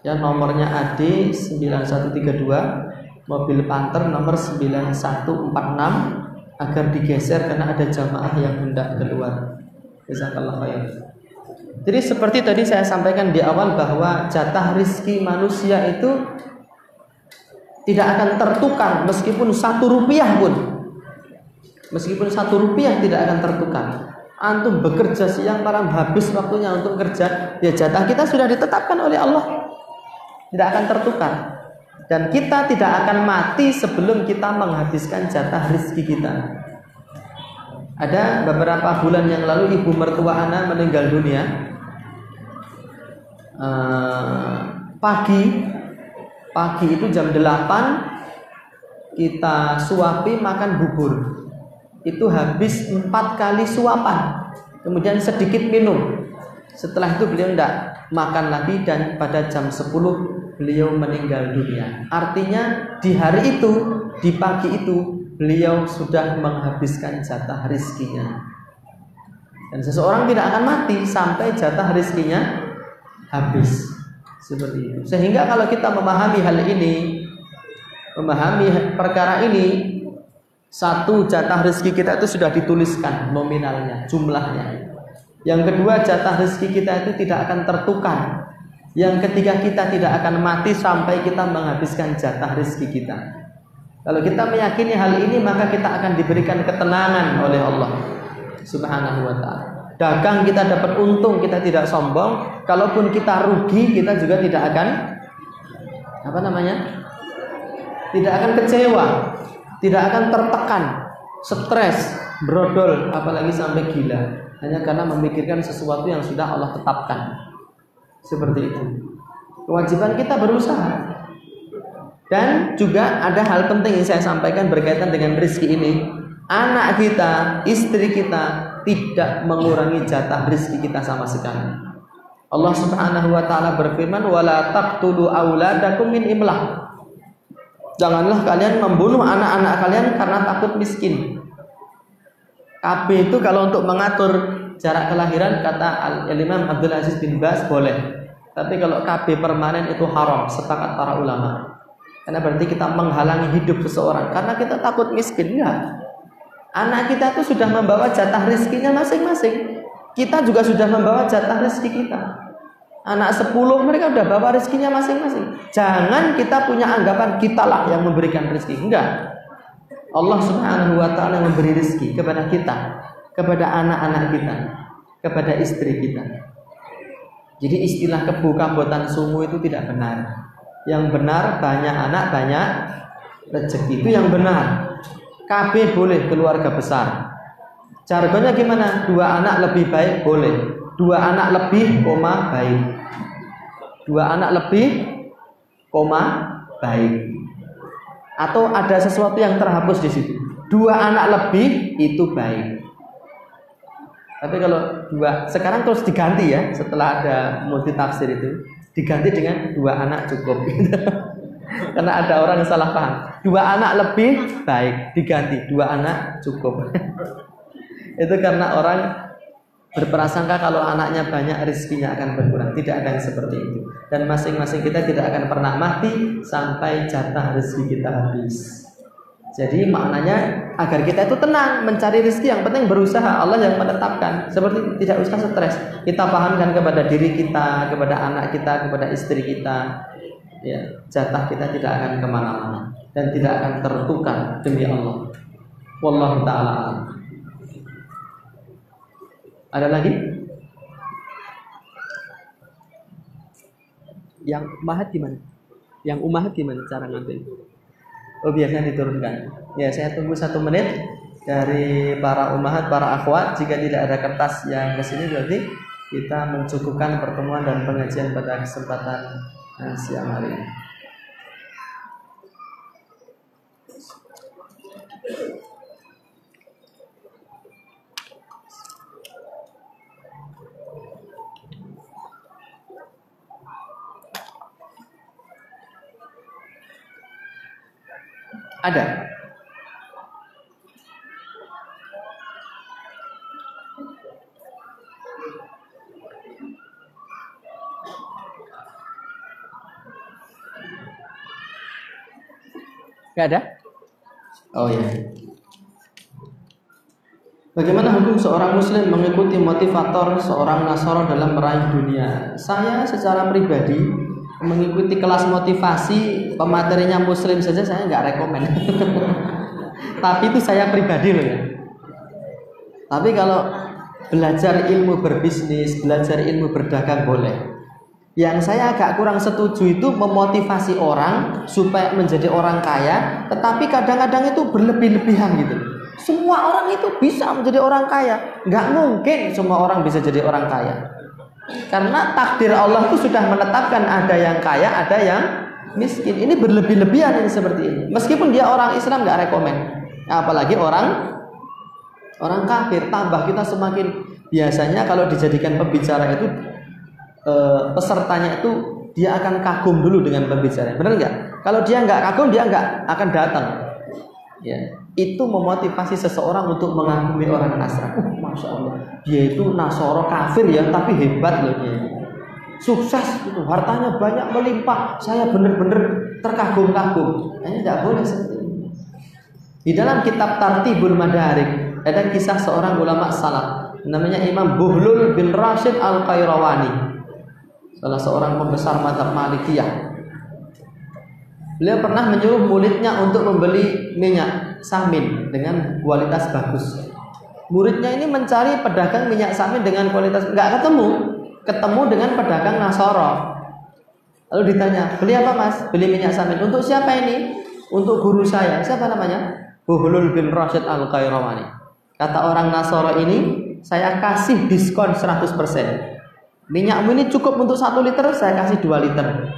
ya nomornya AD 9132 mobil Panther nomor 9146 agar digeser karena ada jamaah yang hendak keluar. Jazakallah khair jadi seperti tadi saya sampaikan di awal bahwa jatah rizki manusia itu tidak akan tertukar meskipun satu rupiah pun. Meskipun satu rupiah tidak akan tertukar. Antum bekerja siang malam habis waktunya untuk kerja ya jatah kita sudah ditetapkan oleh Allah. Tidak akan tertukar. Dan kita tidak akan mati sebelum kita menghabiskan jatah rezeki kita. Ada beberapa bulan yang lalu ibu mertua Ana meninggal dunia. Uh, pagi pagi itu jam 8 kita suapi makan bubur. Itu habis empat kali suapan kemudian sedikit minum. Setelah itu beliau tidak makan lagi dan pada jam 10 beliau meninggal dunia. Artinya di hari itu di pagi itu beliau sudah menghabiskan jatah rizkinya. Dan seseorang tidak akan mati sampai jatah rizkinya habis seperti itu. Sehingga kalau kita memahami hal ini, memahami perkara ini, satu jatah rezeki kita itu sudah dituliskan nominalnya, jumlahnya. Yang kedua jatah rezeki kita itu tidak akan tertukar. Yang ketiga kita tidak akan mati sampai kita menghabiskan jatah rezeki kita. Kalau kita meyakini hal ini maka kita akan diberikan ketenangan oleh Allah Subhanahu wa taala dagang kita dapat untung kita tidak sombong. Kalaupun kita rugi kita juga tidak akan apa namanya? Tidak akan kecewa tidak akan tertekan stres brodol apalagi sampai gila. Hanya karena memikirkan sesuatu yang sudah Allah tetapkan. Seperti itu. Kewajiban kita berusaha. Dan juga ada hal penting yang saya sampaikan berkaitan dengan rezeki ini. Anak kita istri kita tidak mengurangi jatah rezeki kita sama sekali. Allah Subhanahu wa taala berfirman wala taqtulu auladakum min imlah. Janganlah kalian membunuh anak-anak kalian karena takut miskin. KB itu kalau untuk mengatur jarak kelahiran kata Al Imam Abdul Aziz bin Bas boleh. Tapi kalau KB permanen itu haram, sepakat para ulama. Karena berarti kita menghalangi hidup seseorang karena kita takut miskin ya. Anak kita tuh sudah membawa jatah rizkinya masing-masing. Kita juga sudah membawa jatah rezeki kita. Anak sepuluh mereka sudah bawa rezekinya masing-masing. Jangan kita punya anggapan kitalah yang memberikan rezeki. Enggak. Allah Subhanahu wa taala memberi rezeki kepada kita, kepada anak-anak kita, kepada istri kita. Jadi istilah kebuka buatan sumu itu tidak benar. Yang benar banyak anak banyak rezeki itu yang benar. KB boleh keluarga besar. Jargonnya gimana? Dua anak lebih baik boleh. Dua anak lebih, koma baik. Dua anak lebih, koma baik. Atau ada sesuatu yang terhapus di situ. Dua anak lebih itu baik. Tapi kalau dua sekarang terus diganti ya setelah ada multi tafsir itu diganti dengan dua anak cukup. Karena ada orang yang salah paham. Dua anak lebih baik diganti dua anak cukup. itu karena orang berprasangka kalau anaknya banyak rezekinya akan berkurang. Tidak ada yang seperti itu. Dan masing-masing kita tidak akan pernah mati sampai jatah rezeki kita habis. Jadi maknanya agar kita itu tenang mencari rezeki yang penting berusaha Allah yang menetapkan. Seperti tidak usah stres. Kita pahamkan kepada diri kita, kepada anak kita, kepada istri kita. Ya, jatah kita tidak akan ke mana-mana dan tidak akan tertukar demi Allah. Wallahu taala. Ada lagi? Yang mahat gimana? Yang umahat gimana cara ngambil? Oh biasanya diturunkan. Ya saya tunggu satu menit dari para umahat, para akhwat. Jika tidak ada kertas yang ke sini berarti kita mencukupkan pertemuan dan pengajian pada kesempatan siang hari ini. Ada. Gak ada? Oh ya. Bagaimana hukum seorang muslim mengikuti motivator seorang nasoro dalam meraih dunia? Saya secara pribadi mengikuti kelas motivasi pematerinya muslim saja saya nggak rekomend tapi itu saya pribadi loh ya tapi kalau belajar ilmu berbisnis belajar ilmu berdagang boleh yang saya agak kurang setuju itu memotivasi orang supaya menjadi orang kaya tetapi kadang-kadang itu berlebih-lebihan gitu semua orang itu bisa menjadi orang kaya nggak mungkin semua orang bisa jadi orang kaya karena takdir Allah itu sudah menetapkan ada yang kaya, ada yang miskin. Ini berlebih-lebihan ini seperti ini. Meskipun dia orang Islam nggak rekomend. Apalagi orang orang kafir. Tambah kita semakin biasanya kalau dijadikan pembicara itu e, pesertanya itu dia akan kagum dulu dengan pembicara. Benar nggak? Kalau dia nggak kagum dia nggak akan datang. Ya itu memotivasi seseorang untuk mengagumi orang Nasrani. Uh, Masya Allah, dia itu Nasoro kafir ya, tapi hebat loh dia. Sukses itu, hartanya banyak melimpah. Saya benar-benar terkagum-kagum. Ini tidak boleh seperti ini. Di dalam kitab Tartibul Madarik ada kisah seorang ulama salaf namanya Imam Buhlul bin Rashid Al Qayrawani. Salah seorang pembesar mazhab Malikiyah. Beliau pernah menyuruh muridnya untuk membeli minyak samin dengan kualitas bagus. Muridnya ini mencari pedagang minyak samin dengan kualitas nggak ketemu, ketemu dengan pedagang Nasoro. Lalu ditanya, beli apa mas? Beli minyak samin. Untuk siapa ini? Untuk guru saya. Siapa namanya? Buhulul bin Rashid al Khairawani. Kata orang Nasoro ini, saya kasih diskon 100%. Minyakmu ini cukup untuk satu liter, saya kasih dua liter.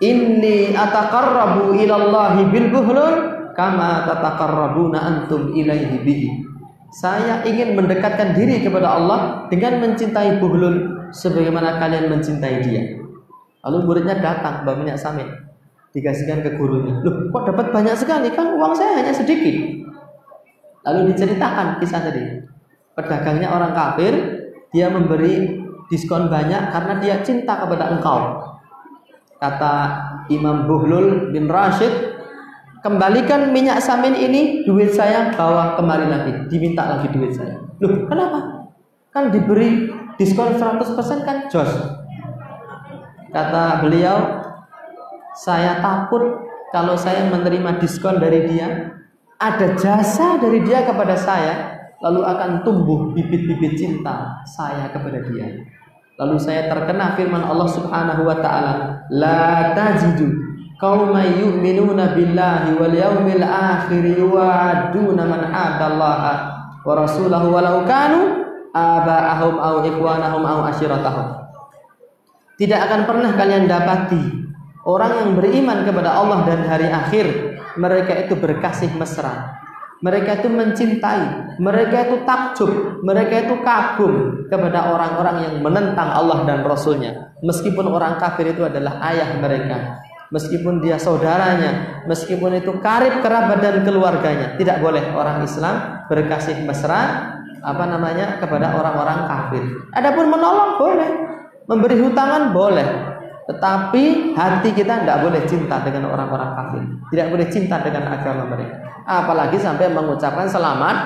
Ini atakarrabu ilallahi bil buhlul kama tataqarrabuna antum ilaihi bihi. Saya ingin mendekatkan diri kepada Allah dengan mencintai buhlun sebagaimana kalian mencintai dia. Lalu muridnya datang bawa minyak samin dikasihkan ke gurunya. Loh, kok dapat banyak sekali? Kan uang saya hanya sedikit. Lalu diceritakan kisah tadi. Pedagangnya orang kafir, dia memberi diskon banyak karena dia cinta kepada engkau. Kata Imam Buhlul bin Rashid, kembalikan minyak samin ini, duit saya bawa kemari lagi, diminta lagi duit saya. Loh, kenapa? Kan diberi diskon 100% kan jos. Kata beliau, saya takut kalau saya menerima diskon dari dia, ada jasa dari dia kepada saya, lalu akan tumbuh bibit-bibit cinta saya kepada dia. Lalu saya terkena firman Allah Subhanahu wa taala, "La tajidu qauma yu'minuna billahi wal yawmil akhir yu'aduna man hadallaha wa rasulahu walau kanu aba'ahum au ikhwanahum au ashiratahum." Tidak akan pernah kalian dapati orang yang beriman kepada Allah dan hari akhir, mereka itu berkasih mesra mereka itu mencintai, mereka itu takjub, mereka itu kagum kepada orang-orang yang menentang Allah dan Rasulnya. Meskipun orang kafir itu adalah ayah mereka, meskipun dia saudaranya, meskipun itu karib kerabat dan keluarganya, tidak boleh orang Islam berkasih mesra apa namanya kepada orang-orang kafir. Adapun menolong boleh, memberi hutangan boleh, tetapi hati kita tidak boleh cinta dengan orang-orang kafir, tidak boleh cinta dengan agama mereka apalagi sampai mengucapkan selamat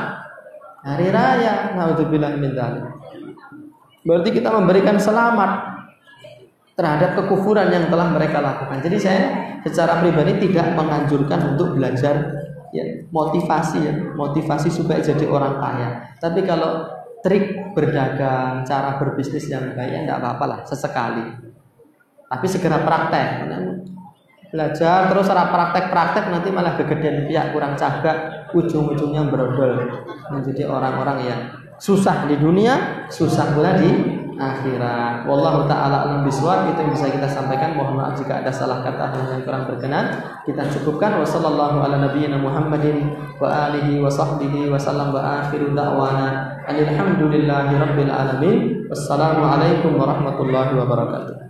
hari raya. Nauzubillah min Berarti kita memberikan selamat terhadap kekufuran yang telah mereka lakukan. Jadi saya secara pribadi tidak menganjurkan untuk belajar ya motivasi ya, motivasi supaya jadi orang kaya. Tapi kalau trik berdagang, cara berbisnis yang baik ya enggak apa-apa lah sesekali. Tapi segera praktek. Belajar terus cara praktek-praktek nanti malah kegedean pihak kurang cagak ujung-ujungnya berodol. Menjadi orang-orang yang susah di dunia susah pula di akhirat. Wallahu taala alam biswab. Itu yang bisa kita sampaikan. Mohon maaf jika ada salah kata yang kurang berkenan. Kita cukupkan. Wasallallahu ala nabiyyina muhammadin wa alihi wa sahbihi wa sallam. Wa akhiru da'wana. Alhamdulillahi rabbil alamin. Wassalamu alaikum warahmatullahi wabarakatuh